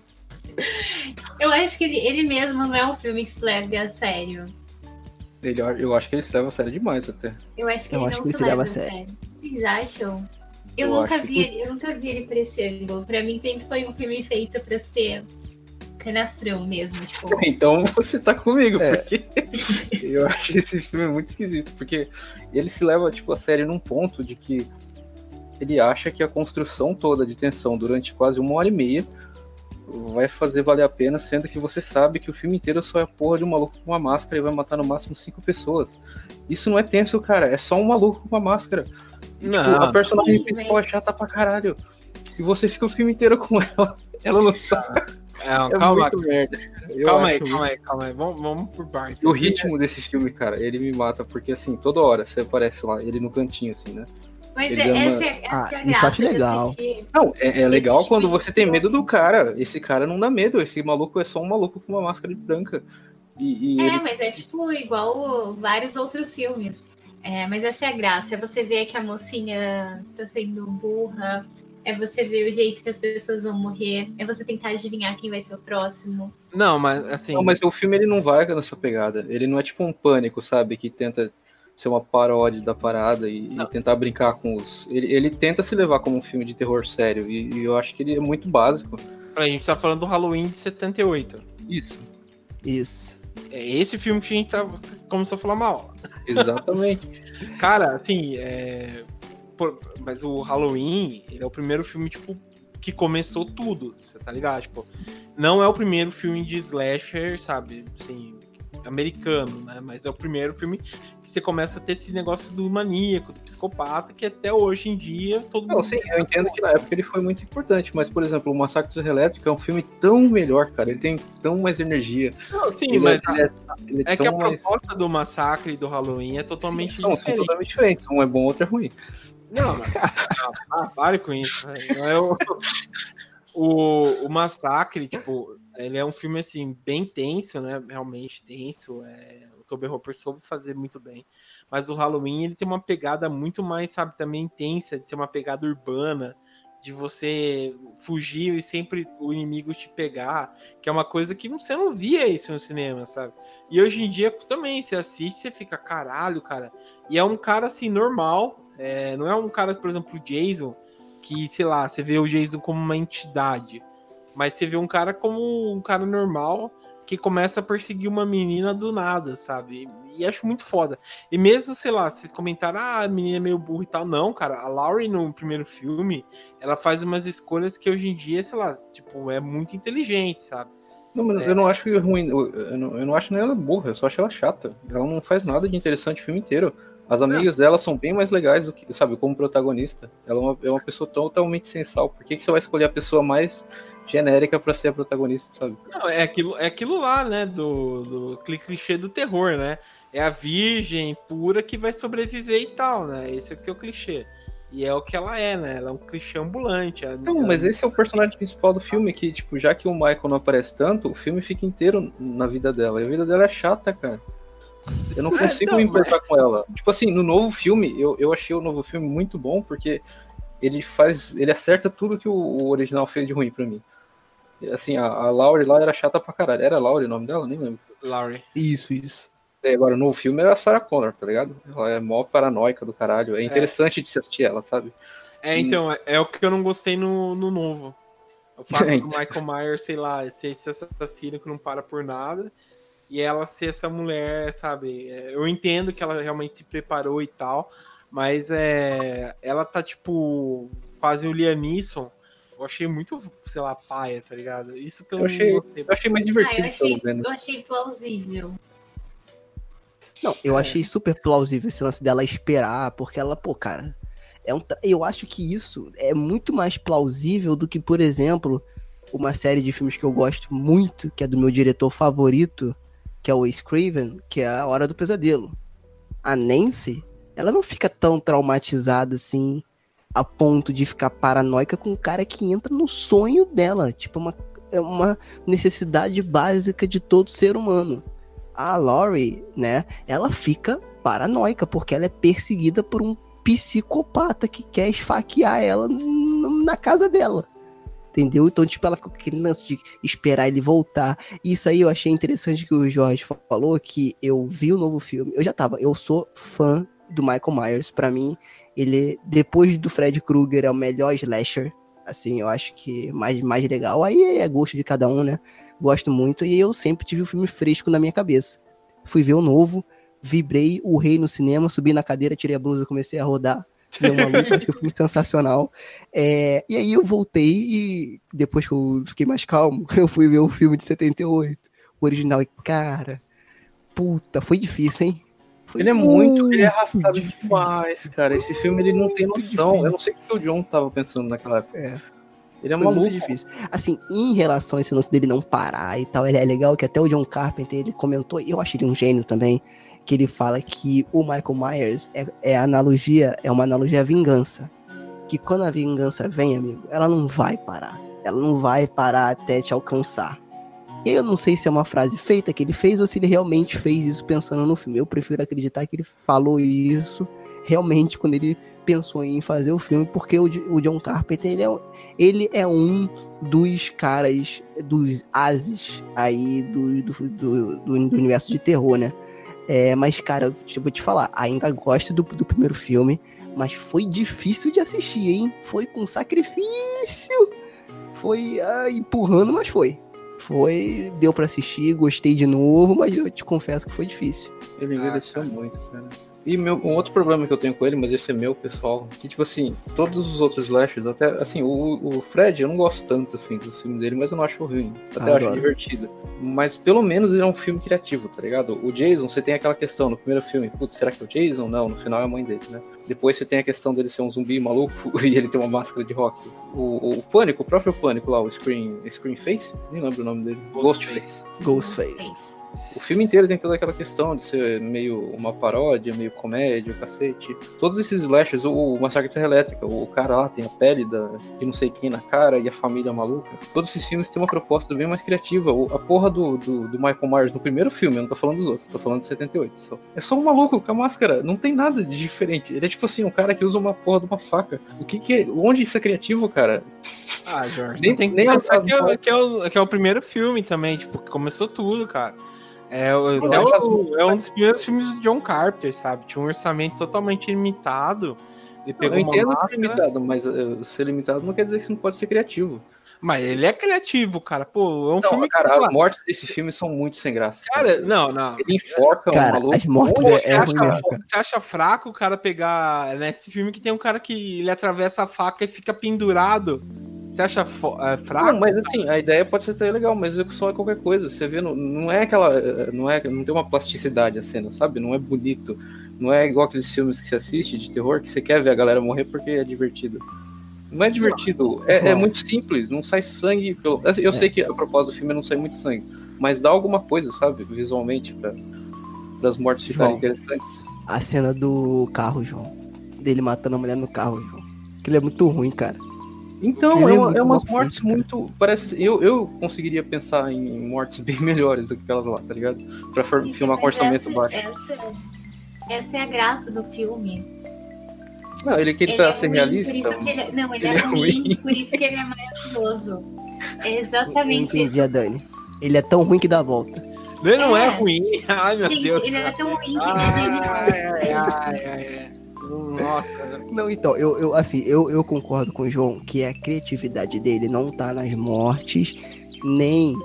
[SPEAKER 2] eu acho que ele, ele mesmo não é um filme que se leve a sério.
[SPEAKER 3] Ele, eu acho que ele se leva a sério demais até.
[SPEAKER 2] Eu acho que eu ele acho não que ele se leva a sério. sério. Vocês acham? Eu, eu nunca vi, que... eu nunca vi ele crescendo. Pra mim sempre foi um filme feito pra ser canastrão mesmo, tipo.
[SPEAKER 3] Então você tá comigo, é. porque eu acho esse filme muito esquisito, porque ele se leva tipo a série num ponto de que ele acha que a construção toda de tensão durante quase uma hora e meia vai fazer valer a pena, sendo que você sabe que o filme inteiro só é a porra de um maluco com uma máscara e vai matar no máximo cinco pessoas. Isso não é tenso, cara, é só um maluco com uma máscara. Não, tipo, a personagem sim, principal é chata pra caralho. E você fica o filme inteiro com ela. Ela não sabe.
[SPEAKER 1] É, é calma, merda. calma aí, calma aí, calma aí. Vamos, vamos por partes.
[SPEAKER 3] O ritmo desse filme, cara, ele me mata, porque assim, toda hora você aparece lá, ele no cantinho, assim, né?
[SPEAKER 2] Mas ele é, essa, é, ah,
[SPEAKER 4] é isso legal.
[SPEAKER 3] Não, é, é legal quando você tem medo do cara. Esse cara não dá medo, esse maluco é só um maluco com uma máscara de branca.
[SPEAKER 2] E, e é, ele... mas é tipo igual vários outros filmes. É, mas essa é a graça, é você ver que a mocinha tá sendo burra, é você ver o jeito que as pessoas vão morrer, é você tentar adivinhar quem vai ser o próximo.
[SPEAKER 1] Não, mas assim.
[SPEAKER 3] Não, mas o filme ele não vai na sua pegada. Ele não é tipo um pânico, sabe? Que tenta ser uma paródia da parada e, e tentar brincar com os. Ele, ele, tenta se levar como um filme de terror sério. E, e, eu acho que ele é muito básico.
[SPEAKER 1] A gente tá falando do Halloween de 78.
[SPEAKER 3] Isso.
[SPEAKER 4] Isso.
[SPEAKER 1] É esse filme que a gente tá, começou a falar mal.
[SPEAKER 3] Exatamente.
[SPEAKER 1] Cara, assim, é... Por... mas o Halloween, ele é o primeiro filme, tipo, que começou tudo, você tá ligado? Tipo, não é o primeiro filme de slasher, sabe? Assim, americano, né? Mas é o primeiro filme que você começa a ter esse negócio do maníaco, do psicopata, que até hoje em dia todo
[SPEAKER 3] Não, mundo. Sim, eu entendo que na época ele foi muito importante, mas, por exemplo, o Massacre do Serra Elétrica é um filme tão melhor, cara. Ele tem tão mais energia.
[SPEAKER 1] Não, sim, ele mas é, é, é, é que a mais... proposta do Massacre e do Halloween é totalmente sim, são, diferente. São
[SPEAKER 3] totalmente diferentes. Um é bom, outro é ruim.
[SPEAKER 1] Não, mas, ah, pare com isso. É o, o Massacre, tipo, ele é um filme, assim, bem tenso, né? Realmente tenso. É... O Toby Hopper soube fazer muito bem. Mas o Halloween, ele tem uma pegada muito mais, sabe, também intensa, de ser uma pegada urbana, de você fugir e sempre o inimigo te pegar, que é uma coisa que você não via isso no cinema, sabe? E hoje em dia também, você assiste, você fica, caralho, cara. E é um cara, assim, normal, é... não é um cara, por exemplo, o Jason, que, sei lá, você vê o Jason como uma entidade mas você vê um cara como um cara normal que começa a perseguir uma menina do nada, sabe? E acho muito foda. E mesmo, sei lá, vocês comentaram, ah, a menina é meio burra e tal. Não, cara, a Laurie no primeiro filme, ela faz umas escolhas que hoje em dia, sei lá, tipo, é muito inteligente, sabe?
[SPEAKER 3] Não, mas é. eu não acho ruim, eu não, eu não acho nem ela burra, eu só acho ela chata. Ela não faz nada de interessante o filme inteiro. As amigas dela são bem mais legais do que, sabe, como protagonista. Ela é uma, é uma pessoa totalmente sensal. Por que, que você vai escolher a pessoa mais genérica para ser a protagonista, sabe?
[SPEAKER 1] Não, é aquilo, é aquilo lá, né? Do, do clichê do terror, né? é a virgem pura que vai sobreviver e tal, né? Esse aqui é o clichê. E é o que ela é, né? Ela é um clichê ambulante.
[SPEAKER 3] Não, mas esse é o personagem principal do filme, que, tipo, já que o Michael não aparece tanto, o filme fica inteiro na vida dela. E a vida dela é chata, cara. Eu não consigo então, me importar mas... com ela. Tipo assim, no novo filme, eu, eu achei o novo filme muito bom, porque ele faz. ele acerta tudo que o, o original fez de ruim para mim. Assim, a, a Laurie lá era chata pra caralho. Era Laurie o nome dela? Nem lembro.
[SPEAKER 1] Laurie.
[SPEAKER 4] Isso, isso.
[SPEAKER 3] E agora, no filme era a Sarah Connor, tá ligado? Ela é mó paranoica do caralho. É interessante é. de se assistir ela, sabe?
[SPEAKER 1] É, então, é, é, o que eu não gostei no, no novo. O fato do Michael Myers, sei lá, ser esse assassino que não para por nada. E ela ser essa mulher, sabe? É, eu entendo que ela realmente se preparou e tal. Mas é, ela tá, tipo, quase o Liam Neeson eu achei muito, sei lá, paia, tá ligado? Isso que eu,
[SPEAKER 3] eu achei, eu achei mais divertido, ah, eu
[SPEAKER 2] achei, Eu achei plausível.
[SPEAKER 4] Não, eu é. achei super plausível esse lance dela esperar, porque ela, pô, cara, é um, eu acho que isso é muito mais plausível do que, por exemplo, uma série de filmes que eu gosto muito, que é do meu diretor favorito, que é o Wes Craven, que é A Hora do Pesadelo. A Nancy, ela não fica tão traumatizada assim a ponto de ficar paranoica com um cara que entra no sonho dela. Tipo, uma, é uma necessidade básica de todo ser humano. A Laurie, né, ela fica paranoica porque ela é perseguida por um psicopata que quer esfaquear ela na casa dela. Entendeu? Então, tipo, ela fica com aquele lance de esperar ele voltar. Isso aí eu achei interessante que o Jorge falou, que eu vi o novo filme. Eu já tava, eu sou fã do Michael Myers. para mim, ele, depois do Fred Krueger, é o melhor slasher. Assim, eu acho que mais, mais legal. Aí é gosto de cada um, né? Gosto muito. E eu sempre tive o filme fresco na minha cabeça. Fui ver o novo, vibrei o rei no cinema, subi na cadeira, tirei a blusa, comecei a rodar. Deu uma luta, achei o filme sensacional. É, e aí eu voltei e depois que eu fiquei mais calmo, eu fui ver o filme de 78, o original. E, cara, puta, foi difícil, hein?
[SPEAKER 3] Ele é muito, ele é arrastado demais, cara. Esse filme ele não tem noção. Eu não sei o que o John tava pensando naquela época. É. Ele é maluco. muito difícil.
[SPEAKER 4] Assim, em relação a esse lance dele não parar e tal, ele é legal que até o John Carpenter ele comentou, e eu achei ele um gênio também, que ele fala que o Michael Myers é, é analogia, é uma analogia à vingança. Que quando a vingança vem, amigo, ela não vai parar. Ela não vai parar até te alcançar. Eu não sei se é uma frase feita que ele fez ou se ele realmente fez isso pensando no filme. Eu prefiro acreditar que ele falou isso realmente quando ele pensou em fazer o filme, porque o, o John Carpenter ele é, ele é um dos caras, dos ases aí do, do, do, do universo de terror, né? É, mas, cara, eu vou te falar, ainda gosto do, do primeiro filme, mas foi difícil de assistir, hein? Foi com sacrifício. Foi ah, empurrando, mas foi. Foi, deu para assistir, gostei de novo, mas eu te confesso que foi difícil.
[SPEAKER 3] Ele envelheceu ah, muito, cara. E meu, um outro problema que eu tenho com ele, mas esse é meu, pessoal, que tipo assim, todos os outros slashers, até assim, o, o Fred, eu não gosto tanto assim dos filmes dele, mas eu não acho ruim. Até Adoro. acho divertido. Mas pelo menos ele é um filme criativo, tá ligado? O Jason, você tem aquela questão no primeiro filme, putz, será que é o Jason? Não, no final é a mãe dele, né? Depois você tem a questão dele ser um zumbi maluco e ele ter uma máscara de rock. O, o Pânico, o próprio Pânico lá, o Screen, Screen Face, nem lembro o nome dele.
[SPEAKER 4] Ghostface. Ghostface.
[SPEAKER 3] O filme inteiro tem toda aquela questão de ser meio uma paródia, meio comédia, cacete. Todos esses slashers, o, o Massacre de Serra Elétrica, o cara lá tem a pele da, de não sei quem na cara e a família maluca. Todos esses filmes têm uma proposta bem mais criativa. O, a porra do, do, do, Michael Myers no primeiro filme, eu não tô falando dos outros, tô falando de 78 só. É só um maluco com a máscara, não tem nada de diferente. Ele é tipo assim, um cara que usa uma porra de uma faca. O que que é, onde isso é criativo, cara?
[SPEAKER 1] Ah, Jorge, nem, tem que nem pensar que é, que, é o, que é o primeiro filme também, tipo, que começou tudo, cara. É, é, o, é um dos primeiros filmes do John Carpenter, sabe? Tinha um orçamento totalmente limitado.
[SPEAKER 3] Ele pegou eu entendo que é limitado, mas uh, ser limitado não quer dizer que você não pode ser criativo.
[SPEAKER 1] Mas ele é criativo, cara. Pô, é um
[SPEAKER 3] não,
[SPEAKER 1] filme
[SPEAKER 3] cara, que. As mortes desse filme são muito sem graça.
[SPEAKER 1] Cara, cara. não, não.
[SPEAKER 3] Ele enfoca
[SPEAKER 4] cara,
[SPEAKER 3] um maluco.
[SPEAKER 4] As mortes Pô, é,
[SPEAKER 1] você, é acha, você acha fraco o cara pegar. Nesse filme que tem um cara que ele atravessa a faca e fica pendurado você acha é, fraco?
[SPEAKER 3] Não, mas assim, a ideia pode ser até legal, mas a execução é qualquer coisa. Você vê, não, não é aquela. Não, é, não tem uma plasticidade a cena, sabe? Não é bonito. Não é igual aqueles filmes que você assiste de terror que você quer ver a galera morrer porque é divertido. Não é divertido, é, é muito simples, não sai sangue. Pelo... Eu é. sei que a propósito do filme não sai muito sangue, mas dá alguma coisa, sabe? Visualmente. Pra... das mortes ficarem interessantes.
[SPEAKER 4] A cena do carro, João. Dele matando a mulher no carro, João. Aquilo é muito ruim, cara.
[SPEAKER 3] Então, é, uma, é umas mortes muito. Parece. Eu, eu conseguiria pensar em mortes bem melhores do que aquelas lá, tá ligado? Pra filmar com orçamento
[SPEAKER 2] essa,
[SPEAKER 3] baixo.
[SPEAKER 2] Essa, essa, é a graça do filme.
[SPEAKER 3] Não, ele que ele, tá é ser realista.
[SPEAKER 2] Isso que ele, não, ele, ele é, é ruim, ruim, por isso que ele é maravilhoso. É exatamente
[SPEAKER 4] Entendi, isso. Dani. Ele é tão ruim que dá a volta.
[SPEAKER 1] Ele não é, é ruim. Ai, meu
[SPEAKER 2] Gente,
[SPEAKER 1] Deus.
[SPEAKER 2] Ele é tão ruim que é genial. Ai, ai,
[SPEAKER 1] ai, Nossa.
[SPEAKER 4] Não, então, eu, eu assim, eu, eu concordo com o João que a criatividade dele não tá nas mortes, nem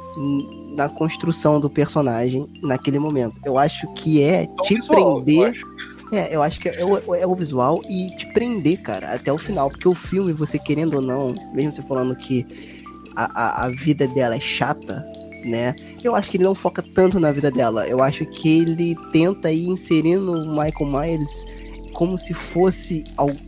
[SPEAKER 4] na construção do personagem naquele momento. Eu acho que é te visual, prender. Eu é, eu acho que é o, é o visual e te prender, cara, até o final. Porque o filme, você querendo ou não, mesmo você falando que a, a, a vida dela é chata, né? Eu acho que ele não foca tanto na vida dela. Eu acho que ele tenta ir inserindo o Michael Myers como se fosse,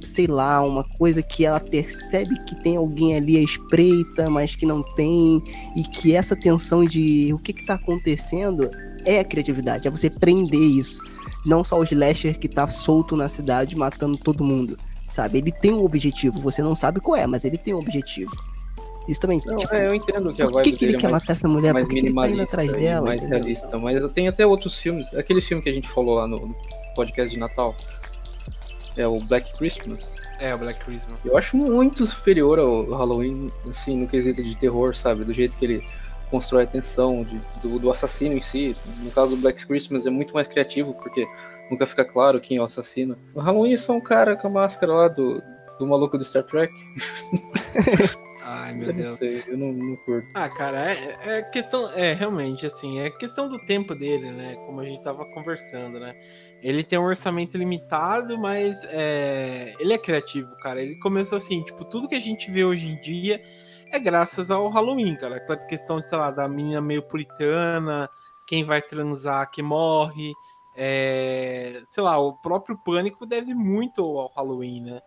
[SPEAKER 4] sei lá, uma coisa que ela percebe que tem alguém ali à espreita, mas que não tem, e que essa tensão de o que está acontecendo é a criatividade, é você prender isso. Não só o slasher que tá solto na cidade matando todo mundo, sabe? Ele tem um objetivo, você não sabe qual é, mas ele tem um objetivo. Isso também.
[SPEAKER 3] Não, tipo, é, eu entendo que a
[SPEAKER 4] Por que, que ele quer é mais, matar essa mulher?
[SPEAKER 3] Mais
[SPEAKER 4] Por que ele tá atrás dela?
[SPEAKER 3] Mais entendeu? realista. Mas tenho até outros filmes. Aquele filme que a gente falou lá no podcast de Natal. É o Black Christmas.
[SPEAKER 1] É, o Black Christmas.
[SPEAKER 3] Eu acho muito superior ao Halloween, assim, no quesito de terror, sabe? Do jeito que ele constrói a tensão de, do, do, assassino em si. No caso do Black Christmas é muito mais criativo, porque nunca fica claro quem é o assassino. O Halloween é só um cara com a máscara lá do, do maluco do Star Trek.
[SPEAKER 1] Ai, meu eu Deus.
[SPEAKER 3] Sei, eu não, não curto.
[SPEAKER 1] Ah, cara, é, é, questão. É, realmente, assim, é questão do tempo dele, né? Como a gente tava conversando, né? Ele tem um orçamento limitado, mas é, ele é criativo, cara. Ele começou assim, tipo, tudo que a gente vê hoje em dia é graças ao Halloween, cara. Aquela questão, de, sei lá, da menina meio puritana, quem vai transar que morre. É, sei lá, o próprio Pânico deve muito ao Halloween, né?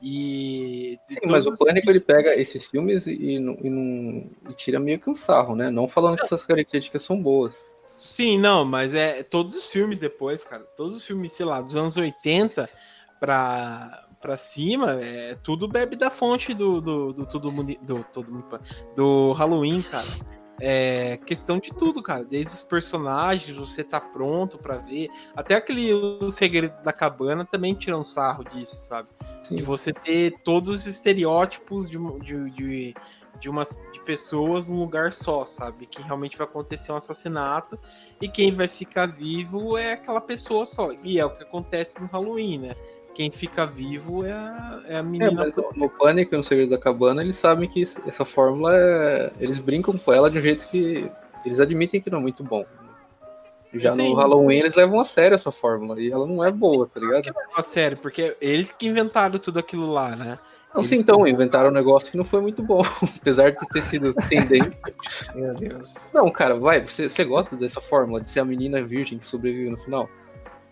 [SPEAKER 1] E.
[SPEAKER 3] Sim, mas o Pânico ele pega esses filmes e, e, e, e, tira meio que um sarro, né? Não falando que essas características são boas.
[SPEAKER 1] Sim, não, mas é todos os filmes depois, cara. Todos os filmes, sei lá, dos anos 80 pra, pra cima, é, tudo bebe da fonte do, do, do, do, do, do, do Halloween, cara. É questão de tudo, cara. Desde os personagens, você tá pronto para ver. Até aquele O Segredo da Cabana também tira um sarro disso, sabe? Sim. De você ter todos os estereótipos de, de, de, de, umas, de pessoas num lugar só, sabe? Que realmente vai acontecer um assassinato e quem vai ficar vivo é aquela pessoa só. E é o que acontece no Halloween, né? Quem fica vivo é a, é a menina.
[SPEAKER 3] É, no Pânico e no Segredo da Cabana, eles sabem que essa fórmula é... Eles brincam com ela de um jeito que eles admitem que não é muito bom. Já Sim. no Halloween eles levam a sério essa fórmula e ela não é boa, tá ligado? Que
[SPEAKER 1] a sério, porque eles que inventaram tudo aquilo lá, né?
[SPEAKER 3] Não, sim, então, inventaram um negócio que não foi muito bom, apesar de ter sido tendência.
[SPEAKER 1] Meu Deus.
[SPEAKER 3] Não, cara, vai, você, você gosta dessa fórmula de ser a menina virgem que sobrevive no final?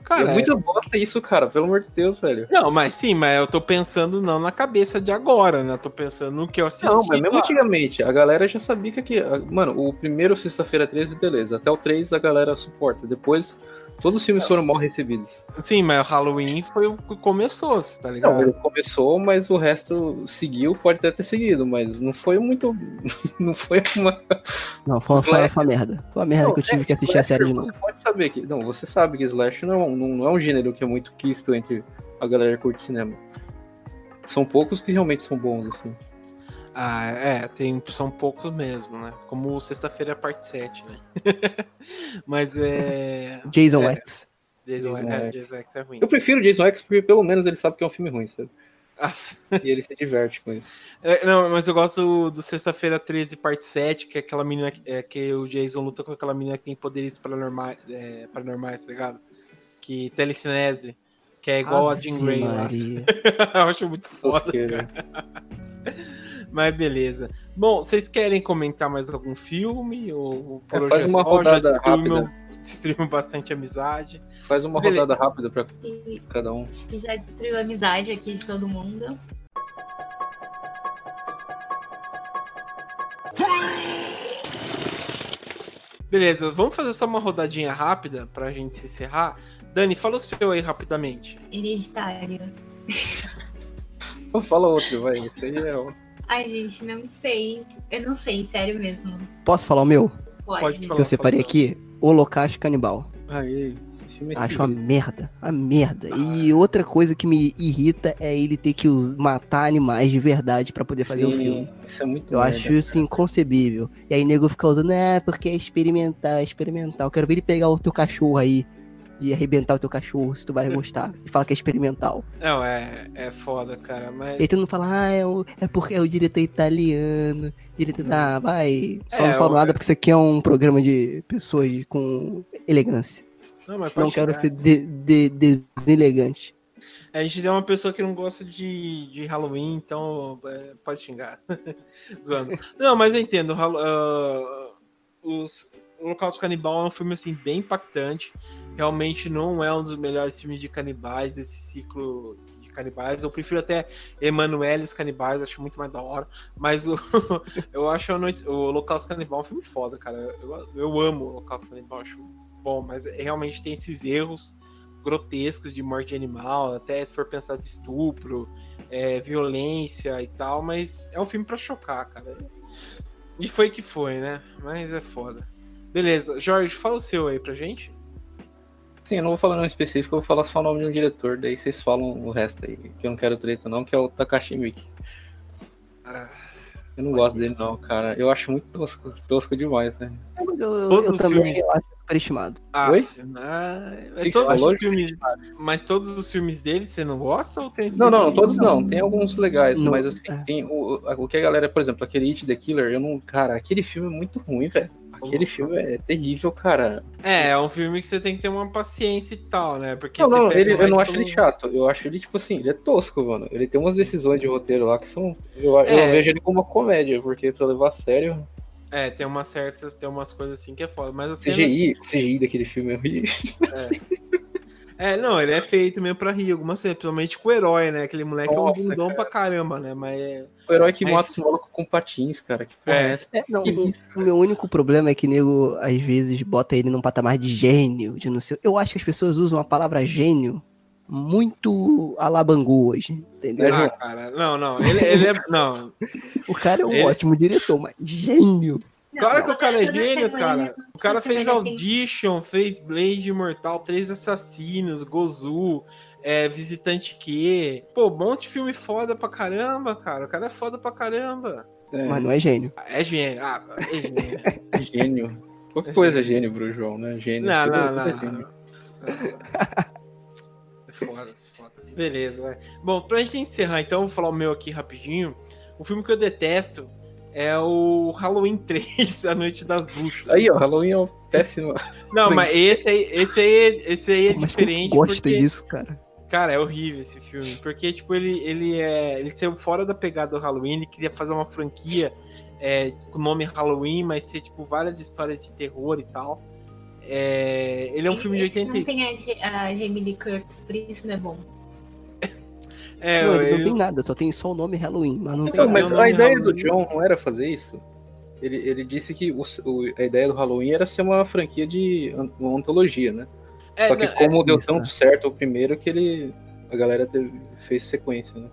[SPEAKER 3] Cara, é muito bosta isso, cara, pelo amor de Deus, velho.
[SPEAKER 1] Não, mas sim, mas eu tô pensando não na cabeça de agora, né? Eu tô pensando no que eu assisti. Não, mas
[SPEAKER 3] mesmo lá. antigamente, a galera já sabia que aqui. Mano, o primeiro sexta-feira 13, beleza. Até o 3 a galera suporta. Depois Todos os filmes foram mal recebidos.
[SPEAKER 1] Sim, mas o Halloween foi o que começou, tá ligado? Não,
[SPEAKER 3] ele começou, mas o resto seguiu, pode até ter seguido, mas não foi muito. não foi uma.
[SPEAKER 4] Não, foi, foi, foi uma merda. Foi uma merda não, que eu tive é, que assistir Slash, a série de novo.
[SPEAKER 3] Você pode saber que. Não, você sabe que Slash não, é não, não é um gênero que é muito quisto entre a galera que curte cinema. São poucos que realmente são bons, assim.
[SPEAKER 1] Ah, é, tem, são poucos mesmo, né? Como Sexta-feira parte 7, né? Mas é.
[SPEAKER 4] Jason é, X.
[SPEAKER 1] Jason, Jason, é, X. Jason X é ruim.
[SPEAKER 3] Eu prefiro Jason X porque pelo menos ele sabe que é um filme ruim, sabe? Ah. e ele se diverte com isso.
[SPEAKER 1] É, não, mas eu gosto do, do Sexta-feira 13, parte 7, que é aquela menina é, que o Jason luta com aquela menina que tem poderes paranormais, é, paranormais tá ligado? Que telecinese, que é igual Ave a Jean Grey. eu acho muito foda, cara. Mas beleza. Bom, vocês querem comentar mais algum filme? Ou
[SPEAKER 3] por é, faz uma rodada rápida.
[SPEAKER 1] Destruímos bastante amizade.
[SPEAKER 3] Faz uma beleza. rodada rápida para cada um.
[SPEAKER 2] Acho que já destruiu a amizade aqui de todo mundo.
[SPEAKER 1] Beleza, vamos fazer só uma rodadinha rápida pra gente se encerrar. Dani, fala o seu aí rapidamente.
[SPEAKER 2] Hereditário.
[SPEAKER 3] Fala outro, vai. Esse aí
[SPEAKER 2] é Ai, gente, não sei. Eu não sei, sério mesmo.
[SPEAKER 4] Posso falar o meu?
[SPEAKER 2] Pode. Pode
[SPEAKER 4] falar, que eu separei aqui. Holocausto Canibal.
[SPEAKER 3] Aí,
[SPEAKER 4] é Acho uma merda, uma merda. E outra coisa que me irrita é ele ter que matar animais de verdade para poder fazer o filme.
[SPEAKER 3] Isso é muito
[SPEAKER 4] Eu merda, acho isso cara. inconcebível. E aí nego fica usando, é, porque é experimental, é experimental. Quero ver ele pegar o teu cachorro aí e arrebentar o teu cachorro, se tu vai gostar. e fala que é experimental.
[SPEAKER 1] Não, é, é foda, cara, mas...
[SPEAKER 4] E tu não fala, ah, é, o, é porque é o diretor italiano, diretor... Ah, vai, só é, não falo nada porque isso aqui é um programa de pessoas com elegância. Não, mas não quero ser de, de, deselegante.
[SPEAKER 1] A gente tem uma pessoa que não gosta de, de Halloween, então é, pode xingar. Zoando. Não, mas eu entendo. Uh, os, Holocausto Canibal é um filme assim, bem impactante. Realmente não é um dos melhores filmes de canibais desse ciclo de canibais. Eu prefiro até Emanuele os Canibais, acho muito mais da hora. Mas o, eu acho o Holocausto Canibal um filme foda, cara. Eu, eu amo o Holocausto Canibal, acho bom, mas realmente tem esses erros grotescos de morte animal, até se for pensar de estupro, é, violência e tal, mas é um filme para chocar, cara. E foi que foi, né? Mas é foda. Beleza, Jorge, fala o seu aí pra gente.
[SPEAKER 3] Sim, eu não vou falar nome específico, eu vou falar só o nome de um diretor, daí vocês falam o resto aí, que eu não quero treta não, que é o Takashi Miike. Ah, eu não gosto dele não, cara. Eu acho muito tosco, tosco demais, né?
[SPEAKER 4] Eu, eu, eu também filmes... eu acho superestimado.
[SPEAKER 1] Ah, Oi? é todos os filmes, mas todos os filmes dele você não gosta ou tem
[SPEAKER 3] Não, não, todos não. Tem alguns legais, não, mas assim, é. tem o, o que a galera, por exemplo, aquele It the Killer, eu não, cara, aquele filme é muito ruim, velho. Aquele filme é terrível, cara.
[SPEAKER 1] É, é um filme que você tem que ter uma paciência e tal, né? Porque
[SPEAKER 3] não, não, ele, eu não acho ele chato. Eu acho ele, tipo assim, ele é tosco, mano. Ele tem umas decisões de roteiro lá que são. Eu, é. eu vejo ele como uma comédia, porque pra levar a sério.
[SPEAKER 1] É, tem umas certas, tem umas coisas assim que é foda. Mas a
[SPEAKER 3] cena... CGI, CGI daquele filme é horrível.
[SPEAKER 1] É. é. não, ele é feito mesmo pra rir, algumas cenas, principalmente com o herói, né? Aquele moleque Nossa, é um bundão cara. pra caramba, né? Mas é...
[SPEAKER 3] O herói que mata os malucos com patins, cara. Que porra é.
[SPEAKER 4] é, é não, o, o, meu único problema é que nego, às vezes, bota ele num patamar de gênio, de não sei. Eu acho que as pessoas usam a palavra gênio muito alabangu hoje, entendeu?
[SPEAKER 1] Ah, cara, não, não, ele, ele é, não.
[SPEAKER 4] o cara é um ele... ótimo diretor, mas gênio.
[SPEAKER 1] Claro que o cara é gênio, cara. O cara fez Audition, fez Blade Imortal, Três Assassinos, Gozu, é, Visitante Q. Pô, um monte de filme foda pra caramba, cara. O cara é foda pra caramba.
[SPEAKER 4] É. Mas não é gênio.
[SPEAKER 1] É gênio. Ah, é
[SPEAKER 3] gênio. é gênio. Qualquer é coisa gênio. é gênio pro João, né? Gênio.
[SPEAKER 1] Não, não, não. não. foda, foda. Beleza, vai. Bom, pra gente encerrar, então, vou falar o meu aqui rapidinho. O filme que eu detesto é o Halloween 3, A Noite das Bruxas.
[SPEAKER 3] Aí, ó, Halloween é um péssimo.
[SPEAKER 1] Não, mas esse aí, esse aí, esse aí é mas diferente.
[SPEAKER 4] Gosta porque... disso, cara.
[SPEAKER 1] Cara, é horrível esse filme, porque tipo ele ele é ele saiu fora da pegada do Halloween, ele queria fazer uma franquia é, com o nome Halloween, mas ser tipo várias histórias de terror e tal. É, ele é um filme de 80.
[SPEAKER 2] Não tem a, a Jamie Lee Curtis, por isso não é bom.
[SPEAKER 4] É, não, ele eu... não tem nada, só tem só o nome Halloween, mas não,
[SPEAKER 3] não Mas a ideia Halloween. do John não era fazer isso? Ele, ele disse que o, o, a ideia do Halloween era ser uma franquia de uma antologia, né? É, Só que como é, deu tanto né? certo o primeiro que ele. A galera teve, fez sequência, né?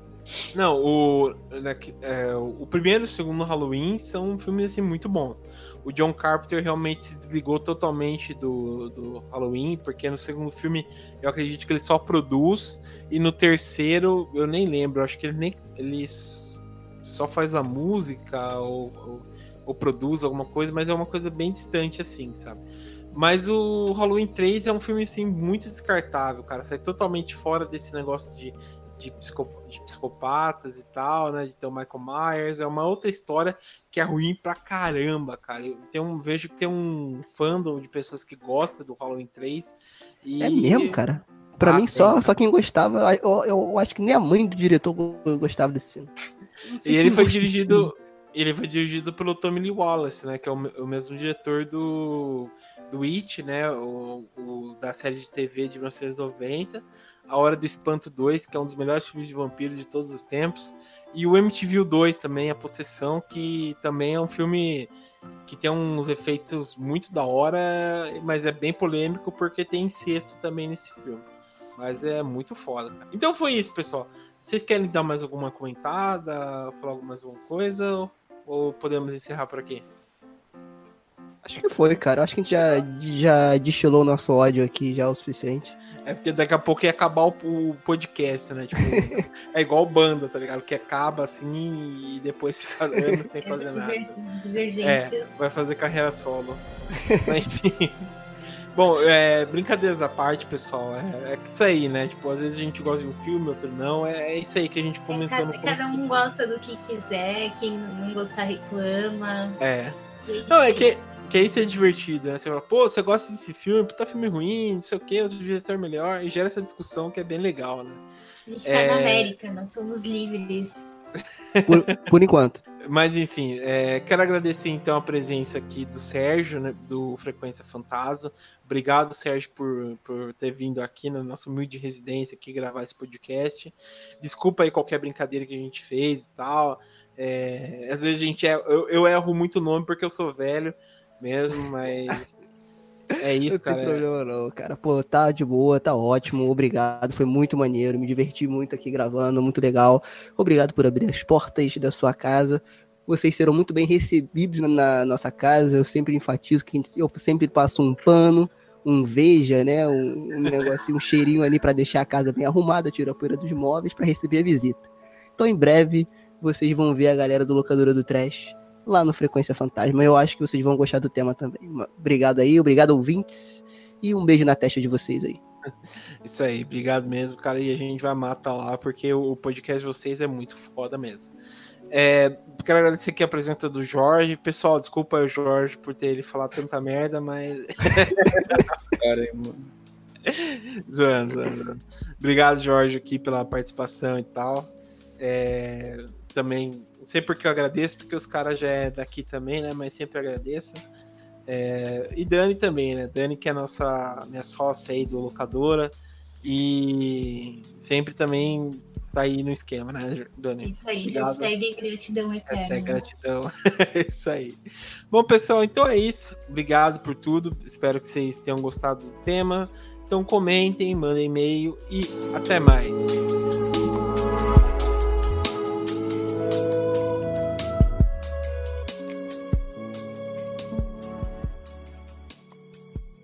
[SPEAKER 1] Não, o, né, é, o primeiro e o segundo Halloween são filmes assim, muito bons. O John Carpenter realmente se desligou totalmente do, do Halloween, porque no segundo filme eu acredito que ele só produz, e no terceiro eu nem lembro, acho que ele nem ele só faz a música ou, ou, ou produz alguma coisa, mas é uma coisa bem distante assim, sabe? Mas o Halloween 3 é um filme assim muito descartável, cara. Sai totalmente fora desse negócio de de, psicop de psicopatas e tal, né? De ter o Michael Myers. É uma outra história que é ruim pra caramba, cara. Eu tenho, vejo que tem um fandom de pessoas que gostam do Halloween 3. E...
[SPEAKER 4] É mesmo, cara? Pra ah, mim, só, só quem gostava. Eu, eu, acho que nem a mãe do diretor gostava desse filme.
[SPEAKER 1] E ele foi dirigido. Ele foi dirigido pelo Tommy Lee Wallace, né? Que é o, o mesmo diretor do, do It, né? O, o, da série de TV de 1990. A Hora do Espanto 2, que é um dos melhores filmes de vampiros de todos os tempos. E o MTV 2 também, A Possessão, que também é um filme que tem uns efeitos muito da hora, mas é bem polêmico porque tem incesto também nesse filme. Mas é muito foda, cara. Então foi isso, pessoal. Vocês querem dar mais alguma comentada, falar mais alguma coisa? Ou podemos encerrar por aqui?
[SPEAKER 4] Acho que foi, cara. Acho que a gente já, já destilou nosso ódio aqui já o suficiente.
[SPEAKER 1] É porque daqui a pouco ia acabar o, podcast, né? Tipo, é igual banda, tá ligado? Que acaba assim e depois fica anos sem fazer nada. É, vai fazer carreira solo. Mas enfim. Bom, é, brincadeiras à parte, pessoal. É, é isso aí, né? Tipo, às vezes a gente gosta de um filme, outro não. É, é isso aí que a gente comentou
[SPEAKER 2] é, cada, no Cada um gosta do que quiser, quem não gostar reclama.
[SPEAKER 1] É. Não, é que que isso é divertido, né? Você fala, pô, você gosta desse filme, puta filme ruim, não sei o que, outro devia estar melhor, e gera essa discussão que é bem legal, né?
[SPEAKER 2] A gente tá é... na América, nós somos livres.
[SPEAKER 4] Por, por, enquanto.
[SPEAKER 1] Mas enfim, é, quero agradecer então a presença aqui do Sérgio, né, do Frequência Fantasma. Obrigado, Sérgio, por, por ter vindo aqui na nossa humilde residência aqui gravar esse podcast. Desculpa aí qualquer brincadeira que a gente fez e tal. É, às vezes a gente é, eu, eu erro muito o nome porque eu sou velho, mesmo, mas. É isso, cara.
[SPEAKER 4] Não tem problema, não, cara. Pô, tá de boa, tá ótimo. Obrigado. Foi muito maneiro. Me diverti muito aqui gravando, muito legal. Obrigado por abrir as portas da sua casa. Vocês serão muito bem recebidos na nossa casa. Eu sempre enfatizo que eu sempre passo um pano, um veja, né? Um, um negocinho, um cheirinho ali para deixar a casa bem arrumada, tirar a poeira dos móveis para receber a visita. Então, em breve, vocês vão ver a galera do Locadora do Trash lá no Frequência Fantasma. Eu acho que vocês vão gostar do tema também. Obrigado aí, obrigado ouvintes e um beijo na testa de vocês aí.
[SPEAKER 1] Isso aí, obrigado mesmo, cara. E a gente vai matar lá, porque o podcast de vocês é muito foda mesmo. É, quero agradecer aqui a presença do Jorge. Pessoal, desculpa o Jorge por ter ele falado tanta merda, mas. Caramba. zoando, zoando. Obrigado, Jorge, aqui pela participação e tal. É, também não sei porque eu agradeço, porque os caras já é daqui também, né? Mas sempre agradeço. É, e Dani também, né? Dani, que é a nossa minha sócia aí do locadora. E sempre também tá aí no esquema, né,
[SPEAKER 2] Dani? Isso aí, Obrigado. hashtag gratidão eterna. Hashtag
[SPEAKER 1] gratidão. isso aí. Bom, pessoal, então é isso. Obrigado por tudo. Espero que vocês tenham gostado do tema. Então comentem, mandem e-mail e até mais.